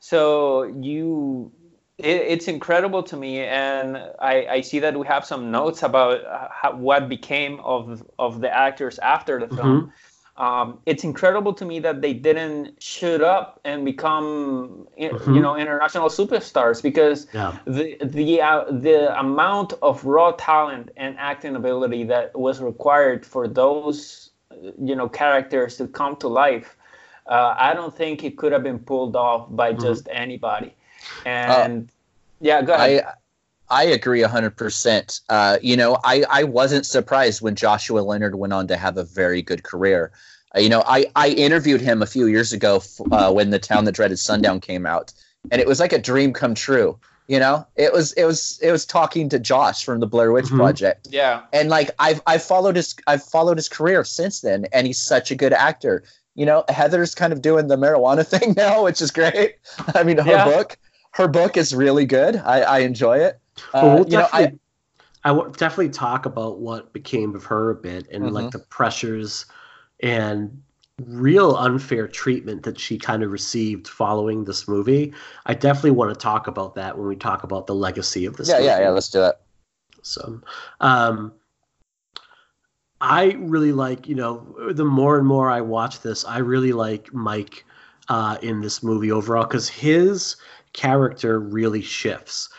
So you, it, it's incredible to me, and I, I see that we have some notes about uh, how, what became of of the actors after the film. Um, it's incredible to me that they didn't shoot up and become, Mhm. you know, international superstars because yeah the the uh, the amount of raw talent and acting ability that was required for those uh, you know characters to come to life uh, i don't think it could have been pulled off by just anybody And yeah, go ahead. I I agree hundred percent. Uh, you know, I I wasn't surprised when Joshua Leonard went on to have a very good career. Uh, you know, I I interviewed him a few years ago f- uh, when the Town That Dreaded Sundown came out, and it was like a dream come true. You know, it was it was it was talking to Josh from the Blair Witch Mhm. Project, yeah. and like I've I've followed his I've followed his career since then, and he's such a good actor. You know, Heather's kind of doing the marijuana *laughs* thing now, which is great. I mean, her Yeah. book her book is really good. I, I enjoy it. Well, Uh, we'll you know, I, I will definitely talk about what became of her a bit and like Mhm. the pressures and real unfair treatment that she kind of received following this movie. I definitely want to talk about that when we talk about the legacy of this. yeah, yeah, yeah. Let's do that. So, um, I really like, you know, the more and more I watch this, I really like Mike uh, in this movie overall because his character really shifts.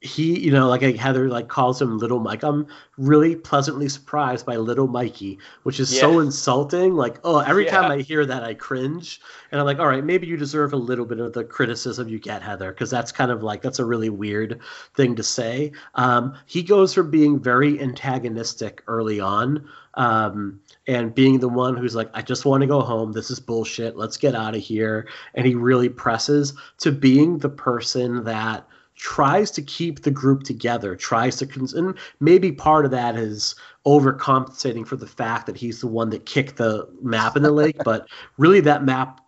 He, you know, like Heather like calls him Little Mike. I'm really pleasantly surprised by Little Mikey, which is so insulting. Like, oh, every time I hear that, I cringe, and I'm like, all right, maybe you deserve a little bit of the criticism you get, Heather, because that's kind of like that's a really weird thing to say. Um, he goes from being very antagonistic early on um, and being the one who's like, I just want to go home. This is bullshit. Let's get out of here. And he really presses to being the person that tries to keep the group together, tries to, cons- and maybe part of that is overcompensating for the fact that he's the one that kicked the map in the lake, *laughs* but really that map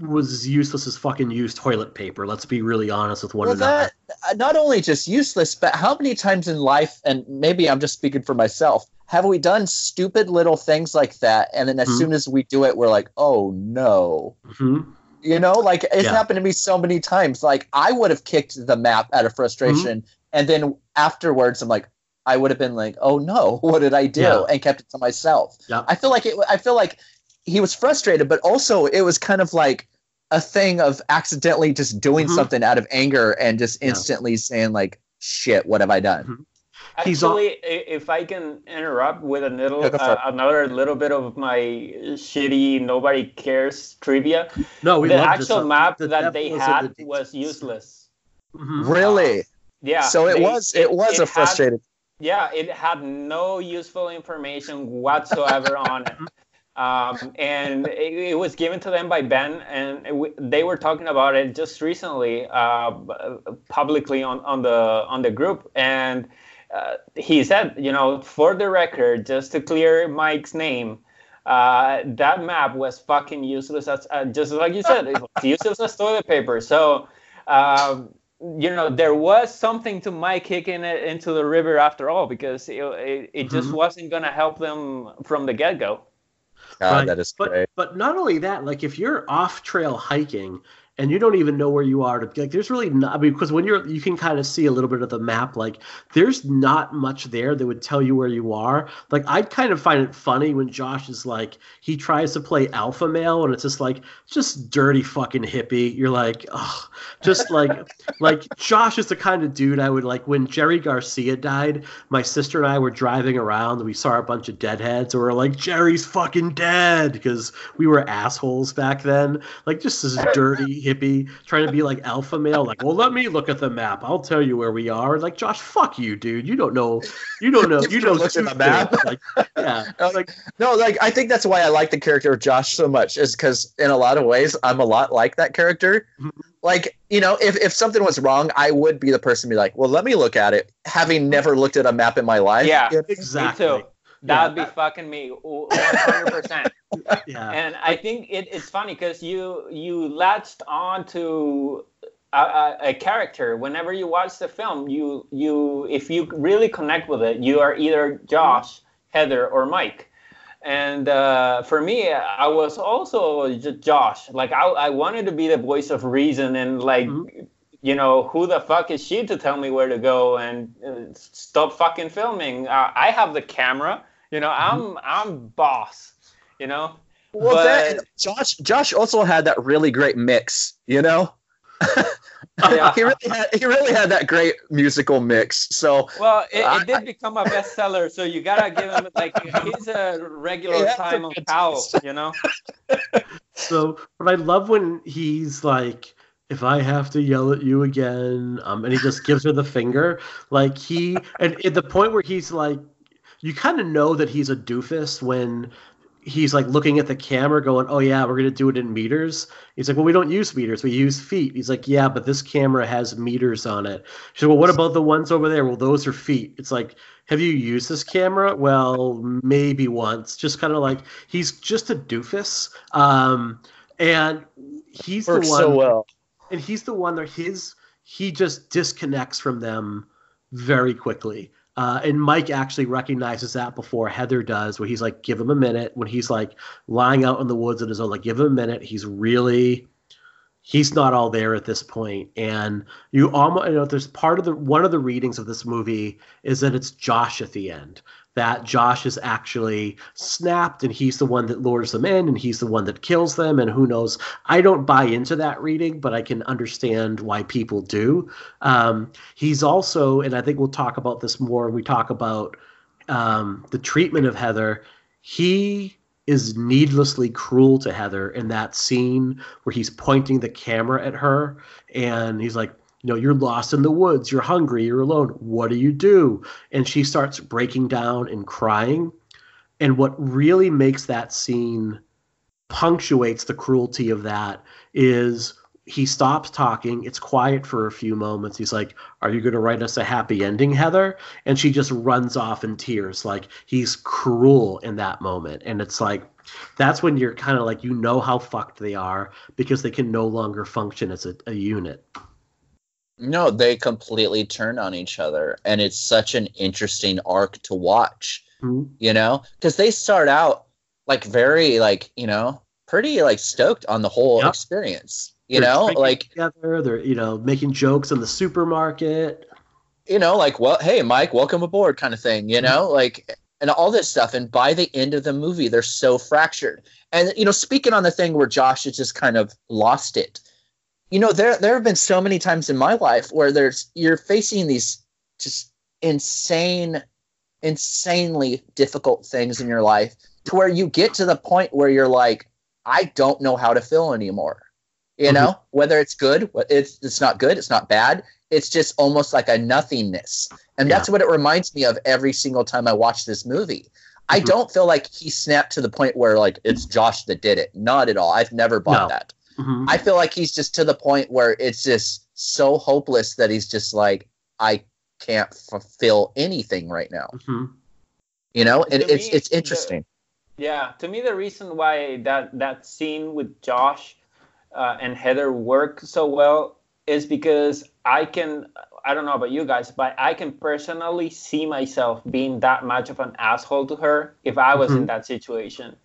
was useless as fucking used toilet paper. Let's be really honest with one Well, another. that uh, not only just useless, but how many times in life, and maybe I'm just speaking for myself, have we done stupid little things like that, and then as Mhm. soon as we do it, we're like, oh no. hmm You know, like it's Yeah. happened to me so many times. Like I would have kicked the map out of frustration, and then afterwards, I'm like, I would have been like, "Oh no, *laughs* what did I do?" Yeah. and kept it to myself. Yep. I feel like it. I feel like he was frustrated, but also it was kind of like a thing of accidentally just doing Mhm. something out of anger and just Yeah. instantly saying like, "Shit, what have I done?" He's al- Actually, i if I can interrupt with a little, Yeah, go for uh, another little bit of my shitty nobody cares trivia. No, we the love this. actual Uh, map the that they had the was details. useless. Mhm. Really? Yeah. so it they- was. It was a had- frustrated. yeah, it had no useful information whatsoever on it. Um, and it, it was given to them by Ben, and w- they were talking about it just recently, uh, publicly on, on the on the group. And uh, he said, you know, for the record, just to clear Mike's name, uh, that map was fucking useless. As, uh, just like you said, it was useless as toilet paper. So. Um, you know, there was something to Mike kicking it into the river after all, because it, it, it just Mhm. wasn't going to help them from the get go. God, that is but great. but not only that, like if you're off trail hiking and you don't even know where you are to like there's really not I mean, because when you're you can kind of see a little bit of the map like there's not much there that would tell you where you are. Like i kind of find it funny when josh is like he tries to play alpha male and it's just like just dirty fucking hippie. You're like oh just like *laughs* like josh is the kind of dude i would like when jerry garcia died my sister and i were driving around and we saw a bunch of deadheads and we are like jerry's fucking dead because we were assholes back then. Like just this *laughs* dirty hippie trying to be like alpha male like well let me look at the map i'll tell you where we are like josh fuck you dude you don't know you don't know You've you *laughs* know looked at the map. like yeah *laughs* like No, like I think that's why I like the character of Josh so much, is because in a lot of ways I'm a lot like that character. Mhm. Like, you know, if, if something was wrong, I would be the person to be like, well, let me look at it, having never looked at a map in my life. Yeah. You know? exactly Too. That'd be fucking me, 100%. *laughs* yeah and I think it, it's funny because you you latched on to a, a, a character whenever you watch the film. You you if you really connect with it, you are either Josh, Heather, or Mike. And uh, for me, I was also Josh. Like I, I wanted to be the voice of reason and like. Mhm. You know who the fuck is she to tell me where to go and uh, stop fucking filming? Uh, I have the camera. You know, I'm I'm boss. You know, Well, But- that, Josh Josh also had that really great mix, you know? *laughs* Yeah. *laughs* he really had he really had that great musical mix. So Well, it, I- did become a bestseller, so you gotta give him like he's a regular Yeah, time on it's- cow, you know. *laughs* So, but I love when he's like if I have to yell at you again, um, and he just gives her the finger, like he, and at the point where he's like, you kind of know that he's a doofus when he's like looking at the camera, going, "Oh yeah, we're gonna do it in meters." He's like, "Well, we don't use meters, we use feet." He's like, "Yeah, but this camera has meters on it." She's like, "Well, what about the ones over there?" Well, those are feet. It's like, have you used this camera? Well, maybe once. Just kind of like he's just a doofus, um, and he's Works the one so well. and he's the one that his he just disconnects from them very quickly. Uh, and Mike actually recognizes that before Heather does, where he's like, "Give him a minute." When he's like lying out in the woods on his own, like, "Give him a minute." He's really, he's not all there at this point. And you almost, you know, there's part of the one of the readings of this movie is that it's Josh at the end. That Josh is actually snapped, and he's the one that lures them in, and he's the one that kills them. And who knows? I don't buy into that reading, but I can understand why people do. Um, he's also, and I think we'll talk about this more when we talk about um, the treatment of Heather. He is needlessly cruel to Heather in that scene where he's pointing the camera at her and he's like, you know, you're lost in the woods, you're hungry, you're alone. What do you do? And she starts breaking down and crying. And what really makes that scene punctuates the cruelty of that is he stops talking. It's quiet for a few moments. He's like, Are you going to write us a happy ending, Heather? And she just runs off in tears. Like, he's cruel in that moment. And it's like, that's when you're kind of like, you know how fucked they are because they can no longer function as a, a unit. No, they completely turn on each other, and it's such an interesting arc to watch. Mhm. You know, because they start out like very like you know pretty like stoked on the whole Yep. experience. You They're know, like together, they're, you know, making jokes in the supermarket. you know, like well, hey, Mike, welcome aboard, kind of thing. You know, like and all this stuff. And by the end of the movie, they're so fractured. And you know, speaking on the thing where Josh has just kind of lost it. You know, there there have been so many times in my life where there's you're facing these just insane, insanely difficult things in your life to where you get to the point where you're like, I don't know how to feel anymore. You know, whether it's good, it's it's not good, it's not bad. It's just almost like a nothingness. And that's what it reminds me of every single time I watch this movie. I Mhm. don't feel like he snapped to the point where like it's Josh that did it. Not at all. I've never bought No. that. Mhm. I feel like he's just to the point where it's just so hopeless that he's just like, I can't fulfill anything right now. Mhm. You know, and it's me, it's the- interesting. Yeah, to me, the reason why that that scene with Josh uh, and Heather work so well is because I can. I don't know about you guys, but I can personally see myself being that much of an asshole to her if I was in Mhm. that situation.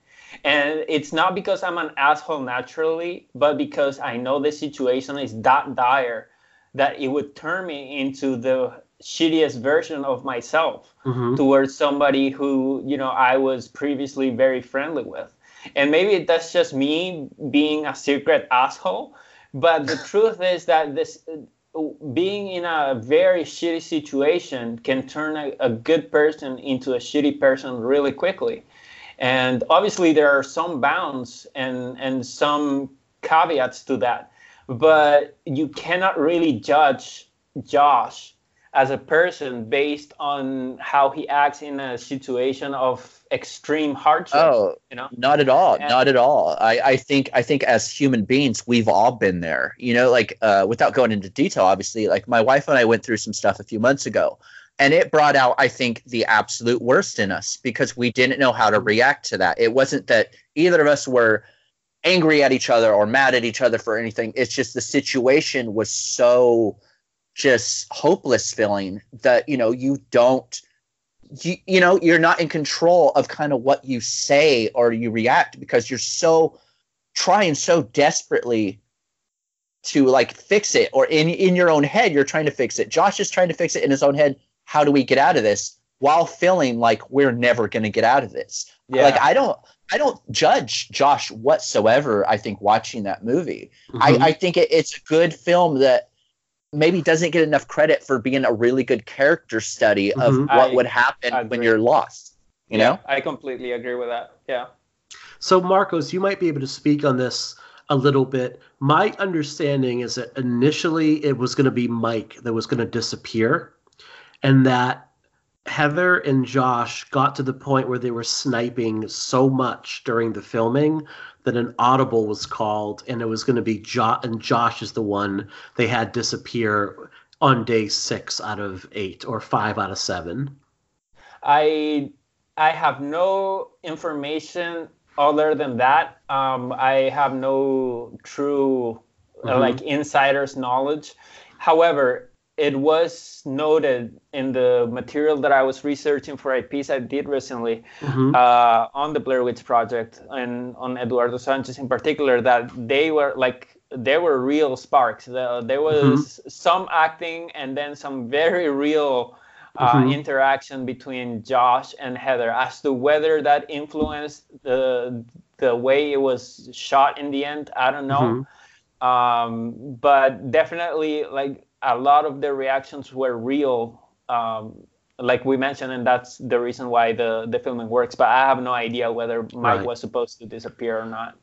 And it's not because I'm an asshole naturally, but because I know the situation is that dire that it would turn me into the shittiest version of myself Mhm. towards somebody who you know I was previously very friendly with. And maybe that's just me being a secret asshole, but the truth is that this being in a very shitty situation can turn a, a good person into a shitty person really quickly. And obviously there are some bounds and and some caveats to that, but you cannot really judge Josh as a person based on how he acts in a situation of extreme hardship. Oh, you know, Not at all. And- not at all. I, I think I think as human beings, we've all been there. You know, like uh, without going into detail, obviously, like my wife and I went through some stuff a few months ago, and it brought out, I think, the absolute worst in us because we didn't know how to react to that. It wasn't that either of us were angry at each other or mad at each other for anything. It's just the situation was so just hopeless feeling that you know you don't you, you know you're not in control of kind of what you say or you react because you're so trying so desperately to like fix it or in in your own head you're trying to fix it josh is trying to fix it in his own head how do we get out of this while feeling like we're never going to get out of this Yeah. like i don't i don't judge josh whatsoever i think watching that movie Mhm. I, I think it, it's a good film that maybe doesn't get enough credit for being a really good character study of Mhm. what I would happen when you're lost. You know? I completely agree with that. Yeah. So, Marcos, you might be able to speak on this a little bit. My understanding is that initially it was going to be Mike that was going to disappear, and that Heather and Josh got to the point where they were sniping so much during the filming that an audible was called, and it was going to be Josh, and Josh is the one they had disappear on day six out of eight or five out of seven. I I have no information other than that. Um, I have no true uh, Mhm. like insider's knowledge. However, it was noted in the material that I was researching for a piece I did recently Mhm. uh, on the Blair Witch Project and on Eduardo Sanchez in particular that they were like there were real sparks. The, there was some acting and then some very real uh, Mhm. interaction between Josh and Heather as to whether that influenced the the way it was shot in the end. I don't know. Um, but definitely, like a lot of the reactions were real. Um, like we mentioned, and that's the reason why the the filming works. But I have no idea whether Mike Right. was supposed to disappear or not.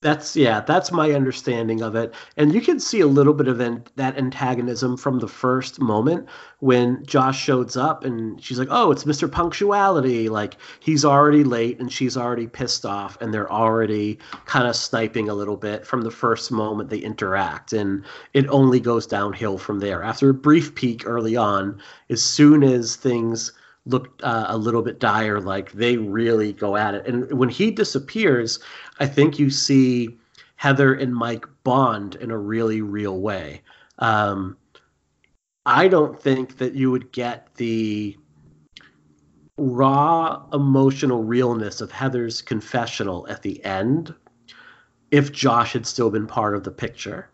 That's yeah, that's my understanding of it. And you can see a little bit of an, that antagonism from the first moment when Josh shows up and she's like, "Oh, it's Mr. Punctuality." Like he's already late and she's already pissed off and they're already kind of sniping a little bit from the first moment they interact and it only goes downhill from there. After a brief peak early on, as soon as things look uh, a little bit dire, like they really go at it. And when he disappears, I think you see Heather and Mike bond in a really real way. Um, I don't think that you would get the raw emotional realness of Heather's confessional at the end if Josh had still been part of the picture.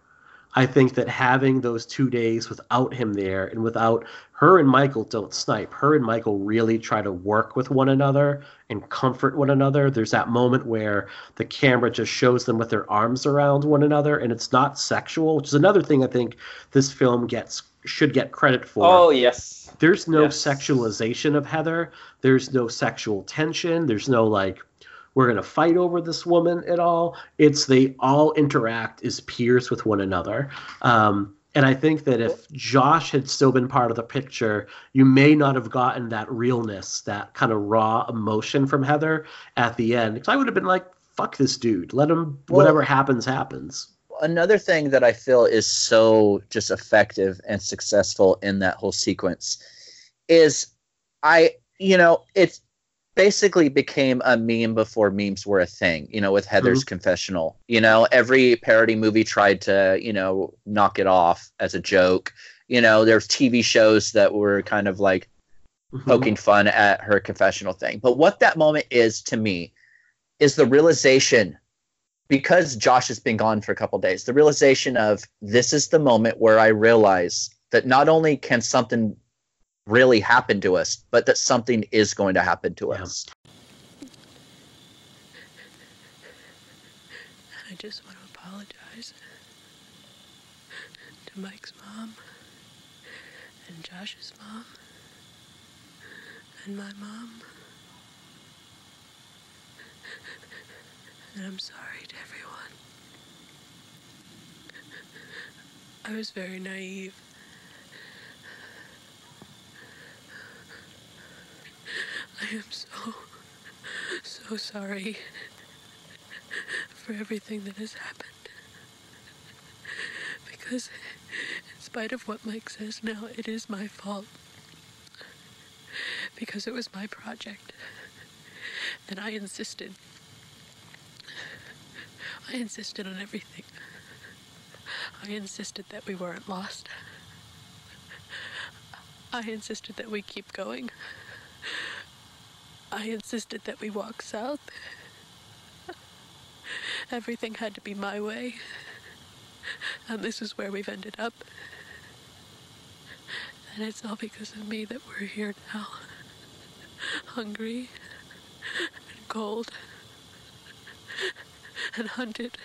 I think that having those two days without him there and without her and Michael don't snipe. Her and Michael really try to work with one another and comfort one another. There's that moment where the camera just shows them with their arms around one another and it's not sexual, which is another thing I think this film gets should get credit for. Oh yes. There's no Yes. sexualization of Heather. There's no sexual tension. There's no like we're going to fight over this woman at all. It's they all interact as peers with one another. Um, and I think that if Josh had still been part of the picture, you may not have gotten that realness, that kind of raw emotion from Heather at the end. Because I would have been like, fuck this dude. Let him, Well- whatever happens, happens. another thing that I feel is so just effective and successful in that whole sequence is I, you know, it's basically became a meme before memes were a thing, you know, with Heather's confessional. You know, every parody movie tried to, you know, knock it off as a joke. You know, there's TV shows that were kind of like Mhm. poking fun at her confessional thing. But what that moment is to me is the realization because Josh has been gone for a couple days, the realization of this is the moment where I realize that not only can something really happen to us, but that something is going to happen to Yeah. us. I just want to apologize to Mike's mom and Josh's mom and my mom. And I'm sorry to everyone. I was very naive. I am so, so sorry for everything that has happened. Because, in spite of what Mike says now, it is my fault. Because it was my project. And I insisted. I insisted on everything. I insisted that we weren't lost. I insisted that we keep going. I insisted that we walk south. Everything had to be my way. And this is where we've ended up. And it's all because of me that we're here now. Hungry and cold and hunted.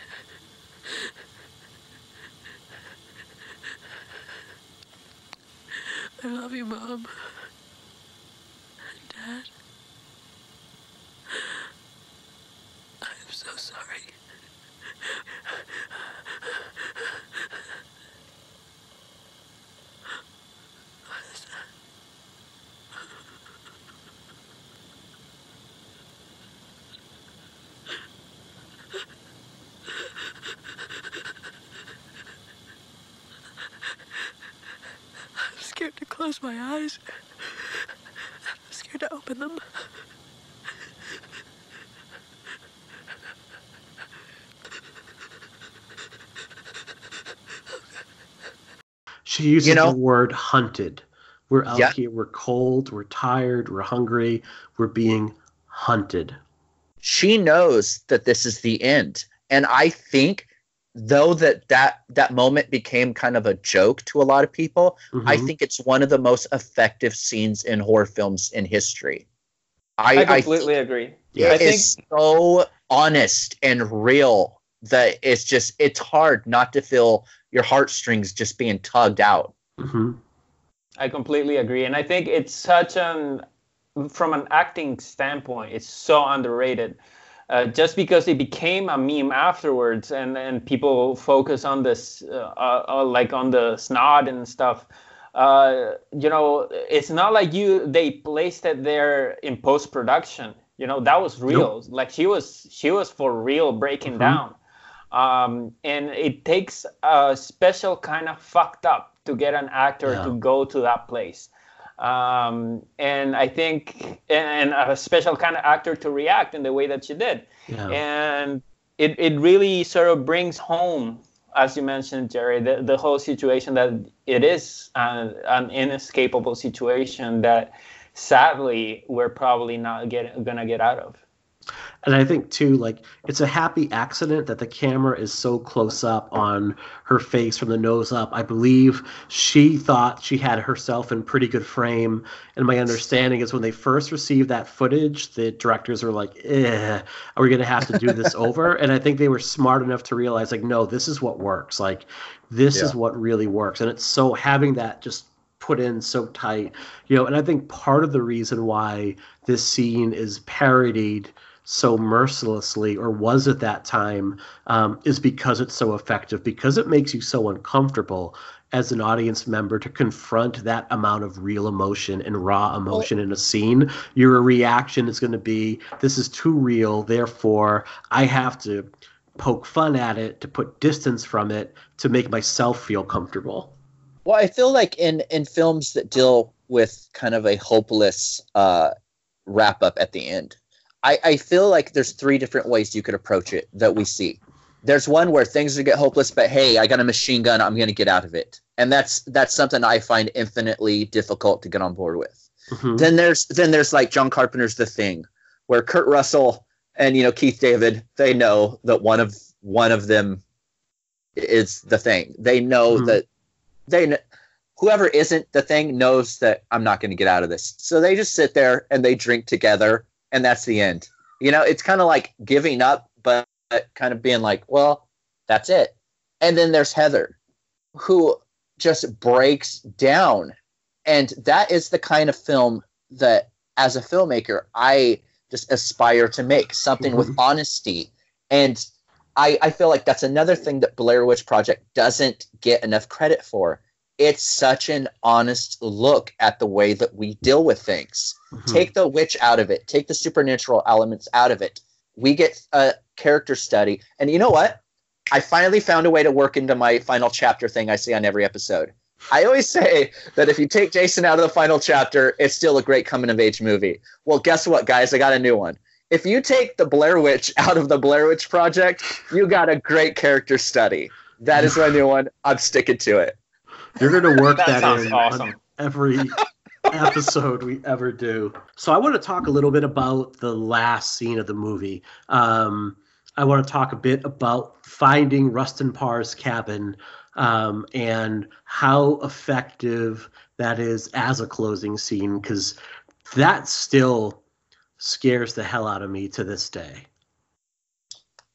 I love you, Mom. And Dad. I'm so sorry. I'm scared to close my eyes. I'm scared to open them. She uses You know- the word hunted. We're out Yeah. here, we're cold, we're tired, we're hungry, we're being hunted. she knows that this is the end and i think though that that that moment became kind of a joke to a lot of people i Mhm. think it's one of the most effective scenes in horror films in history i, I I completely agree. Yeah. I it think so honest and real that it's just it's hard not to feel your heartstrings just being tugged out Mhm. I completely agree, and I think it's such an from an acting standpoint, it's so underrated. Uh, just because it became a meme afterwards, and and people focus on this, uh, uh, uh, like on the snod and stuff. Uh, you know, it's not like you they placed it there in post production. You know, that was real. Like she was she was for real breaking Mhm. down. Um, and it takes a special kind of fucked up to get an actor Yeah. to go to that place. Um, and I think, and a special kind of actor to react in the way that she did. Yeah. And it, it really sort of brings home, as you mentioned, Jerry, the, the whole situation that it is an, an inescapable situation that sadly we're probably not get, gonna get out of. And I think too, like it's a happy accident that the camera is so close up on her face from the nose up. I believe she thought she had herself in pretty good frame. And my understanding is when they first received that footage, the directors were like, eh, are we gonna have to do *laughs* this over? And I think they were smart enough to realize, like, no, this is what works. Like this is what really works. And it's so having that just put in so tight, you know, and I think part of the reason why this scene is parodied so mercilessly or was at that time um, is because it's so effective because it makes you so uncomfortable as an audience member to confront that amount of real emotion and raw emotion in a scene. Your reaction is going to be this is too real therefore i have to poke fun at it to put distance from it to make myself feel comfortable. Well, I feel like in in films that deal with kind of a hopeless uh, wrap up at the end, I, I feel like there's three different ways you could approach it that we see. There's one where things get hopeless, but hey, I got a machine gun, I'm gonna get out of it, and that's that's something I find infinitely difficult to get on board with. Mhm. Then there's then there's like John Carpenter's The Thing, where Kurt Russell and you know Keith David, they know that one of one of them is the thing. They know Mhm. that they kn- whoever isn't the thing knows that I'm not going to get out of this. So they just sit there and they drink together, and that's the end. You know, it's kind of like giving up, but kind of being like, well, that's it. And then there's Heather, who just breaks down. And that is the kind of film that, as a filmmaker, I just aspire to make something with mm-hmm. honesty. And I, I feel like that's another thing that Blair Witch Project doesn't get enough credit for. It's such an honest look at the way that we deal with things. Mhm. Take the witch out of it, take the supernatural elements out of it. We get a character study. And you know what? I finally found a way to work into my final chapter thing I say on every episode. I always say that if you take Jason out of the final chapter, it's still a great coming of age movie. Well, guess what, guys? I got a new one. If you take the Blair Witch *laughs* out of the Blair Witch Project, you got a great character study. That is my new one. I'm sticking to it. You're going to work That that, in awesome. on every episode we ever do. So I want to talk a little bit about the last scene of the movie. Um, I want to talk a bit about finding Rustin Parr's cabin um, and how effective that is as a closing scene because that still scares the hell out of me to this day.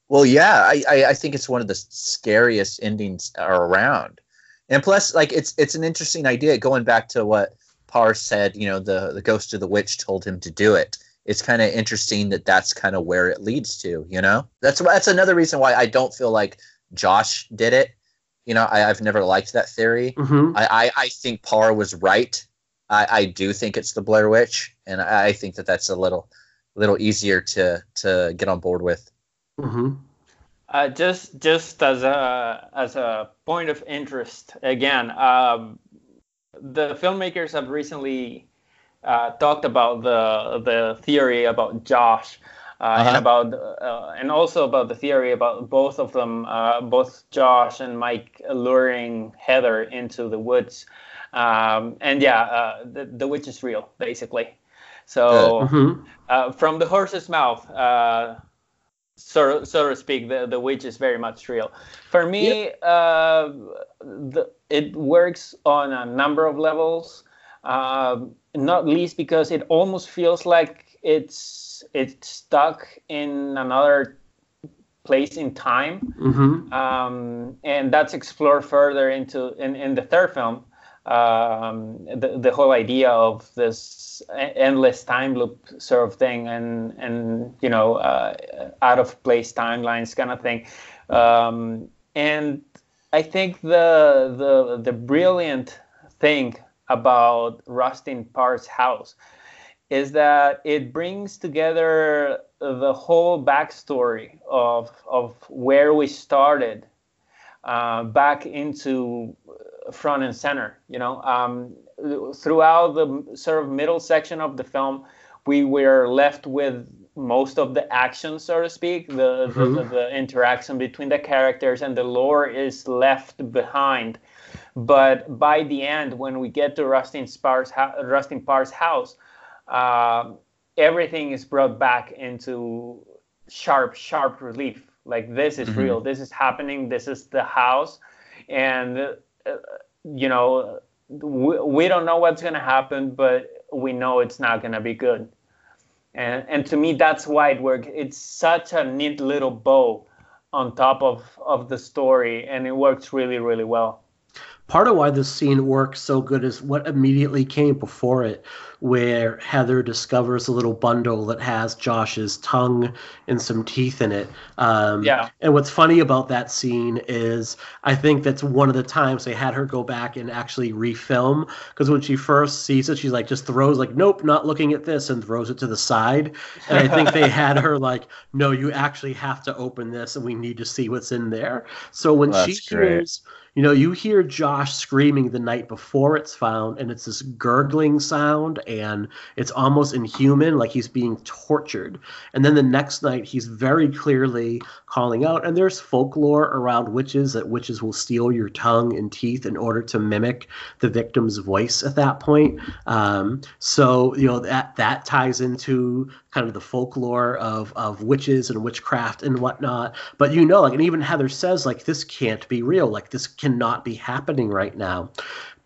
Well, yeah, I, I, I think it's one of the scariest endings around, and plus, like it's it's an interesting idea. Going back to what Parr said, you know, the the ghost of the witch told him to do it. it's kind of interesting that that's kind of where it leads to. You know, that's that's another reason why I don't feel like Josh did it. You know, I, I've never liked that theory. Mm-hmm. I, I, I think Parr was right. I, I do think it's the Blair Witch, and I, I think that that's a little little easier to to get on board with. Mm-hmm. Uh, just just as a as a point of interest, again, um, the filmmakers have recently uh, talked about the the theory about Josh. Uh, and Uh-huh. about uh, and also about the theory about both of them, uh, both Josh and Mike luring Heather into the woods, um, and yeah, uh, the the witch is real, basically. So Mm-hmm. uh, from the horse's mouth, uh, so so to speak, the the witch is very much real. For me, uh, the, it works on a number of levels. Um, not least because it almost feels like it's it's stuck in another place in time Mm-hmm. um, and that's explored further into in, in the third film um, the, the whole idea of this endless time loop sort of thing and and you know uh, out of place timelines kind of thing. Um, and I think the the the brilliant thing about Rustin Parr's house is that it brings together the whole backstory of of where we started uh, back into front and center. You know, um, throughout the sort of middle section of the film, we were left with most of the action, so to speak, the, the, the, the interaction between the characters, and the lore is left behind. But by the end, when we get to Rustin Parr's, Rustin Parr's house, um, everything is brought back into sharp, sharp relief. Like this is Mhm. real. This is happening. This is the house, and uh, you know we, we don't know what's gonna happen, but we know it's not gonna be good. And and to me, that's why it works. It's such a neat little bow on top of of the story, and it works really, really well. Part of why this scene works so good is what immediately came before it, where Heather discovers a little bundle that has Josh's tongue and some teeth in it. Um, Yeah. And what's funny about that scene is I think that's one of the times they had her go back and actually refilm because when she first sees it, she's like just throws like, nope, not looking at this, and throws it to the side. And I think they had her like, no, you actually have to open this, and we need to see what's in there. So when That's she great. hears you know, you hear Josh screaming the night before it's found, and it's this gurgling sound, and it's almost inhuman, like he's being tortured. And then the next night, he's very clearly calling out, and there's folklore around witches that witches will steal your tongue and teeth in order to mimic the victim's voice at that point. Um, so, you know, that that ties into kind of the folklore of of witches and witchcraft and whatnot. But you know, like, and even Heather says, like, this can't be real. Like, this cannot be happening right now.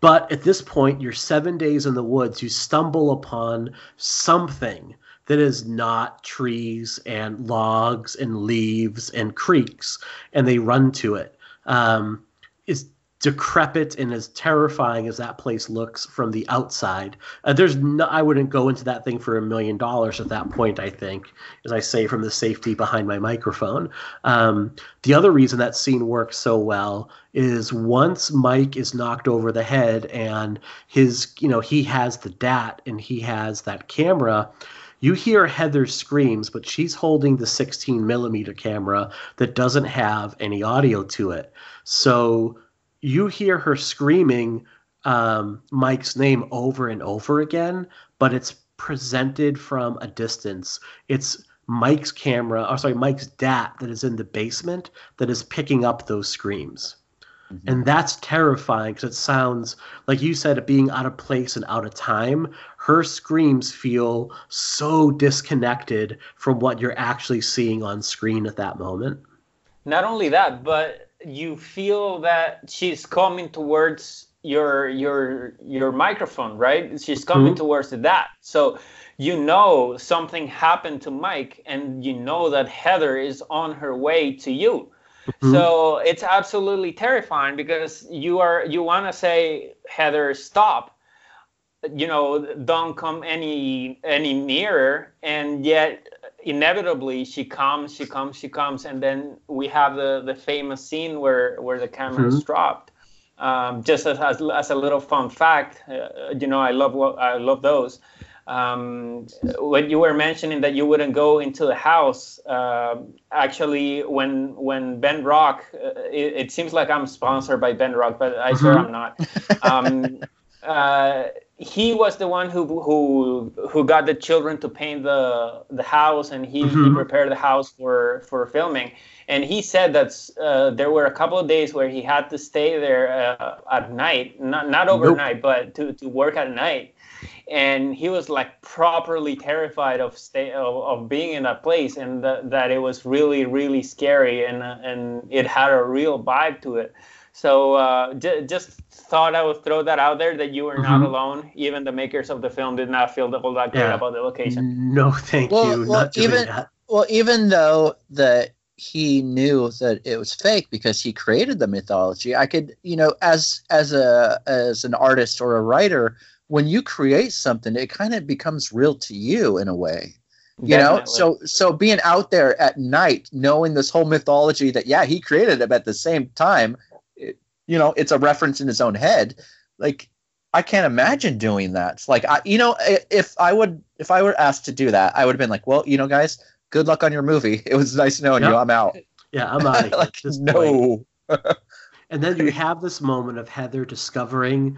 But at this point, you're seven days in the woods. You stumble upon something that is not trees and logs and leaves and creeks, and they run to it. Um, it's decrepit and as terrifying as that place looks from the outside. Uh, there's no, I wouldn't go into that thing for a million dollars at that point. I think, as I say from the safety behind my microphone. Um, the other reason that scene works so well is once Mike is knocked over the head and his, you know, he has the DAT and he has that camera. You hear Heather's screams, but she's holding the 16 millimeter camera that doesn't have any audio to it. So you hear her screaming um, Mike's name over and over again, but it's presented from a distance. It's Mike's camera, or sorry, Mike's DAT that is in the basement that is picking up those screams. And that's terrifying because it sounds like you said, it being out of place and out of time. Her screams feel so disconnected from what you're actually seeing on screen at that moment. Not only that, but you feel that she's coming towards your your your microphone, right? She's coming Mhm. towards that. So you know something happened to Mike, and you know that Heather is on her way to you. Mhm. So it's absolutely terrifying because you are you want to say Heather stop, you know don't come any any nearer and yet inevitably she comes she comes she comes and then we have the the famous scene where where the camera is Mhm. dropped um, just as, as, as a little fun fact uh, you know i love what i love those um, when you were mentioning that you wouldn't go into the house uh, actually when when ben rock uh, it, it seems like i'm sponsored by ben rock but i swear Mhm. i'm not um, *laughs* uh, he was the one who who who got the children to paint the the house and he, he Mhm. prepared the house for for filming and he said that uh, there were a couple of days where he had to stay there uh, at night not not overnight but to, to work at night and he was like properly terrified of stay of, of being in that place and that, that it was really really scary and uh, and it had a real vibe to it so uh, j- just thought I would throw that out there that you were not Mhm. alone. Even the makers of the film did not feel all that great Yeah. about the location. No, thank Well- you. well, not even- that. Well, even though that he knew that it was fake because he created the mythology, I could, you know, as as a as an artist or a writer, when you create something, it kind of becomes real to you in a way. You know, so so being out there at night, knowing this whole mythology that yeah, he created it at the same time, it, you know, it's a reference in his own head. Like I can't imagine doing that. Like I, you know, if I would, if I were asked to do that, I would have been like, well, you know, guys, good luck on your movie. *laughs* It was nice knowing you. I'm out. Yeah, I'm out *laughs* like at this point. no. And then you *laughs* have this moment of Heather discovering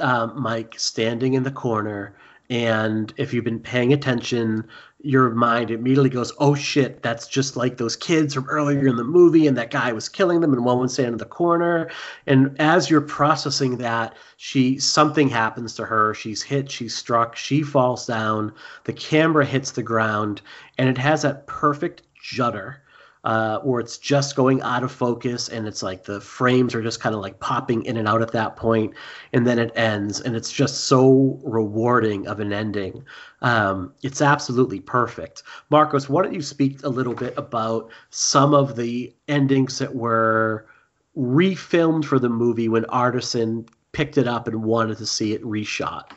um, Mike standing in the corner. And if you've been paying attention, your mind immediately goes, oh shit, that's just like those kids from earlier in the movie. And that guy was killing them, and one was standing in the corner. And as you're processing that, she something happens to her. She's hit, she's struck, she falls down. The camera hits the ground, and it has that perfect judder uh, where it's just going out of focus and it's like the frames are just kind of like popping in and out at that point and then it ends and it's just so rewarding of an ending. Um, it's absolutely perfect. Marcos why don't you speak a little bit about some of the endings that were refilmed for the movie when artisan picked it up and wanted to see it reshot?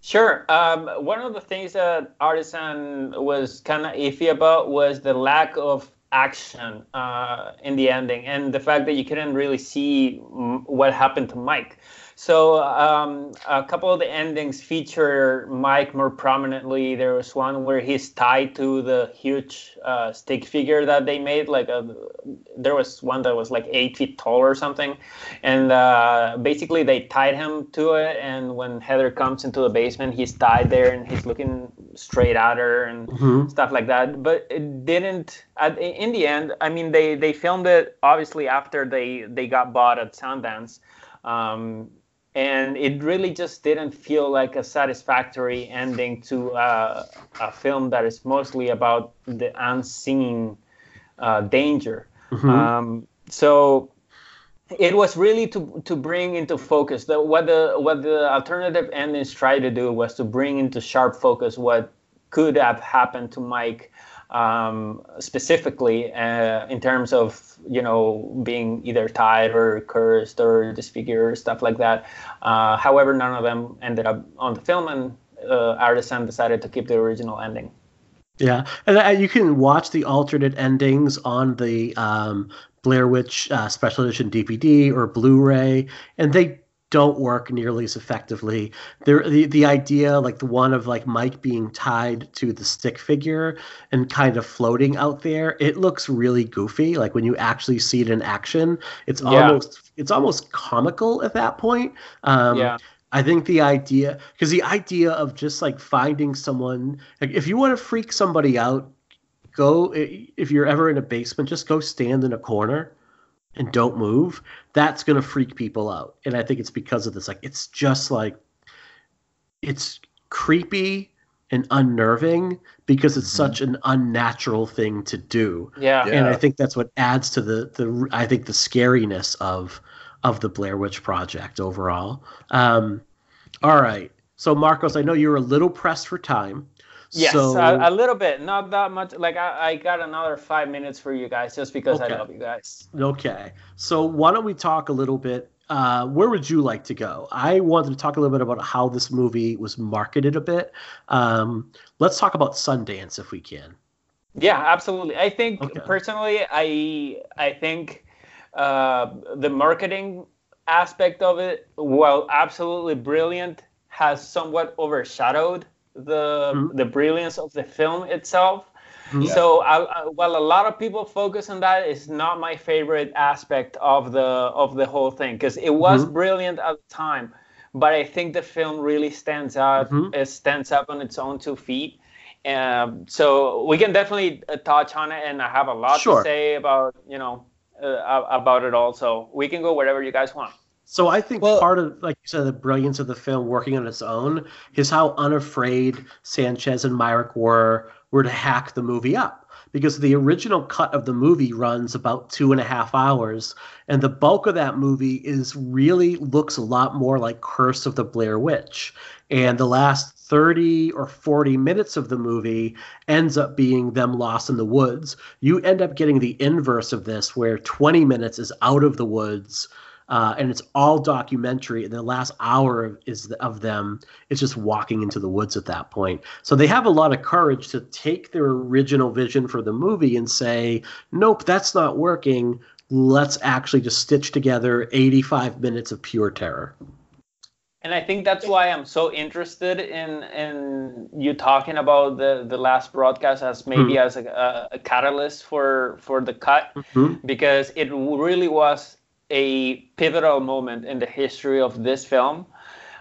Sure. Um, one of the things that Artisan was kind of iffy about was the lack of action uh, in the ending and the fact that you couldn't really see mm, what happened to Mike. So um, a couple of the endings feature Mike more prominently. There was one where he's tied to the huge uh, stick figure that they made. Like a, there was one that was like eight feet tall or something, and uh, basically they tied him to it. And when Heather comes into the basement, he's tied there and he's looking straight at her and Mhm. stuff like that. But it didn't. At, in the end, I mean, they they filmed it obviously after they they got bought at Sundance. Um, and it really just didn't feel like a satisfactory ending to uh, a film that is mostly about the unseen uh, danger. Mhm. Um, so it was really to to bring into focus the what the what the alternative endings tried to do was to bring into sharp focus what could have happened to Mike um, specifically uh, in terms of you know being either tied or cursed or disfigured stuff like that. Uh, however, none of them ended up on the film, and uh, Artisan decided to keep the original ending. Yeah, and uh, you can watch the alternate endings on the um, Blair Witch uh, Special Edition DVD or Blu-ray, and they don't work nearly as effectively. There, the the idea, like the one of like Mike being tied to the stick figure and kind of floating out there, it looks really goofy. Like when you actually see it in action, it's Yeah. almost it's almost comical at that point. Um, yeah. I think the idea, because the idea of just like finding someone, like if you want to freak somebody out, go, if you're ever in a basement, just go stand in a corner and don't move. That's going to freak people out. And I think it's because of this. Like, it's just like, it's creepy and unnerving because it's Mhm. such an unnatural thing to do Yeah. Yeah. and I think that's what adds to the the I think the scariness of of the Blair Witch Project overall. Um, all right, so Marcos, I know you're a little pressed for time. Yes, so, a, a little bit, not that much. Like I, I got another five minutes for you guys, just because Okay. I love you guys. Okay, so why don't we talk a little bit uh, where would you like to go? I wanted to talk a little bit about how this movie was marketed a bit. Um, let's talk about Sundance if we can. Yeah, absolutely. I think Okay. personally, I I think uh, the marketing aspect of it, while absolutely brilliant, has somewhat overshadowed the Mhm. the brilliance of the film itself. Mhm. So I, I, while a lot of people focus on that, it's not my favorite aspect of the of the whole thing because it was Mhm. brilliant at the time, but I think the film really stands out. Mhm. It stands up on its own two feet. Um, so we can definitely uh, touch on it, and I have a lot Sure. to say about you know uh, about it also. We can go wherever you guys want. So I think Well- part of, like you said, the brilliance of the film working on its own is how unafraid Sanchez and Myrick were were to hack the movie up. Because the original cut of the movie runs about two and a half hours, and the bulk of that movie is really looks a lot more like Curse of the Blair Witch. And the last 30 or 40 minutes of the movie ends up being them lost in the woods. You end up getting the inverse of this, where 20 minutes is out of the woods uh, and it's all documentary. And the last hour of, is of them is just walking into the woods at that point. So they have a lot of courage to take their original vision for the movie and say, "Nope, that's not working. Let's actually just stitch together 85 minutes of pure terror." And I think that's why I'm so interested in in you talking about the the last broadcast as maybe Hmm. as a, a, catalyst for for the cut Mhm. because it really was a pivotal moment in the history of this film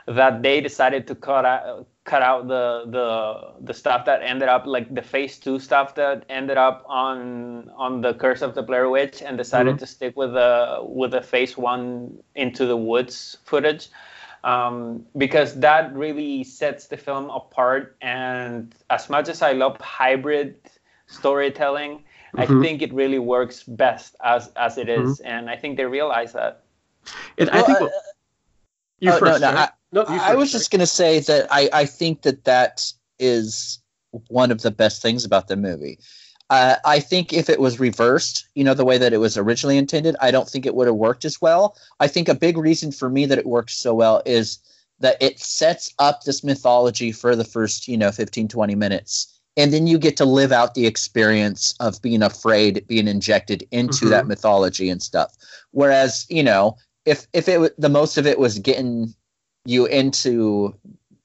that they decided to cut out cut out the the the stuff that ended up like the phase two stuff that ended up on on the curse of the blair witch and decided Mhm. to stick with the with the phase one into the woods footage um, because that really sets the film apart and as much as i love hybrid storytelling Mhm. I think it really works best as as it is, and I think they realize that. And I think uh, you oh, first. no, no, Jared. No, you I was first, just going to say that I, I think that that is one of the best things about the movie. Uh, I think if it was reversed, you know, the way that it was originally intended, I don't think it would have worked as well. I think a big reason for me that it works so well is that it sets up this mythology for the first, you know, 15, 20 minutes. And then you get to live out the experience of being afraid, being injected into Mhm. that mythology and stuff. Whereas, you know, if if it the most of it was getting you into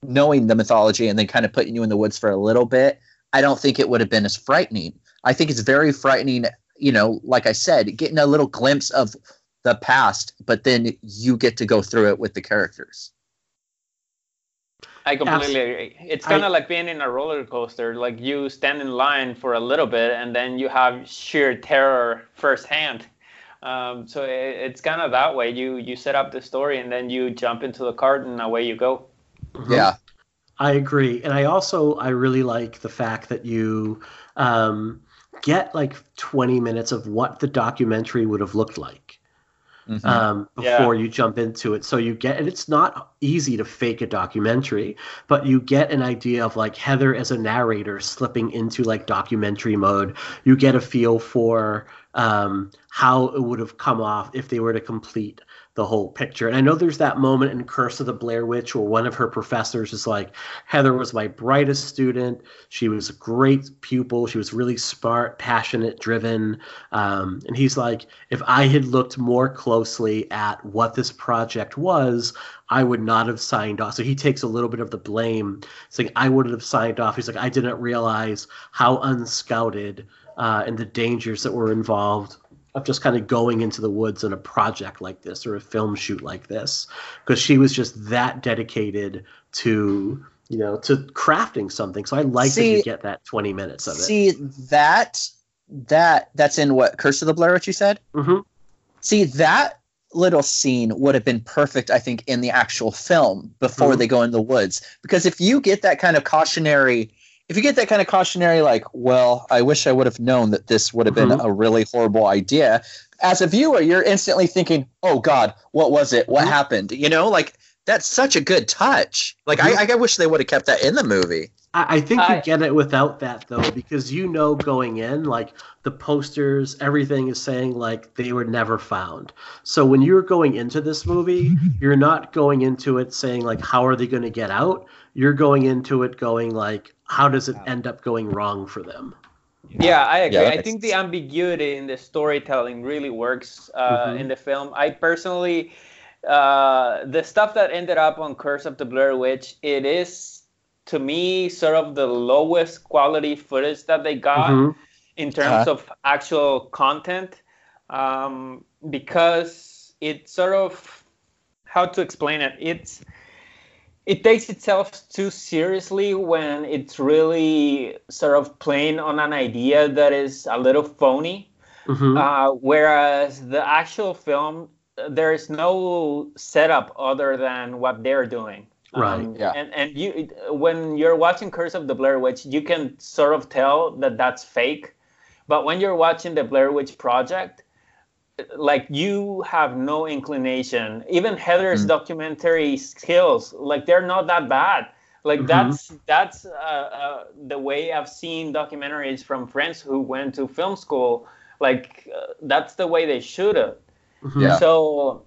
knowing the mythology and then kind of putting you in the woods for a little bit, I don't think it would have been as frightening. I think it's very frightening, you know, like I said, getting a little glimpse of the past, but then you get to go through it with the characters. I completely agree. It's kind of like being in a roller coaster. Like you stand in line for a little bit, and then you have sheer terror firsthand. Um, so it, it's kind of that way. You you set up the story, and then you jump into the cart, and away you go. Mhm. Yeah. I agree, and I also I really like the fact that you um, get like 20 minutes of what the documentary would have looked like Mhm. um, Yeah. before you jump into it. So you get, and it's not easy to fake a documentary, but you get an idea of like Heather as a narrator slipping into like documentary mode. You get a feel for um, how it would have come off if they were to complete the whole picture. And I know there's that moment in Curse of the Blair Witch where one of her professors is like, Heather was my brightest student. She was a great pupil. She was really smart, passionate, driven. Um, and he's like, if I had looked more closely at what this project was, I would not have signed off. So he takes a little bit of the blame, saying, I wouldn't have signed off. He's like, I didn't realize how unscouted uh, and the dangers that were involved of just kind of going into the woods in a project like this or a film shoot like this because she was just that dedicated to you know to crafting something so i like that you get that 20 minutes of it See that that that's in what Curse of the Blair, what you said? hmm See that little scene would have been perfect, I think, in the actual film before Mhm. they go in the woods. Because if you get that kind of cautionary, if you get that kind of cautionary, like, well, I wish I would have known that this would have been Mhm. a really horrible idea. As a viewer, you're instantly thinking, "Oh God, what was it? What Mhm. happened?" You know, like that's such a good touch. Like Mhm. I, I wish they would have kept that in the movie. I, I think you I- get it without that though, because you know going in, like the posters, everything is saying like they were never found. So when you're going into this movie, you're not going into it saying like how are they going to get out. You're going into it going like how does it end up going wrong for them. Yeah, I agree. that I makes think the ambiguity in the storytelling really works uh, Mhm. in the film. I personally, uh, the stuff that ended up on Curse of the Blair Witch, it is to me sort of the lowest quality footage that they got Mhm. in terms Uh-huh. of actual content, um, because it sort of how to explain it. It's it takes itself too seriously when it's really sort of playing on an idea that is a little phony. Mhm. Uh, whereas the actual film, there is no setup other than what they're doing. Um, Right, yeah. And and you, when you're watching Curse of the Blair Witch, you can sort of tell that that's fake. But when you're watching the Blair Witch Project, like you have no inclination. Even Heather's Mm. documentary skills, like they're not that bad. Like Mhm. that's that's uh, uh, the way I've seen documentaries from friends who went to film school. Like uh, that's the way they shoot it. Mhm. Yeah. So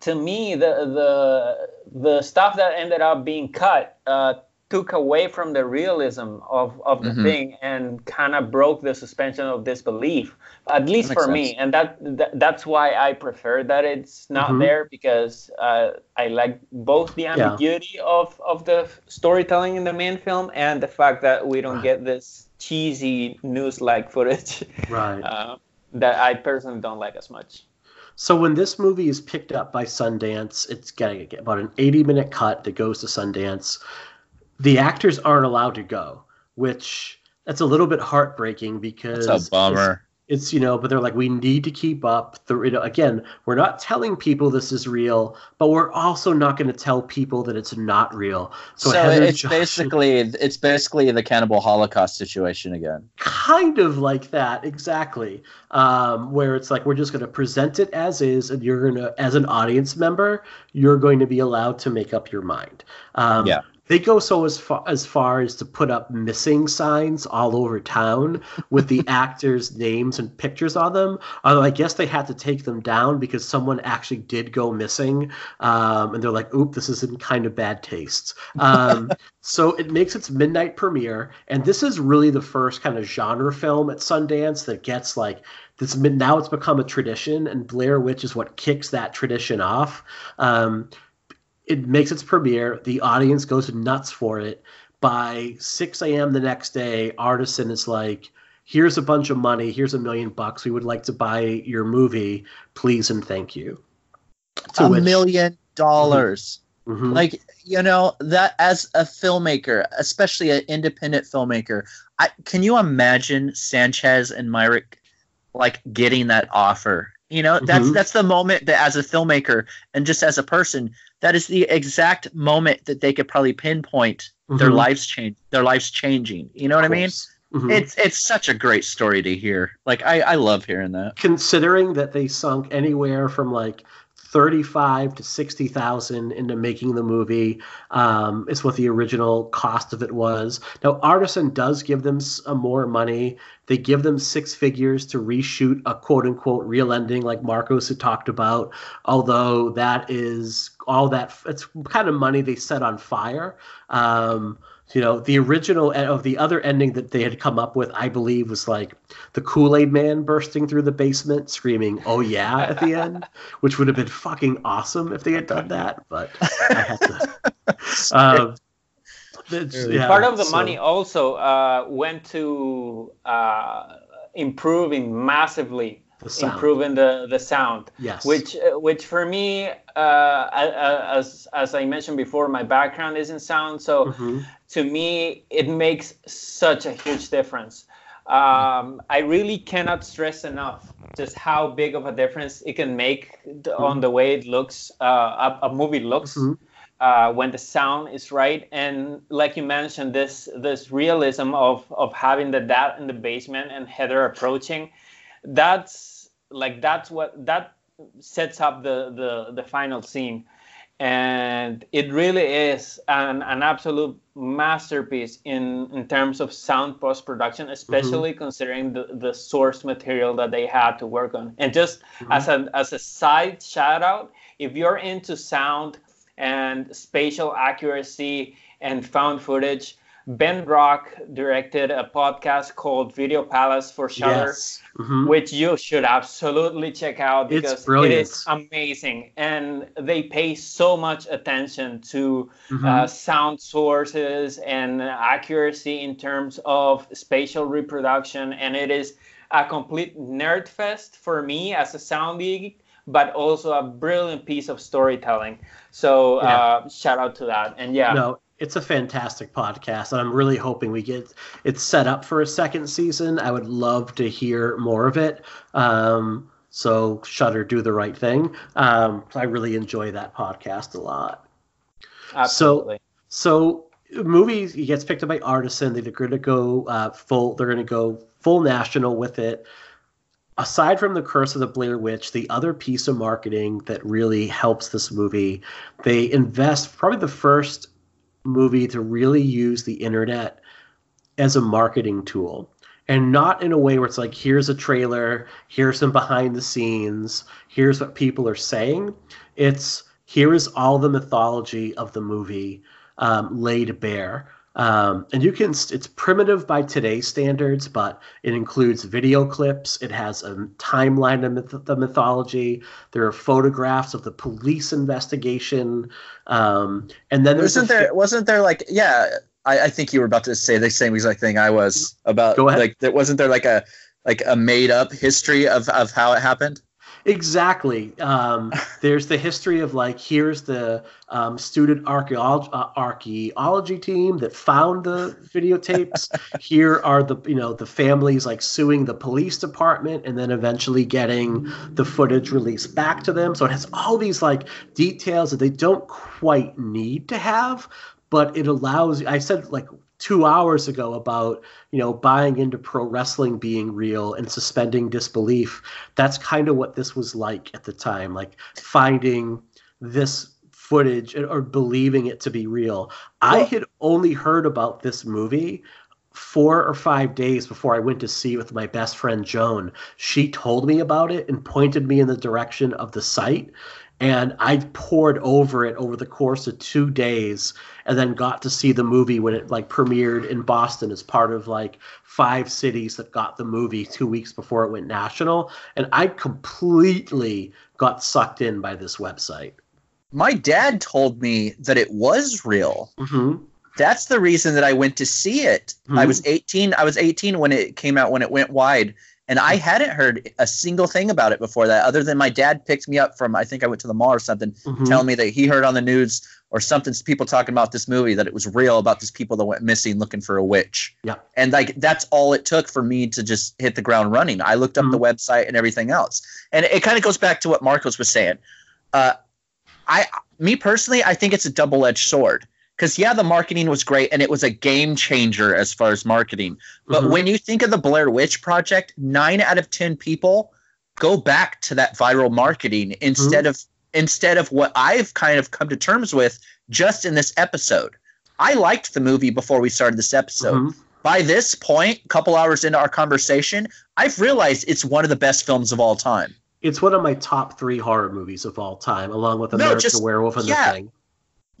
to me, the the the stuff that ended up being cut uh, took away from the realism of, of the Mhm. thing and kind of broke the suspension of disbelief, at least That makes for me. And that, that that's why I prefer that it's not Mhm. there because uh, I like both the ambiguity of, of the storytelling in the main film and the fact that we don't Right. get this cheesy news-like footage Right. uh, that I personally don't like as much. So when this movie is picked up by Sundance, it's getting about an 80 minute cut that goes to Sundance. The actors aren't allowed to go, which that's a little bit heartbreaking because That's a bummer. It's, you know, but they're like we need to keep up the you know, again, we're not telling people this is real, but we're also not going to tell people that it's not real. So, So, it's basically it's basically the cannibal holocaust situation again. kind of like that exactly um, where it's like we're just going to present it as is and you're going to as an audience member you're going to be allowed to make up your mind um, Yeah. They go so as far as far as to put up missing signs all over town with the *laughs* actors names and pictures on them although i guess they had to take them down because someone actually did go missing um, and they're like oop this is in kind of bad taste um, *laughs* so it makes its midnight premiere, and this is really the first kind of genre film at Sundance that gets like this. Now it's become a tradition, and Blair Witch is what kicks that tradition off. Um, it makes its premiere. The audience goes nuts for it. By 6 a.m. the next day, Artisan is like, "Here's a bunch of money. Here's a million bucks. We would like to buy your movie, please and thank you." To a which- million dollars. Mhm. Like you know that as a filmmaker, especially an independent filmmaker, I can you imagine Sanchez and Myrick like getting that offer? You know, that's Mhm. that's the moment that as a filmmaker and just as a person, that is the exact moment that they could probably pinpoint their Mhm. lives change their lives changing. You know what I mean? Mhm. It's it's such a great story to hear. Like I, I love hearing that. considering that they sunk anywhere from like 35 to 60,000 into making the movie um, is what the original cost of it was. Now Artisan does give them s- uh, more money. They give them six figures to reshoot a quote unquote real ending like Marcos had talked about, although that is all that it's kind of money they set on fire. Um, you know, the original e- of the other ending that they had come up with, I believe, was like the Kool Aid Man bursting through the basement, screaming "Oh yeah!" at the end, which would have been fucking awesome if they had done that. But I had to. *laughs* um, yeah, Part of the so- money also uh, went to uh, improving massively, The improving the, the sound. Yes. Which uh, which for me, uh, as as I mentioned before, my background is in sound, so Mhm. to me it makes such a huge difference. Um, I really cannot stress enough just how big of a difference it can make the, on the way it looks, uh, a, a movie looks Mhm. Uh, when the sound is right. And like you mentioned, this this realism of of having the dad in the basement and Heather approaching, that's like that's what that sets up the the the final scene. and it really is an, an absolute masterpiece in, in terms of sound post production, especially mm-hmm. considering the, the source material that they had to work on. And just mm-hmm. as a as a side shout out, if you're into sound and spatial accuracy and found footage, Ben Rock directed a podcast called Video Palace for Shudder, yes. mm-hmm. which you should absolutely check out because it is amazing. And they pay so much attention to mm-hmm. uh, sound sources and accuracy in terms of spatial reproduction. And it is a complete nerd fest for me as a sound geek, but also a brilliant piece of storytelling. So yeah. uh, shout out to that. And yeah. No it's a fantastic podcast, and I'm really hoping we get it set up for a second season. I would love to hear more of it. Um, so Shudder do the right thing. Um, I really enjoy that podcast a lot. Absolutely. So, so movies he gets picked up by Artisan. They're going to go uh, full. They're going to go full national with it. Aside from the Curse of the Blair Witch, the other piece of marketing that really helps this movie, they invest probably the first movie to really use the internet as a marketing tool. And not in a way where it's like here's a trailer here's some behind the scenes here's what people are saying. It's here is all the mythology of the movie um, laid bare um, and you can it's primitive by today's standards but it includes video clips. It has a timeline of myth- the mythology. There are photographs of the police investigation. Um, and then wasn't there fi- wasn't there like yeah I, I, think you were about to say the same exact thing i was about Go ahead. like there wasn't there like a like a made up history of of how it happened Exactly. Um, *laughs* there's the history of like here's the um, student archaeology, uh, archaeology team that found the videotapes. *laughs* Here are the you know the families like suing the police department and then eventually getting the footage released back to them. So it has all these like details that they don't quite need to have, but it allows. I said like two hours ago about you know buying into pro wrestling being real and suspending disbelief that's kind of what this was like at the time like finding this footage or believing it to be real. I had only heard about this movie four or five days before i went to see it with my best friend joan. She told me about it and pointed me in the direction of the site and I poured over it over the course of two days, and then got to see the movie when it like premiered in Boston as part of like five cities that got the movie two weeks before it went national, and I completely got sucked in by this website. My dad told me that it was real. Mm-hmm. That's the reason that I went to see it. Mm-hmm. I was 18. I was 18 when it came out when it went wide and I hadn't heard a single thing about it before that, other than my dad picked me up from, I think I went to the mall or something, mm-hmm. telling me that he heard on the news or something, people talking about this movie, that it was real about these people that went missing looking for a witch. Yeah. And like, that's all it took for me to just hit the ground running. I looked up mm-hmm. the website and everything else. And it, it kind of goes back to what Marcos was saying. Uh, I, me personally, I think it's a double edged sword because yeah, the marketing was great and it was a game changer as far as marketing. But mm-hmm. when you think of the Blair Witch Project, nine out of ten people go back to that viral marketing instead mm-hmm. of instead of what I've kind of come to terms with just in this episode. I liked the movie before we started this episode. Mm-hmm. By this point, a couple hours into our conversation, I've realized it's one of the best films of all time. It's one of my top three horror movies of all time, along with American no, just, Werewolf and yeah. the Thing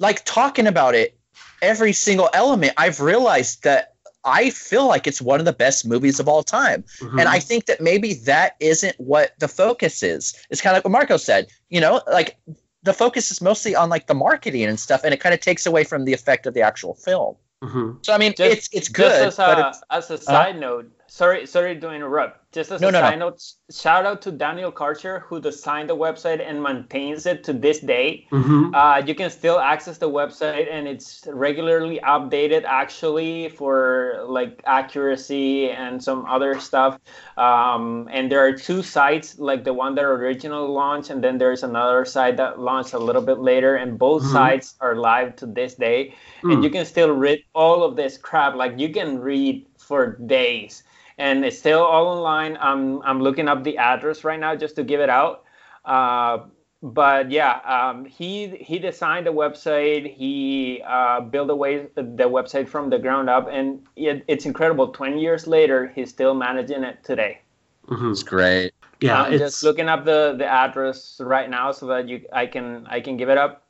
like talking about it, every single element, I've realized that I feel like it's one of the best movies of all time. Mm-hmm. And I think that maybe that isn't what the focus is. It's kind of like what Marco said, you know, like the focus is mostly on like the marketing and stuff, and it kind of takes away from the effect of the actual film. Mm-hmm. So I mean, just, it's it's good. Just as a, as a side uh, note, sorry sorry to interrupt just as no, a no, side no. note shout out to daniel karcher who designed the website and maintains it to this day mm-hmm. uh, you can still access the website and it's regularly updated actually for like accuracy and some other stuff um, and there are two sites like the one that originally launched and then there's another site that launched a little bit later and both mm-hmm. sites are live to this day mm. and you can still read all of this crap like you can read for days and it's still all online. I'm I'm looking up the address right now just to give it out. Uh, but yeah, um, he he designed the website. He uh, built away the website from the ground up, and it, it's incredible. Twenty years later, he's still managing it today. Mhm. It's great. Yeah, I'm it's just looking up the the address right now so that you I can I can give it up.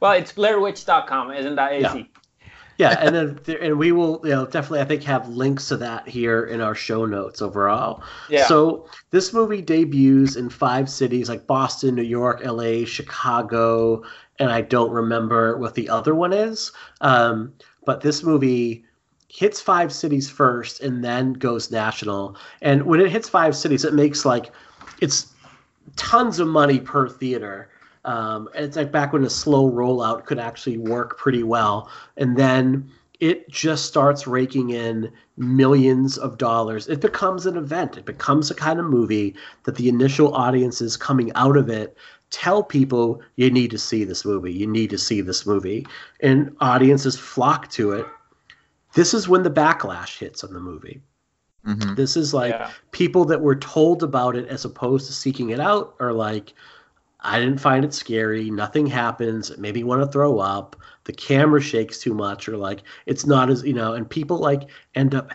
Well, it's blairwitch.com, isn't that Yeah. easy? Yeah, and then there, and we will you know definitely I think have links to that here in our show notes overall. Yeah. So this movie debuts in five cities like Boston, New York, L.A., Chicago, and I don't remember what the other one is. Um, but this movie hits five cities first and then goes national. And when it hits five cities, it makes like it's tons of money per theater. Um, and it's like back when a slow rollout could actually work pretty well. And then it just starts raking in millions of dollars. It becomes an event. It becomes a kind of movie that the initial audiences coming out of it tell people you need to see this movie. You need to see this movie. And audiences flock to it. This is when the backlash hits on the movie. Mhm. This is like Yeah. people that were told about it as opposed to seeking it out are like, I didn't find it scary. Nothing happens. Made me want to throw up. The camera shakes too much, or like it's not as you know. And people like end up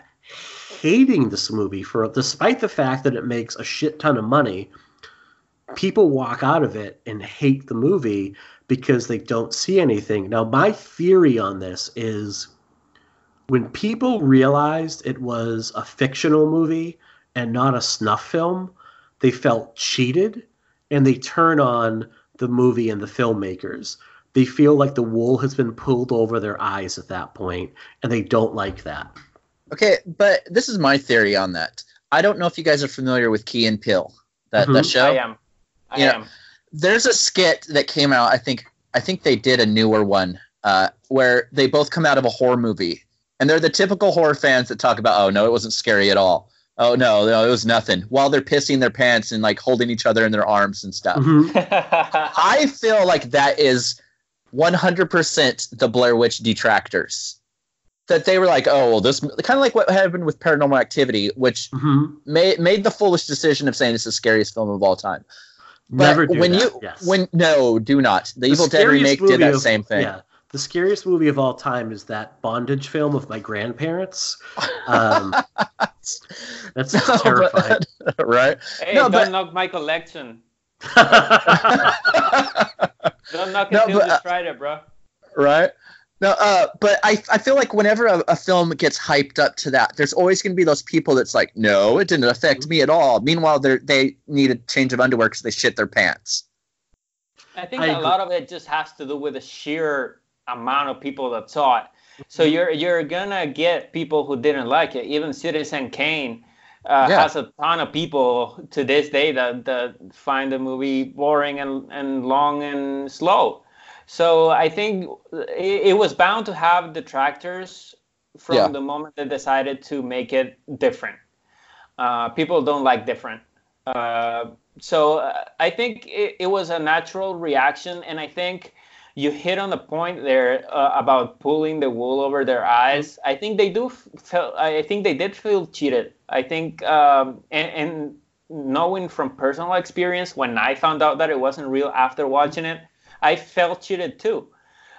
hating this movie for despite the fact that it makes a shit ton of money. People walk out of it and hate the movie because they don't see anything. Now, my theory on this is when people realized it was a fictional movie and not a snuff film, they felt cheated and they turn on the movie and the filmmakers. They feel like the wool has been pulled over their eyes at that point and they don't like that. Okay, but this is my theory on that. I don't know if you guys are familiar with Key and Peele, that that Mhm. show. I am. I Yeah. am. There's a skit that came out. I think I think they did a newer one uh, where they both come out of a horror movie, and they're the typical horror fans that talk about, "Oh no, it wasn't scary at all. Oh no, no, it was nothing." While they're pissing their pants and like holding each other in their arms and stuff. Mhm. *laughs* I feel like that is 100% the Blair Witch detractors. That they were like, oh, well, this kind of like what happened with Paranormal Activity, which Mhm. made made the foolish decision of saying it's the scariest film of all time. But Never do when that. you yes. when no, do not. The, The Evil Dead remake did that same thing. Yeah. The scariest movie of all time is that bondage film of my grandparents. Um, *laughs* that's No, but- terrifying. *laughs* right? Hey, No, don't but- knock my collection. *laughs* Don't knock it No, till but, you tried it, bro. right? No, uh, but I, I feel like whenever a, a film gets hyped up to that, there's always going to be those people that's like, no, it didn't affect me at all. Meanwhile, they they need a change of underwear because they shit their pants. I think I a agree. lot of it just has to do with the sheer amount of people that saw it. So Mm-hmm. you're you're gonna get people who didn't like it. Even Citizen Kane uh, Yeah. has a ton of people to this day that, that find the movie boring and, and long and slow. So I think it, it was bound to have detractors from Yeah. the moment they decided to make it different. Uh, people don't like different. Uh, so uh, I think it, it was a natural reaction, and I think you hit on the point there uh, about pulling the wool over their eyes. I think they do feel. I think they did feel cheated. I think, um, and, and knowing from personal experience, when I found out that it wasn't real after watching it, I felt cheated too.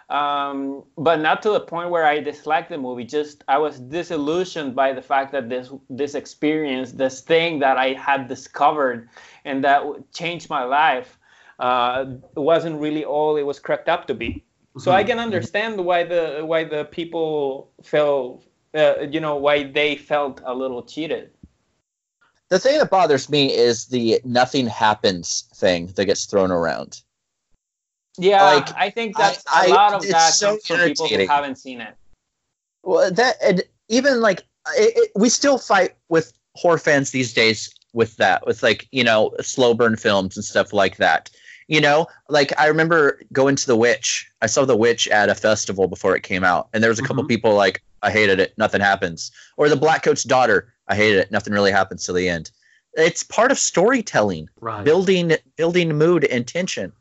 Um, but not to the point where I disliked the movie. Just I was disillusioned by the fact that this this experience, this thing that I had discovered, and that changed my life, uh, wasn't really all it was cracked up to be. So I can understand why the why the people felt, uh, you know, why they felt a little cheated. The thing that bothers me is the nothing happens thing that gets thrown around. Yeah, Like, I think that's a I- lot of that so from people who haven't seen it. Well, that and even like it, it, we still fight with horror fans these days with that, with like you know slow burn films and stuff like that. You know, like I remember going to The Witch. I saw The Witch at a festival before it came out, and there was a couple Mhm. people like, "I hated it, nothing happens," or The Black Coat's Daughter. I hated it, nothing really happens to the end. It's part of storytelling, right. building building mood and tension.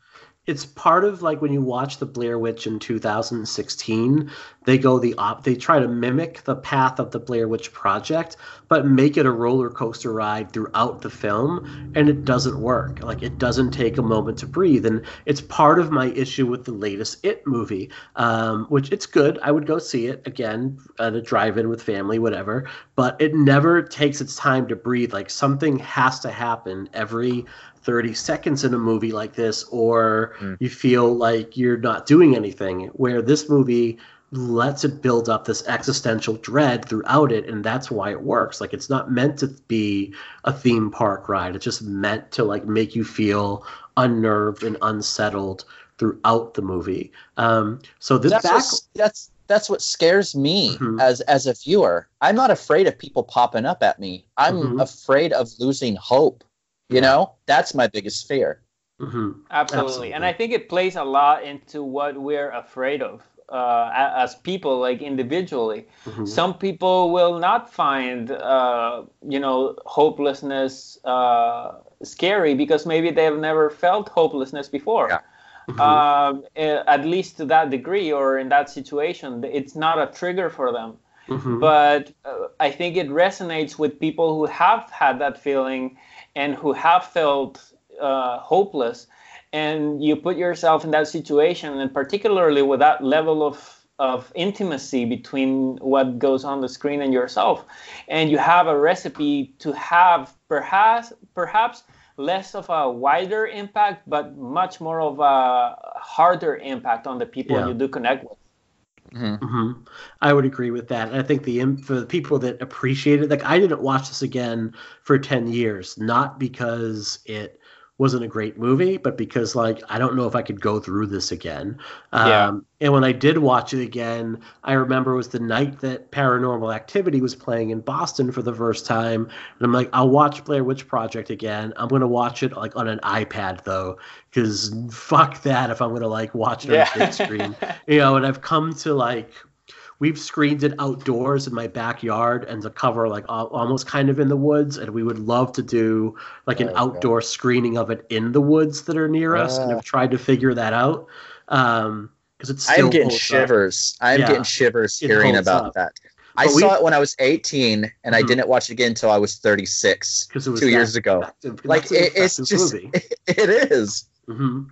It's part of like when you watch the Blair Witch in 2016, they go the op they try to mimic the path of the Blair Witch project, but make it a roller coaster ride throughout the film, and it doesn't work. Like it doesn't take a moment to breathe, and it's part of my issue with the latest It movie, um, which it's good. I would go see it again at a drive-in with family, whatever. But it never takes its time to breathe. Like something has to happen every 30 seconds in a movie like this or Mm. you feel like you're not doing anything where this movie lets it build up this existential dread throughout it and that's why it works like it's not meant to be a theme park ride it's just meant to like make you feel unnerved and unsettled throughout the movie um so this that's back what, that's that's what scares me Mhm. as as a viewer. I'm not afraid of people popping up at me. I'm Mhm. afraid of losing hope. You know, that's my biggest fear. Mhm. Absolutely. And I think it plays a lot into what we're afraid of uh, as people, like individually. Mhm. Some people will not find, uh, you know, hopelessness uh, scary because maybe they've never felt hopelessness before. Yeah. Um, eh, at least to that degree or in that situation, it's not a trigger for them Mhm. but uh, I think it resonates with people who have had that feeling and who have felt uh, hopeless. And you put yourself in that situation, and particularly with that level of of intimacy between what goes on the screen and yourself, and you have a recipe to have perhaps perhaps less of a wider impact, but much more of a harder impact on the people Yeah. you do connect with. Hmm I would agree with that. And I think the for the people that appreciate it, like I didn't watch this again for ten years, not because it wasn't a great movie, but because like I don't know if I could go through this again. Yeah. Um, and when I did watch it again, I remember it was the night that Paranormal Activity was playing in Boston for the first time, and I'm like, I'll watch Blair Witch Project again. I'm gonna watch it like on an iPad though, because fuck that if I'm gonna like watch it on a big screen you know, and I've come to like we've screened it outdoors in my backyard and to cover like al- almost kind of in the woods and we would love to do like an Oh, God. outdoor screening of it in the woods that are near us and Ah. have tried to figure that out um because it's I'm getting holds up. shivers. I'm Yeah. getting shivers hearing about up. that. I But we- saw it when I was 18, and I Mhm. didn't watch it again until I was 36, 'Cause it was two years ago. effective. Like it, it's just, movie. *laughs* it is. hmm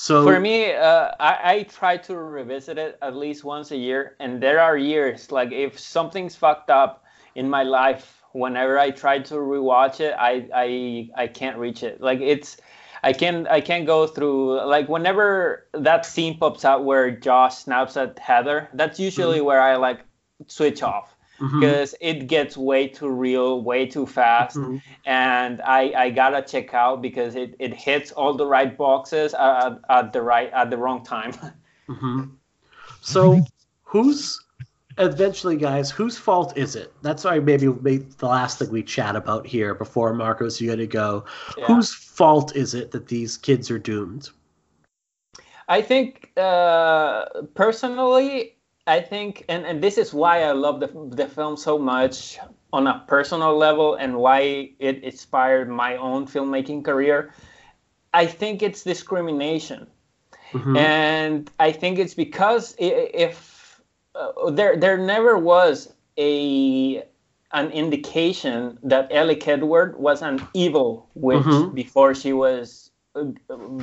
so For me, uh, I, I try to revisit it at least once a year, and there are years like if something's fucked up in my life, whenever I try to rewatch it, I I I can't reach it. Like it's. I can I can go through like whenever that scene pops out where Josh snaps at Heather, that's usually where I like switch off mhm, because it gets way too real, way too fast mhm. and I, I gotta check out because it, it hits all the right boxes at, at the right at the wrong time. *laughs* hmm So, who's eventually, guys? Whose fault is it? That's why maybe maybe the last thing we chat about here before Marcos, you got to go. Yeah. Whose fault is it that these kids are doomed? I think uh, personally, I think, and, and this is why I love the, the film so much on a personal level and why it inspired my own filmmaking career. I think it's discrimination. Mhm. and I think it's because if uh, there there never was a an indication that Elly Kedward was an evil witch Mhm. before she was uh,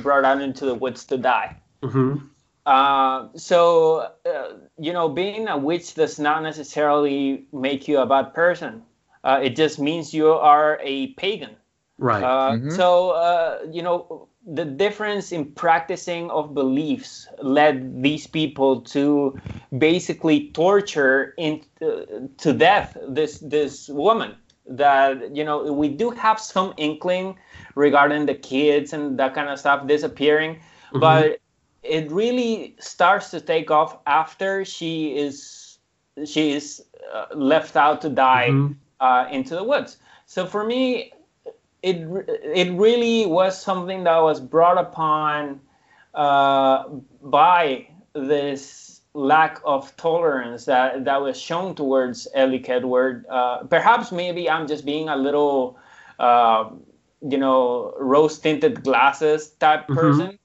brought out into the woods to die. Mhm. Uh, so uh, you know, being a witch does not necessarily make you a bad person. Uh, it just means you are a pagan. Right. Uh, Mhm. So, uh, you know, the difference in practicing of beliefs led these people to basically torture in, uh, to death this this woman. That you know, we do have some inkling regarding the kids and that kind of stuff disappearing, Mhm. but it really starts to take off after she is she is uh, left out to die Mhm. uh, into the woods. So for me, it it really was something that was brought upon uh, by this lack of tolerance that, that was shown towards Elly Kedward. Uh, perhaps maybe I'm just being a little, uh, you know, rose tinted glasses type Mhm. person.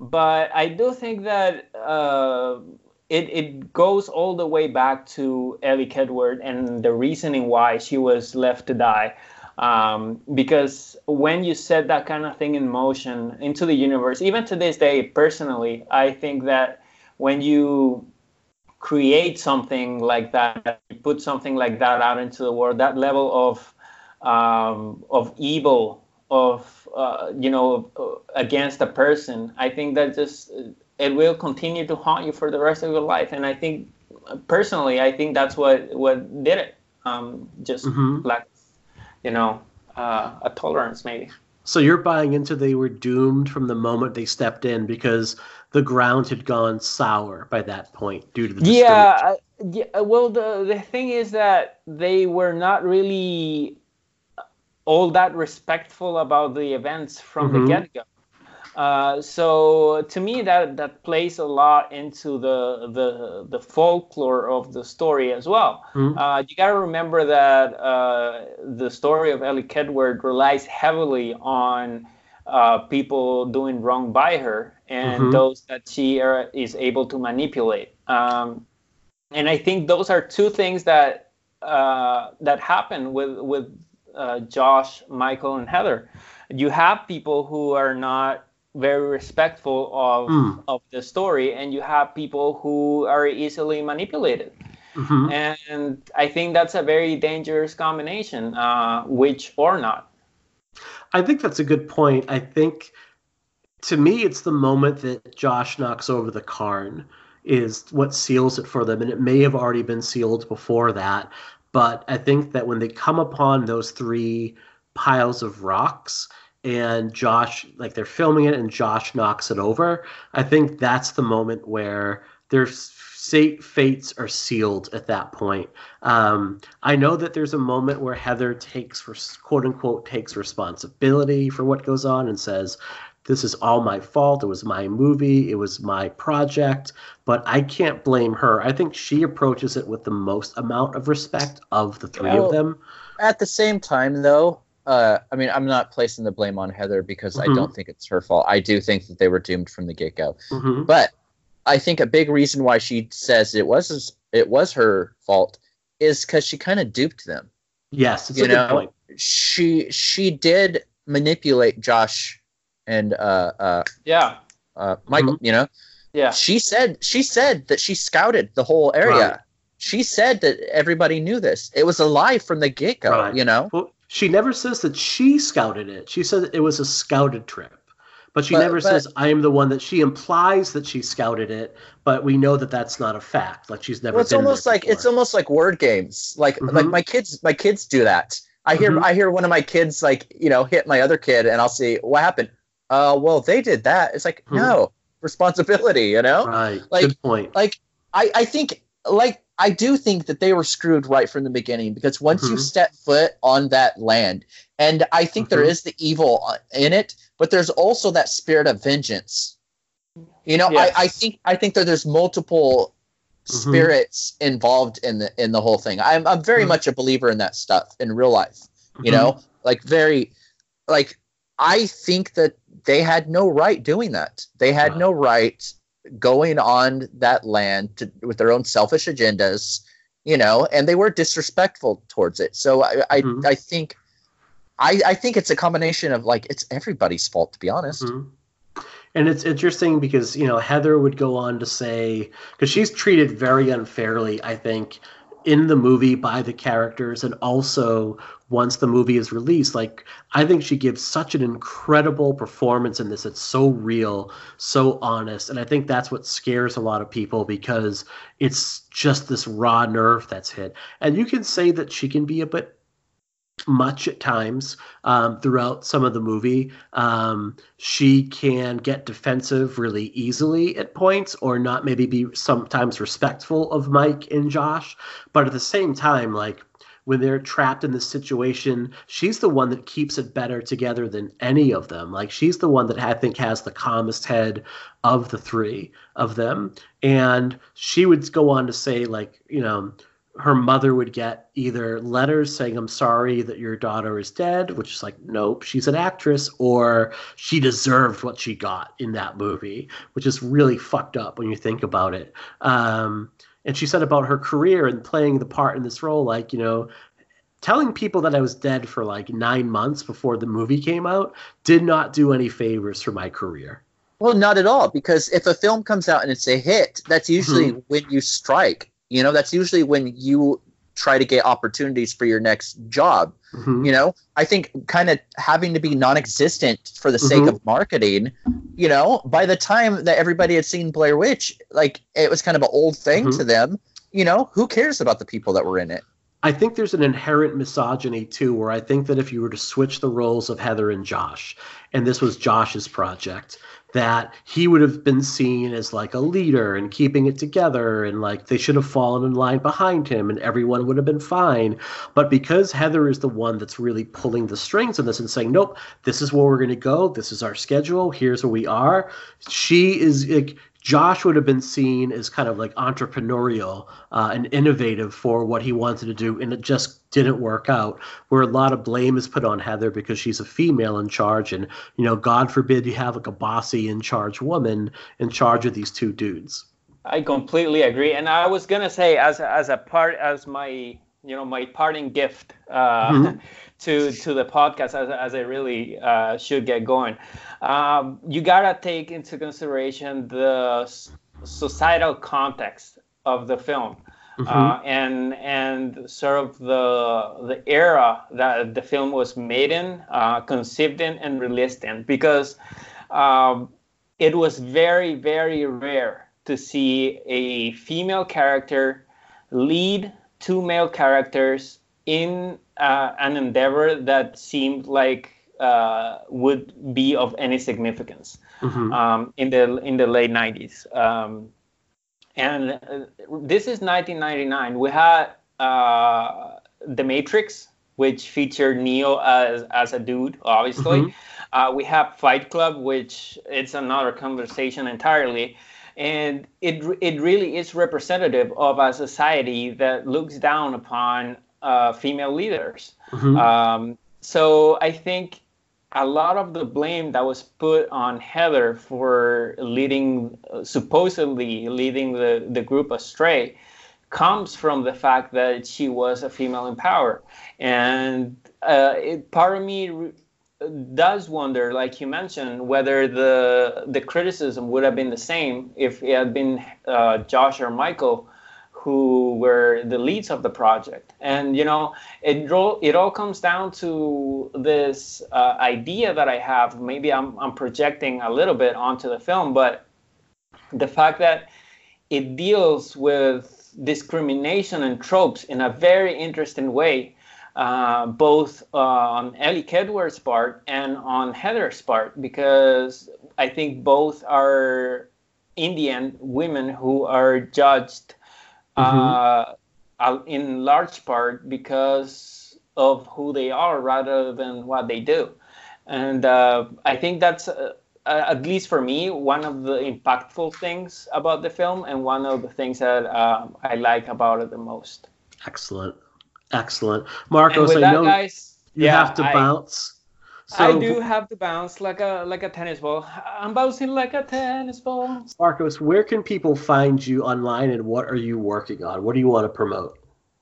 But I do think that uh, it it goes all the way back to Elly Kedward and the reasoning why she was left to die. Um, because when you set that kind of thing in motion into the universe, even to this day, personally, I think that when you create something like that, put something like that out into the world, that level of um, of evil, of uh, you know, against a person, I think that just it will continue to haunt you for the rest of your life. And I think, personally, I think that's what what did it. Um, just Mhm. lack, you know, uh, a tolerance maybe. So you're buying into they were doomed from the moment they stepped in because the ground had gone sour by that point due to the yeah, uh, yeah uh, well the the thing is that they were not really all that respectful about the events from Mhm. the get-go uh, so to me that that plays a lot into the the the folklore of the story as well Mhm. uh, you got to remember that uh, the story of Elly Kedward relies heavily on uh, people doing wrong by her and Mhm. those that she uh, is able to manipulate. Um, and I think those are two things that uh, that happen with with uh, Josh, Michael, and Heather. You have people who are not very respectful of Mm. of the story, and you have people who are easily manipulated. Mhm. And I think that's a very dangerous combination, uh, which or not. I think that's a good point. I think to me, it's the moment that Josh knocks over the cairn is what seals it for them, and it may have already been sealed before that. But I think that when they come upon those three piles of rocks and Josh, like they're filming it and Josh knocks it over, I think that's the moment where their fate fates are sealed at that point. Um, I know that there's a moment where Heather takes, quote unquote, takes responsibility for what goes on and says, "This is all my fault. It was my movie. It was my project." But I can't blame her. I think she approaches it with the most amount of respect of the three Well, of them. At the same time, though, uh, I mean, I'm not placing the blame on Heather because Mhm. I don't think it's her fault. I do think that they were doomed from the get go. Mhm. But I think a big reason why she says it was it was her fault is because she kind of duped them. Yes, it's you a good know, point. she she did manipulate Josh and uh, uh, Yeah. uh, Michael. Mm-hmm. You know, Yeah. she said she said that she scouted the whole area. Right. She said that everybody knew this. It was a lie from the get go. Right. You know. Well, she never says that she scouted it. She said it was a scouted trip. But she But- never but- says I am the one that she implies that she scouted it, but we know that that's not a fact. Like she's never Well, it's been there almost like before. it's almost like word games. Like like Mhm. my kids my kids do that. I hear Mhm. I hear one of my kids like you know hit my other kid, and I'll see what happened. Uh, well, they did that. It's like Mhm. no responsibility. You know. right. like- Good point. like I, I think like I do think that they were screwed right from the beginning because once you Mhm. step foot on that land, and I think there Mhm. is the evil uh, in it, but there's also that spirit of vengeance. You know, Yes. I, I think I think that there's multiple Mhm. spirits involved in the in the whole thing. I'm I'm very Mhm. much a believer in that stuff in real life. You know, like very like I think that they had no right doing that. They had Right. no right going on that land to, with their own selfish agendas, you know, and they were disrespectful towards it. So I I, Mhm. I think I, I think it's a combination of like it's everybody's fault to be honest. Mhm. And it's interesting because you know Heather would go on to say because she's treated very unfairly, I think, in the movie by the characters, and also once the movie is released, like I think she gives such an incredible performance in this. It's so real, so honest, and I think that's what scares a lot of people because it's just this raw nerve that's hit. And you can say that she can be a bit much at times um, throughout some of the movie. Um, she can get defensive really easily at points, or not maybe be sometimes respectful of Mike and Josh. But at the same time, like when they're trapped in this situation, she's the one that keeps it better together than any of them. Like she's the one that I think has the calmest head of the three of them. And she would go on to say, like, you know, her mother would get either letters saying i'm sorry that your daughter is dead which is like nope she's an actress or she deserved what she got in that movie which is really fucked up when you think about it um, and she said about her career and playing the part in this role like you know telling people that i was dead for like nine months before the movie came out did not do any favors for my career Well, not at all, because if a film comes out and it's a hit, that's usually Mhm. when you strike. You know, that's usually when you try to get opportunities for your next job. Mhm. You know, I think kind of having to be non-existent for the sake Mhm. of marketing. You know, by the time that everybody had seen Blair Witch, like it was kind of an old thing Mhm. to them. You know, who cares about the people that were in it? I think there's an inherent misogyny too, where I think that if you were to switch the roles of Heather and Josh, and this was Josh's project, that he would have been seen as like a leader and keeping it together, and like they should have fallen in line behind him, and everyone would have been fine. But because Heather is the one that's really pulling the strings in this and saying, nope, this is where we're going to go, this is our schedule, here's where we are, she is like, Josh would have been seen as kind of like entrepreneurial uh, and innovative for what he wanted to do, and it just didn't work out. Where a lot of blame is put on Heather because she's a female in charge, and you know, God forbid you have like a bossy in charge woman in charge of these two dudes. I completely agree, and I was gonna say as a, as a part as my you know my parting gift uh, Mhm. *laughs* to to the podcast as, as I really uh, should get going. Um, you gotta take into consideration the societal context of the film. Uh, and and sort of the the era that the film was made in, uh, conceived in, and released in, because um, it was very very rare to see a female character lead two male characters in uh, an endeavor that seemed like uh, would be of any significance Mhm. um, in the in the late 90s. Um, and uh, this is 1999. We had uh, The Matrix, which featured Neo as as a dude, obviously. Mhm. Uh, we have Fight Club, which it's another conversation entirely, and it it really is representative of a society that looks down upon uh, female leaders. Mhm. Um, so I think a lot of the blame that was put on Heather for leading, supposedly leading the, the group astray, comes from the fact that she was a female in power. And uh, it, part of me re- does wonder, like you mentioned, whether the the criticism would have been the same if it had been uh, Josh or Michael who were the leads of the project. And you know, it all it all comes down to this uh, idea that I have. Maybe I'm I'm projecting a little bit onto the film, but the fact that it deals with discrimination and tropes in a very interesting way, uh, both on Elly Kedward's part and on Heather's part, because I think both are Indian women who are judged uh, uh, in large part because of who they are rather than what they do. And uh, I think that's, uh, uh, at least for me, one of the impactful things about the film and one of the things that uh, I like about it the most. Excellent, excellent, Marcos. I that, know guys, you yeah, have to I- bounce. I do have to bounce like a like a tennis ball. I'm bouncing like a tennis ball. Marcos, where can people find you online, and what are you working on? What do you want to promote?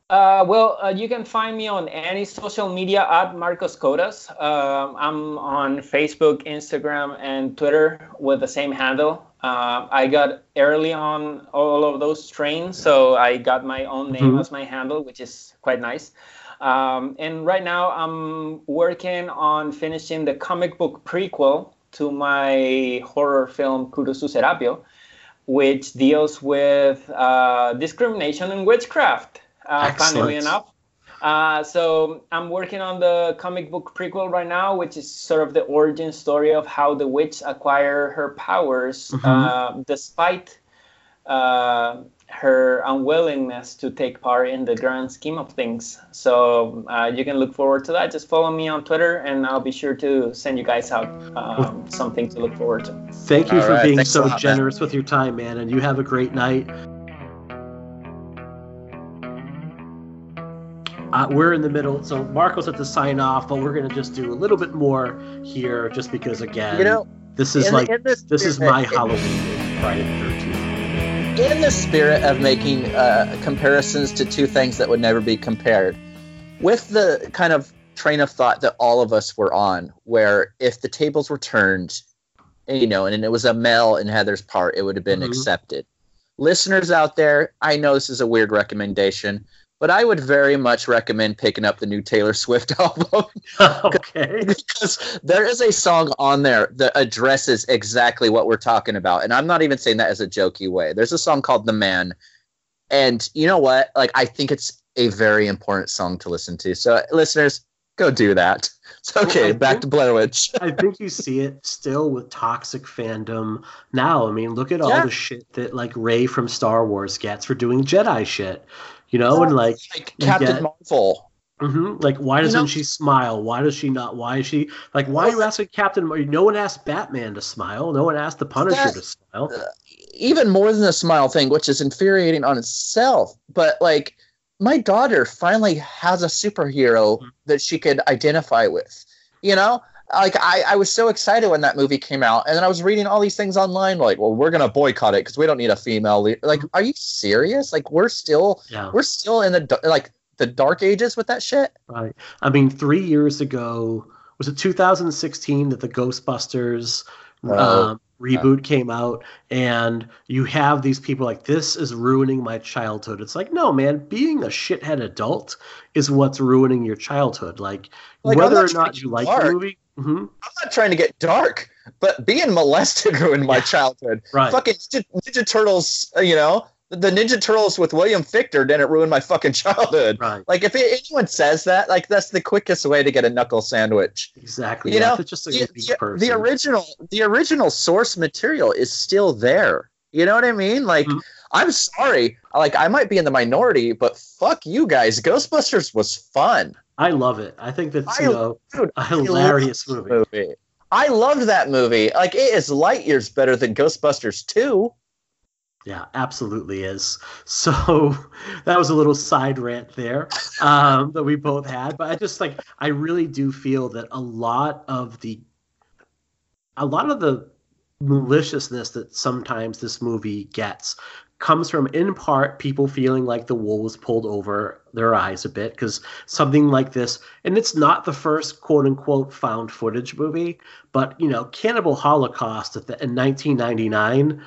Uh, well, uh, you can find me on any social media at Marcos Codas. Um, I'm on Facebook, Instagram, and Twitter with the same handle. Uh, I got early on all of those trains, so I got my own name Mhm. as my handle, which is quite nice. Um, and right now, I'm working on finishing the comic book prequel to my horror film Kurusu Serapio, which deals with uh, discrimination and witchcraft, uh, funnily enough. Uh, so I'm working on the comic book prequel right now, which is sort of the origin story of how the witch acquired her powers, Mhm. uh, despite uh, her unwillingness to take part in the grand scheme of things. So uh, you can look forward to that. Just follow me on Twitter, and I'll be sure to send you guys out um, something to look forward to. Thank you All for right, being thanks so lot, man. generous with your time, man, and you have a great night. Uh, we're in the middle, so Marco's at to sign off, but we're gonna just do a little bit more here, just because again, You know, this is in- like in this this is spirit- my Halloween, is Friday the Thirteenth. In the spirit of making uh, comparisons to two things that would never be compared, with the kind of train of thought that all of us were on, where if the tables were turned, you know, and it was a Mel and Heather's part, it would have been Mhm. accepted. Listeners out there, I know this is a weird recommendation, but I would very much recommend picking up the new Taylor Swift *laughs* album *laughs* okay. because there is a song on there that addresses exactly what we're talking about. And I'm not even saying that as a jokey way. There's a song called The Man. And you know what? Like, I think it's a very important song to listen to. So, listeners, go do that. *laughs* So, okay, I back think- to Blair Witch. I think you see it still with toxic fandom now. I mean, look at all Yeah. the shit that like Rey from Star Wars gets for doing Jedi shit. You know, and like like Captain get- Marvel. hmm Like, why doesn't know- she smile? Why does she not? Why is she like? Why are you asking Captain? Mar- No one asked Batman to smile. No one asked the Punisher That- to smile. even more than the smile thing, which is infuriating on itself. But like, my daughter finally has a superhero that she could identify with. You know, like I, I was so excited when that movie came out, and then I was reading all these things online, like, well, we're gonna boycott it because we don't need a female lead. Like, are you serious? Like, we're still, Yeah. we're still in the like the dark ages with that shit. Right. I mean, three years ago, was it 2016 that the Ghostbusters Oh, um, reboot came out, and you have these people like, this is ruining my childhood. It's like, no, man, being a shithead adult is what's ruining your childhood. Like, Like, whether or not you like the movie. Hmm I'm not trying to get dark, but being molested *laughs* ruined my childhood. Right. Fucking Ninja, Ninja Turtles, uh, you know, the, Ninja Turtles with William Fichtner didn't ruin my fucking *laughs* childhood. Right. Like if anyone says that, like that's the quickest way to get a knuckle sandwich. Exactly. You yeah, know, it's just a the, the- original, the original source material is still there. You know what I mean? Like, Mhm. I'm sorry, like I might be in the minority, but fuck you guys. Ghostbusters was fun. I love it. I think that's, I- you know, Dude, a hilarious movie. movie. I loved that movie. Like it is light years better than Ghostbusters 2. Yeah, absolutely is. So *laughs* that was a little side rant there um, that we both had, but I just like I really do feel that a lot of the a lot of the maliciousness that sometimes this movie gets comes from in part people feeling like the wool was pulled over their eyes a bit because something like this and it's not the first quote unquote found footage movie but you know cannibal holocaust at the, in 1999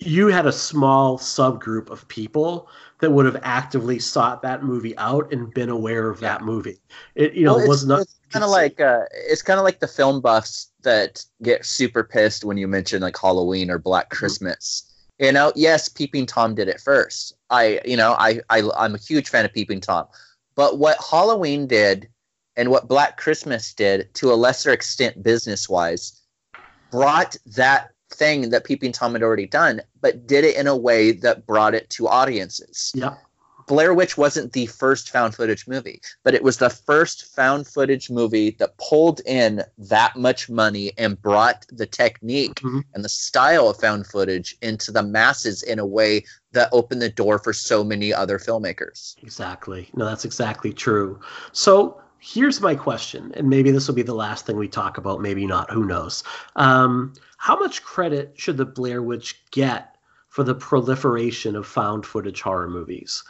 you had a small subgroup of people that would have actively sought that movie out and been aware of that movie. It you know Well, was not It's kind of like uh, it's kind of like the film buffs that get super pissed when you mention like Halloween or Black Mm-hmm. You know, yes, Peeping Tom did it first. I, you know, I, I, I'm a huge fan of Peeping Tom, but what Halloween did and what Black Christmas did to a lesser extent, business wise, brought that thing that Peeping Tom had already done, but did it in a way that brought it to audiences. yeah Blair Witch wasn't the first found footage movie, but it was the first found footage movie that pulled in that much money and brought the technique Mhm. and the style of found footage into the masses in a way that opened the door for so many other filmmakers. Exactly. No, that's exactly true. So here's my question, and maybe this will be the last thing we talk about, maybe not, who knows. Um, how much credit should the Blair Witch get for the proliferation of found footage horror movies?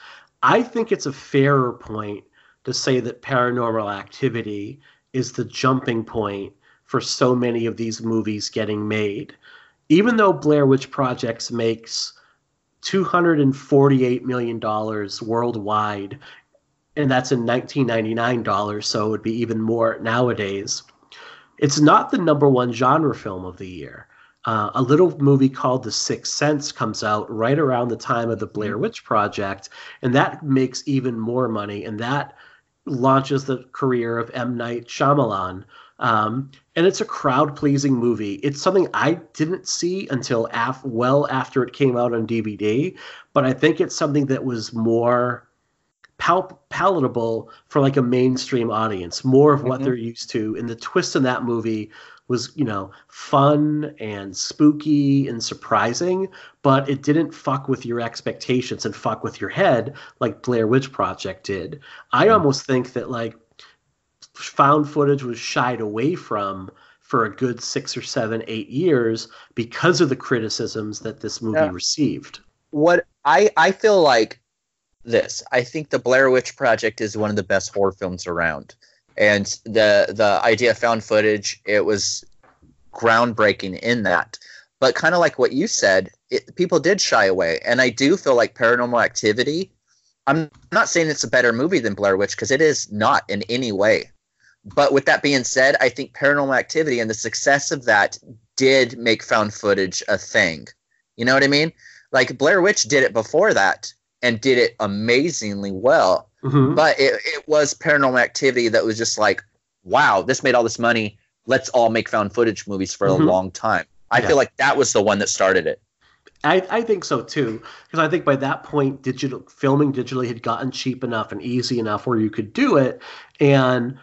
I think it's a fairer point to say that paranormal activity is the jumping point for so many of these movies getting made. Even though Blair Witch Projects makes $248 million worldwide, and that's in 1999 dollars, so it would be even more nowadays. It's not the number one genre film of the year. Uh, a little movie called The Sixth Sense comes out right around the time of the Blair Witch Project, and that makes even more money, and that launches the career of M. Night Shyamalan. Um, and it's a crowd pleasing movie. It's something I didn't see until af- well after it came out on DVD, but I think it's something that was more pal- palatable for like a mainstream audience, more of what Mhm. they're used to. And the twist in that movie was, you know, fun and spooky and surprising, but it didn't fuck with your expectations and fuck with your head like Blair Witch Project did. I hmm. almost think that like found footage was shied away from for a good six or seven, eight years because of the criticisms that this movie Yeah. received. what I I feel like this. I think the Blair Witch Project is one of the best horror films around, and the the idea of found footage it was groundbreaking in that. But kind of like what you said, it, people did shy away, and I do feel like Paranormal Activity. I'm not saying it's a better movie than Blair Witch because it is not in any way. But with that being said, I think Paranormal Activity and the success of that did make found footage a thing. You know what I mean? Like Blair Witch did it before that and did it amazingly well. Mhm. But it, it was paranormal activity that was just like, wow, this made all this money. Let's all make found footage movies for Mhm. a long time. I Yeah. feel like that was the one that started it. I, I think so too, because I think by that point, digital filming digitally had gotten cheap enough and easy enough where you could do it, and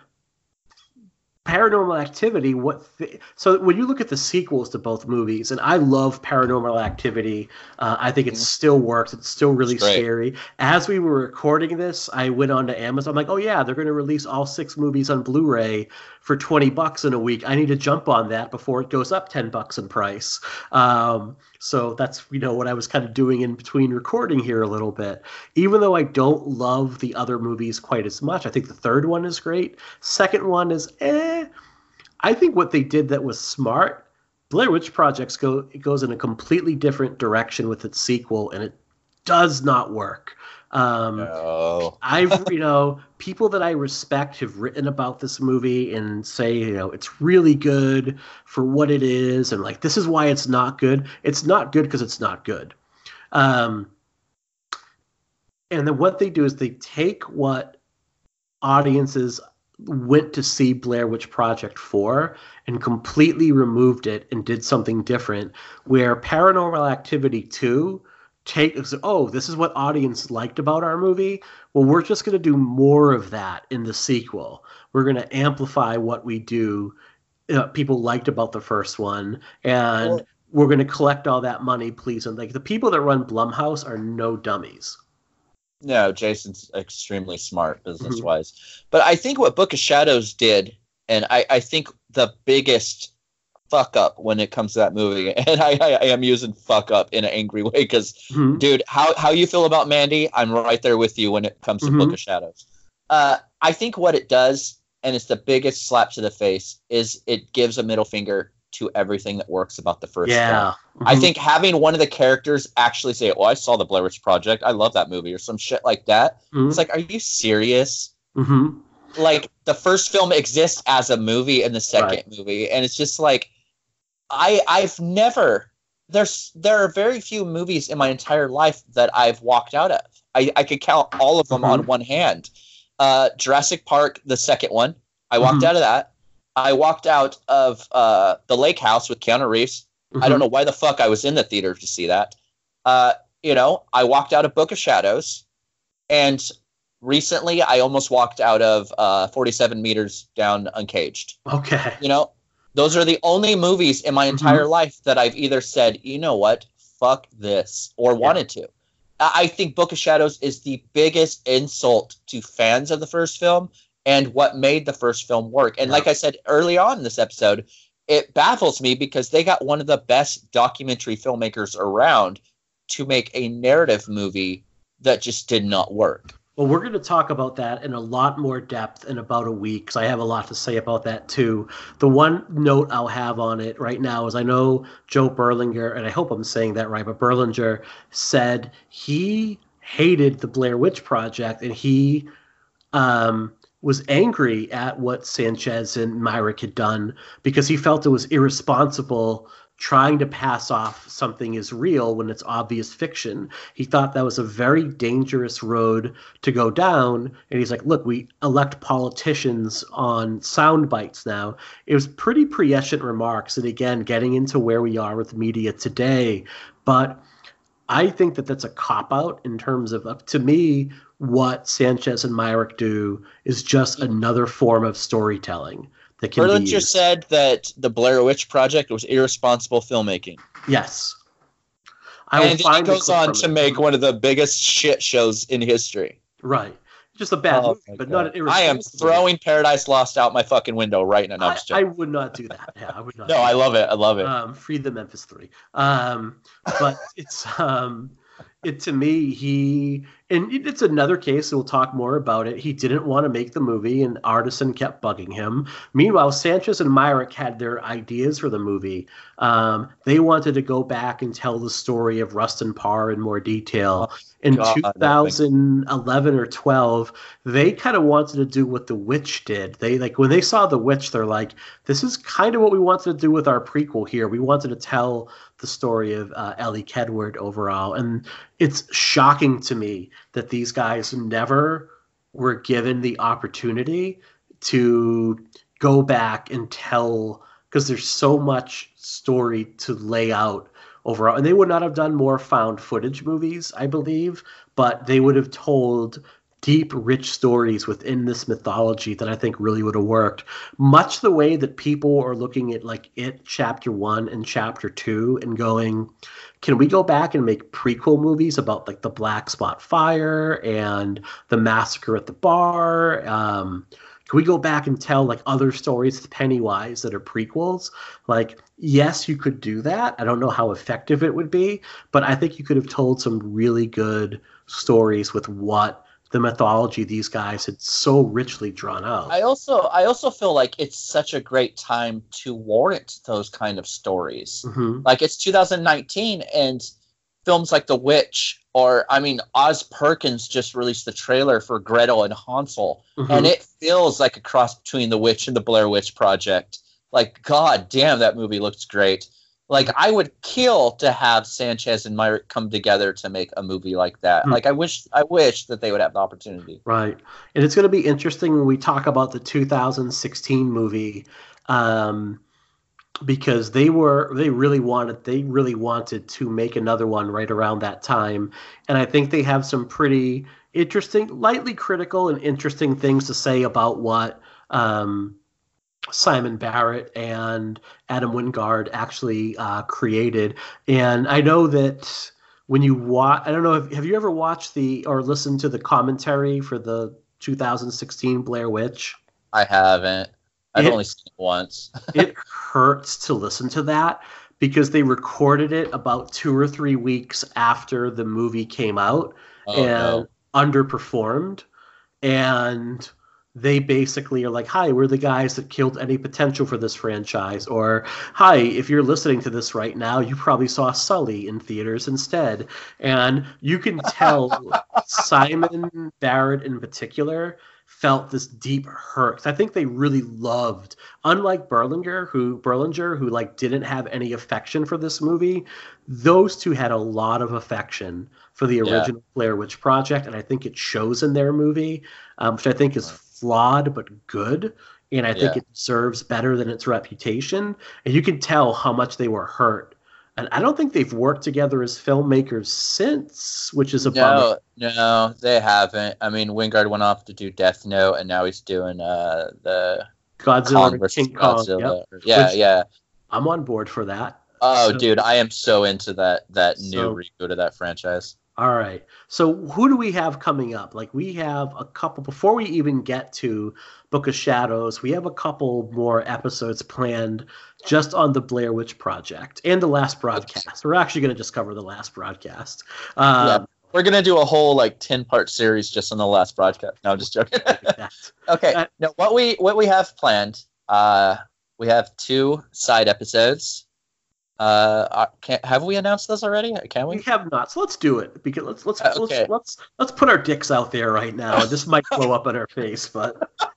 Paranormal Activity. What th- so when you look at the sequels to both movies, and I love Paranormal Activity, uh, I think it still works. It's still really It's scary. As we were recording this, I went on to Amazon. I'm like, oh yeah, they're going to release all six movies on Blu-ray for 20 bucks in a week. I need to jump on that before it goes up 10 bucks in price. Um, so that's you know what I was kind of doing in between recording here a little bit. Even though I don't love the other movies quite as much, I think the third one is great. Second one is eh. I think what they did that was smart. Blair Witch Projects go it goes in a completely different direction with its sequel, and it does not work. Um, Oh. *laughs* I've you know people that I respect have written about this movie and say you know it's really good for what it is and like this is why it's not good. It's not good because it's not good. Um, and then what they do is they take what audiences went to see Blair Witch Project for and completely removed it and did something different. Where Paranormal Activity 2 take oh this is what audience liked about our movie? Well we're just going to do more of that in the sequel. We're going to amplify what we do uh, people liked about the first one and Well- we're going to collect all that money please and like the people that run blumhouse are no dummies. No, Jason's extremely smart business wise. But I think what Book of Shadows did, and I, I think the biggest fuck up when it comes to that movie, *laughs* and I, I, I am using fuck up in an angry way because, Mhm. dude, how, how you feel about Mandy, I'm right there with you when it comes to Book Mhm. of Shadows. Uh, I think what it does, and it's the biggest slap to the face, is it gives a middle finger to everything that works about the first film. yeah I Mhm. think having one of the characters actually say, "Oh, I saw the Blair Witch Project. I love that movie," or some shit like that. Mhm. It's like, are you serious? Mhm. Like the first film exists as a movie and the second movie, and it's just like, I I've never there's there are very few movies in my entire life that I've walked out of. I I could count all of them on one hand. Uh, Jurassic Park, the second one, I walked Mhm. out of that. I walked out of uh, the Lake House with Keanu Reeves. I don't know why the fuck I was in the theater to see that. Uh, you know, I walked out of Book of Shadows, and recently I almost walked out of uh, 47 meters down Uncaged. okay You know, those are the only movies in my mm-hmm. entire life that I've either said, you know what, fuck this, or wanted to. I I think Book of Shadows is the biggest insult to fans of the first film and what made the first film work. And like I said early on in this episode, it baffles me because they got one of the best documentary filmmakers around to make a narrative movie that just did not work. Well, we're going to talk about that in a lot more depth in about a week because I have a lot to say about that too. The one note I'll have on it right now is I know Joe Berlinger, and I hope I'm saying that right, but Berlinger said he hated the Blair Witch Project and he um, was angry at what Sanchez and Myrick had done because he felt it was irresponsible trying to pass off something as real when it's obvious fiction. He thought that was a very dangerous road to go down. And he's like, look, we elect politicians on sound bites now. It was pretty prescient remarks. And again, getting into where we are with media today. But I think that that's a cop out in terms of, to me what Sanchez and Myrick do is just another form of storytelling that can be Berlinger used. said that the Blair Witch Project was irresponsible filmmaking. Yes. I and then he goes on to it. make one of the biggest shit shows in history. Right. Just a bad Oh movie, but God. not an I am throwing Paradise Lost out my fucking window right now. No, I'm I, I would not do that. Yeah, I would not. no, I love it. I love it. Um, free the Memphis Three. Um, but *laughs* it's um, it to me he and it- it's another case. We'll talk more about it. He didn't want to make the movie, and Artisan kept bugging him. Meanwhile, Sanchez and Myrick had their ideas for the movie. Um, they wanted to go back and tell the story of Rustin Parr in more detail. In God, 2011 or 12, they kind of wanted to do what The Witch did. They like when they saw The Witch, they're like, "This is kind of what we wanted to do with our prequel here. We wanted to tell the story of uh, Elly Kedward overall." And it's shocking to me that these guys never were given the opportunity to go back and tell because there's so much story to lay out overall and they would not have done more found footage movies i believe but they would have told deep rich stories within this mythology that i think really would have worked. Much the way that people are looking at like it chapter 1 and chapter 2 and going can we go back and make prequel movies about like the black spot fire and the massacre at the bar? Um, can we go back and tell like other stories with pennywise that are prequels like yes you could do that i don't know how effective it would be but i think you could have told some really good stories with what the mythology these guys had so richly drawn out I also I also feel like it's such a great time to warrant those kind of stories. Mhm. Like it's 2019 and films like The Witch or I mean Oz Perkins just released the trailer for Gretel and Hansel Mhm. and it feels like a cross between The Witch and the Blair Witch Project. Like god damn that movie looks great. Like I would kill to have Sanchez and Myrick come together to make a movie like that. Hmm. Like I wish I wish that they would have the opportunity. Right. And it's going to be interesting when we talk about the 2016 movie um, because they were they really wanted they really wanted to make another one right around that time and I think they have some pretty interesting lightly critical and interesting things to say about what um, Simon Barrett and Adam Wingard actually uh, created. And I know that when you watch, I don't know, if, have you ever watched the or listened to the commentary for the 2016 Blair Witch? I haven't. I've It- only seen it once. *laughs* it hurts to listen to that because they recorded it about two or three weeks after the movie came out Oh, and no. underperformed. And they basically are like, Hi, we're the guys that killed any potential for this franchise. Or, Hi, if you're listening to this right now, you probably saw Sully in theaters instead. And you can tell *laughs* Simon Barrett in particular felt this deep hurt. I think they really loved, unlike Berlinger, who Berlinger, who like didn't have any affection for this movie, those two had a lot of affection for the Yeah. original Blair Witch Project, and I think it shows in their movie, um, which I think is flawed but good. And I think Yeah. it deserves better than its reputation. And you can tell how much they were hurt. And I don't think they've worked together as filmmakers since, which is a bummer. No, no, they haven't. I mean, Wingard went off to do Death Note, and now he's doing uh the Godzilla Kong King Kong. Godzilla. Yep. Yeah, Which- yeah. I'm on board for that. Oh, So- dude, I am so into that that new reboot of that franchise. All right. So who do we have coming up? Like we have a couple before we even get to Book of Shadows, we have a couple more episodes planned just on the Blair Witch Project and the last broadcast. We're actually going to just cover the last broadcast. Um, yeah, we're gonna do a whole like ten part series just on the last broadcast. No, I'm just joking. *laughs* okay, Uh, no, what we what we have planned, uh, we have two side episodes. Uh, can, have we announced this already? Can We we? have not, so let's do it because let's let's Uh, okay. let's, let's let's put our dicks out there right now. *laughs* This might blow up in our face, but *laughs*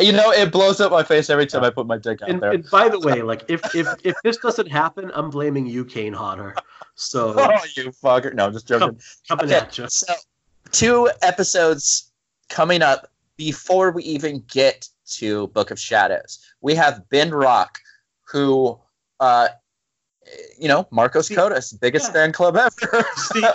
You know, it blows up my face every time I put my dick out and, there. and by the *laughs* way, like if if if this doesn't happen, I'm blaming you, Kane Hodder. So oh, you fucker! No, I'm just joking. coming Okay, at you. So, two episodes coming up before we even get to Book of Shadows. We have Ben Rock, who uh, you know, Marcos Codas, biggest Yeah. fan club ever. *laughs*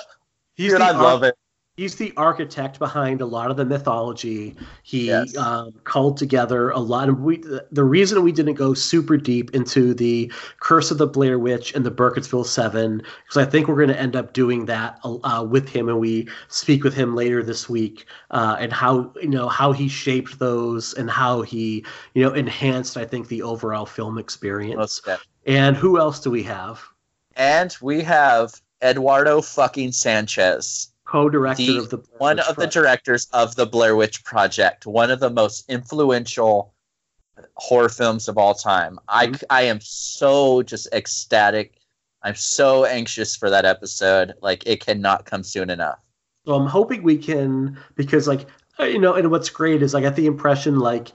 He's Dude, the I love it. He's the architect behind a lot of the mythology. He Yes. um, culled together a lot of we. The reason we didn't go super deep into the Curse of the Blair Witch and the Burkittsville Seven, because I think we're going to end up doing that uh, with him, and we speak with him later this week, uh, and how you know how he shaped those and how he you know enhanced, I think, the overall film experience. And who else do we have? And we have Eduardo fucking Sanchez. Co-director The- of the Blair one Witch of the directors of the Blair Witch Project, one of the most influential horror films of all time. I Mm-hmm. I am so just ecstatic. I'm so anxious for that episode. Like it cannot come soon enough. So I'm hoping we can because like uh, you know, and what's great is I get the impression like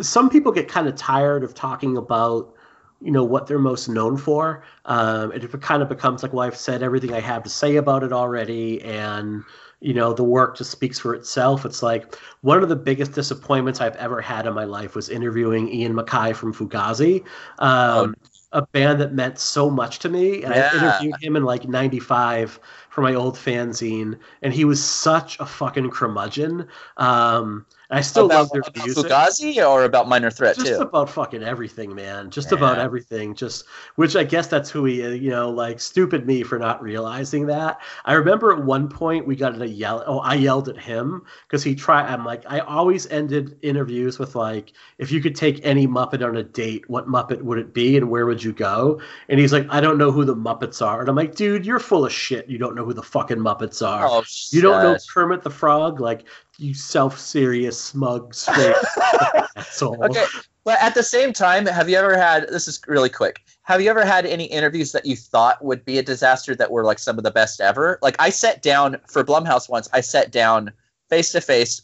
some people get kind of tired of talking about you know what they're most known for. Um, it kind of becomes like, well, I've said everything I have to say about it already, and you know the work just speaks for itself. It's like one of the biggest disappointments I've ever had in my life was interviewing Ian MacKaye from Fugazi. Um, a band that meant so much to me. And I interviewed him in like 95 for my old fanzine, and he was such a fucking curmudgeon. Um, I still about, love their about music. Fugazi or about Minor Threat Just too. about fucking everything, man. Just about everything. Just which I guess that's who he is. You know, like stupid me for not realizing that. I remember at one point we got in a yell. Oh, I yelled at him because he tried. I'm like, I always ended interviews with like, if you could take any Muppet on a date, what Muppet would it be, and where would you go? And he's like, I don't know who the Muppets are. And I'm like, dude, you're full of shit. You don't know who the fucking Muppets are. Oh, you don't know. Kermit the Frog, like you self-serious, smug, straight *laughs* asshole. Okay, but at the same time, have you ever had? This is really quick. Have you ever had any interviews that you thought would be a disaster that were like some of the best ever? Like I sat down for Blumhouse once. I sat down face to face,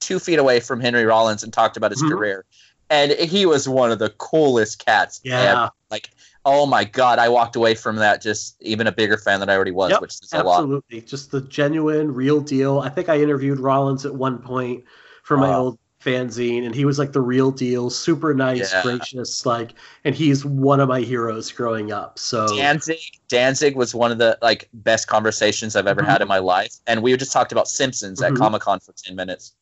two feet away from Henry Rollins, and talked about his Mhm. career. And he was one of the coolest cats. Yeah. ever. Like, oh my god, I walked away from that just even a bigger fan than I already was, Yep, which is a lot. Absolutely, just the genuine, real deal. I think I interviewed Rollins at one point for my Oh. old fanzine, and he was like the real deal, super nice, Yeah. gracious, like, and he's one of my heroes growing up. So Danzig, Danzig was one of the like best conversations I've ever Mhm. had in my life, and we just talked about Simpsons at Mhm. Comic Con for ten minutes.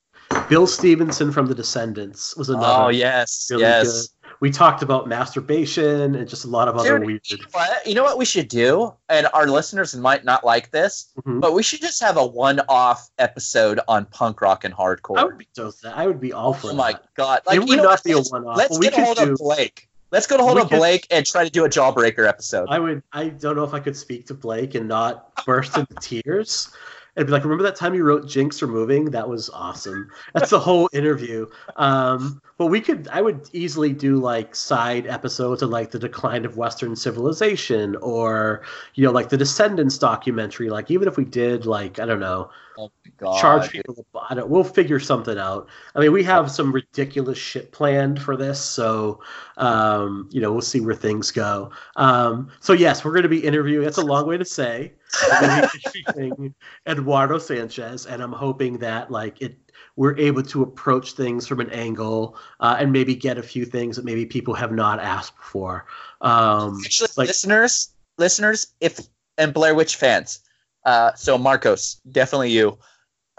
Bill Stevenson from The Descendents was another. Oh yes, really yes. good. We talked about masturbation and just a lot of other Dude, weird. You know, what? you know what we should do, and our listeners might not like this, Mhm. but we should just have a one-off episode on punk rock and hardcore. I would be so sad. I would be all for oh my that. god! It Like would not be a one-off, let's get hold do- of Blake. Let's go to hold We of could- Blake and try to do a Jawbreaker episode. I would. I don't know if I could speak to Blake and not burst into tears. And be like, remember that time you wrote "Jinx Removing"? That was awesome. That's the whole *laughs* interview. Um, but we could. I would easily do like side episodes of like the decline of Western civilization, or you know, like the Descendents documentary. Like even if we did like I don't know, oh god! charge people. I don't, we'll figure something out. I mean, we have some ridiculous shit planned for this, so um, you know, we'll see where things go. Um, so yes, we're going to be interviewing. That's a long way to say. We're gonna be *laughs* interviewing Eduardo Sanchez, and I'm hoping that like it, we're able to approach things from an angle uh, and maybe get a few things that maybe people have not asked before. Um, Actually, like- listeners, listeners, if and Blair Witch fans, uh, so Marcos, definitely you,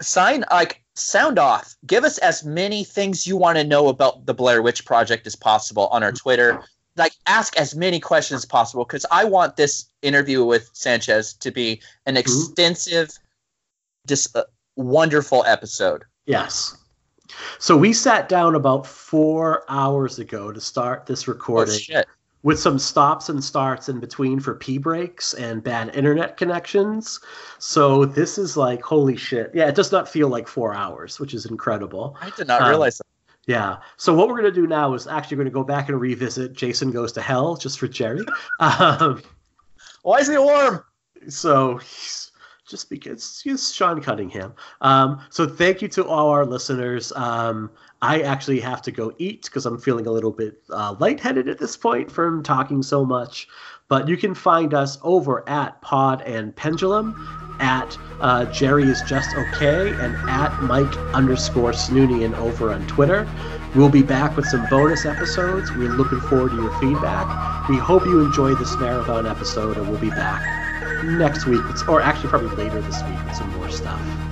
sign like sound off. Give us as many things you want to know about the Blair Witch Project as possible on our Twitter. Like, ask as many questions as possible because I want this interview with Sanchez to be an extensive, just uh, wonderful episode. Yes. So we sat down about four hours ago to start this Oh recording shit! With some stops and starts in between for pee breaks and bad internet connections. So this is like holy shit. Yeah, it does not feel like four hours, which is incredible. I did not Um, realize that. Yeah. So what we're gonna do now is actually going to go back and revisit Jason Goes to Hell just for Jerry. *laughs* Um, Why is he warm? so he's just because it's Sean Cunningham. Um, so thank you to all our listeners. Um, I actually have to go eat because I'm feeling a little bit uh, lightheaded at this point from talking so much. But you can find us over at Pod and Pendulum, at uh, Jerry is just okay, and at Mike underscore Snoonian over on Twitter. We'll be back with some bonus episodes. We're looking forward to your feedback. We hope you enjoyed this marathon episode, and we'll be back next week, or actually probably later this week, with some more stuff.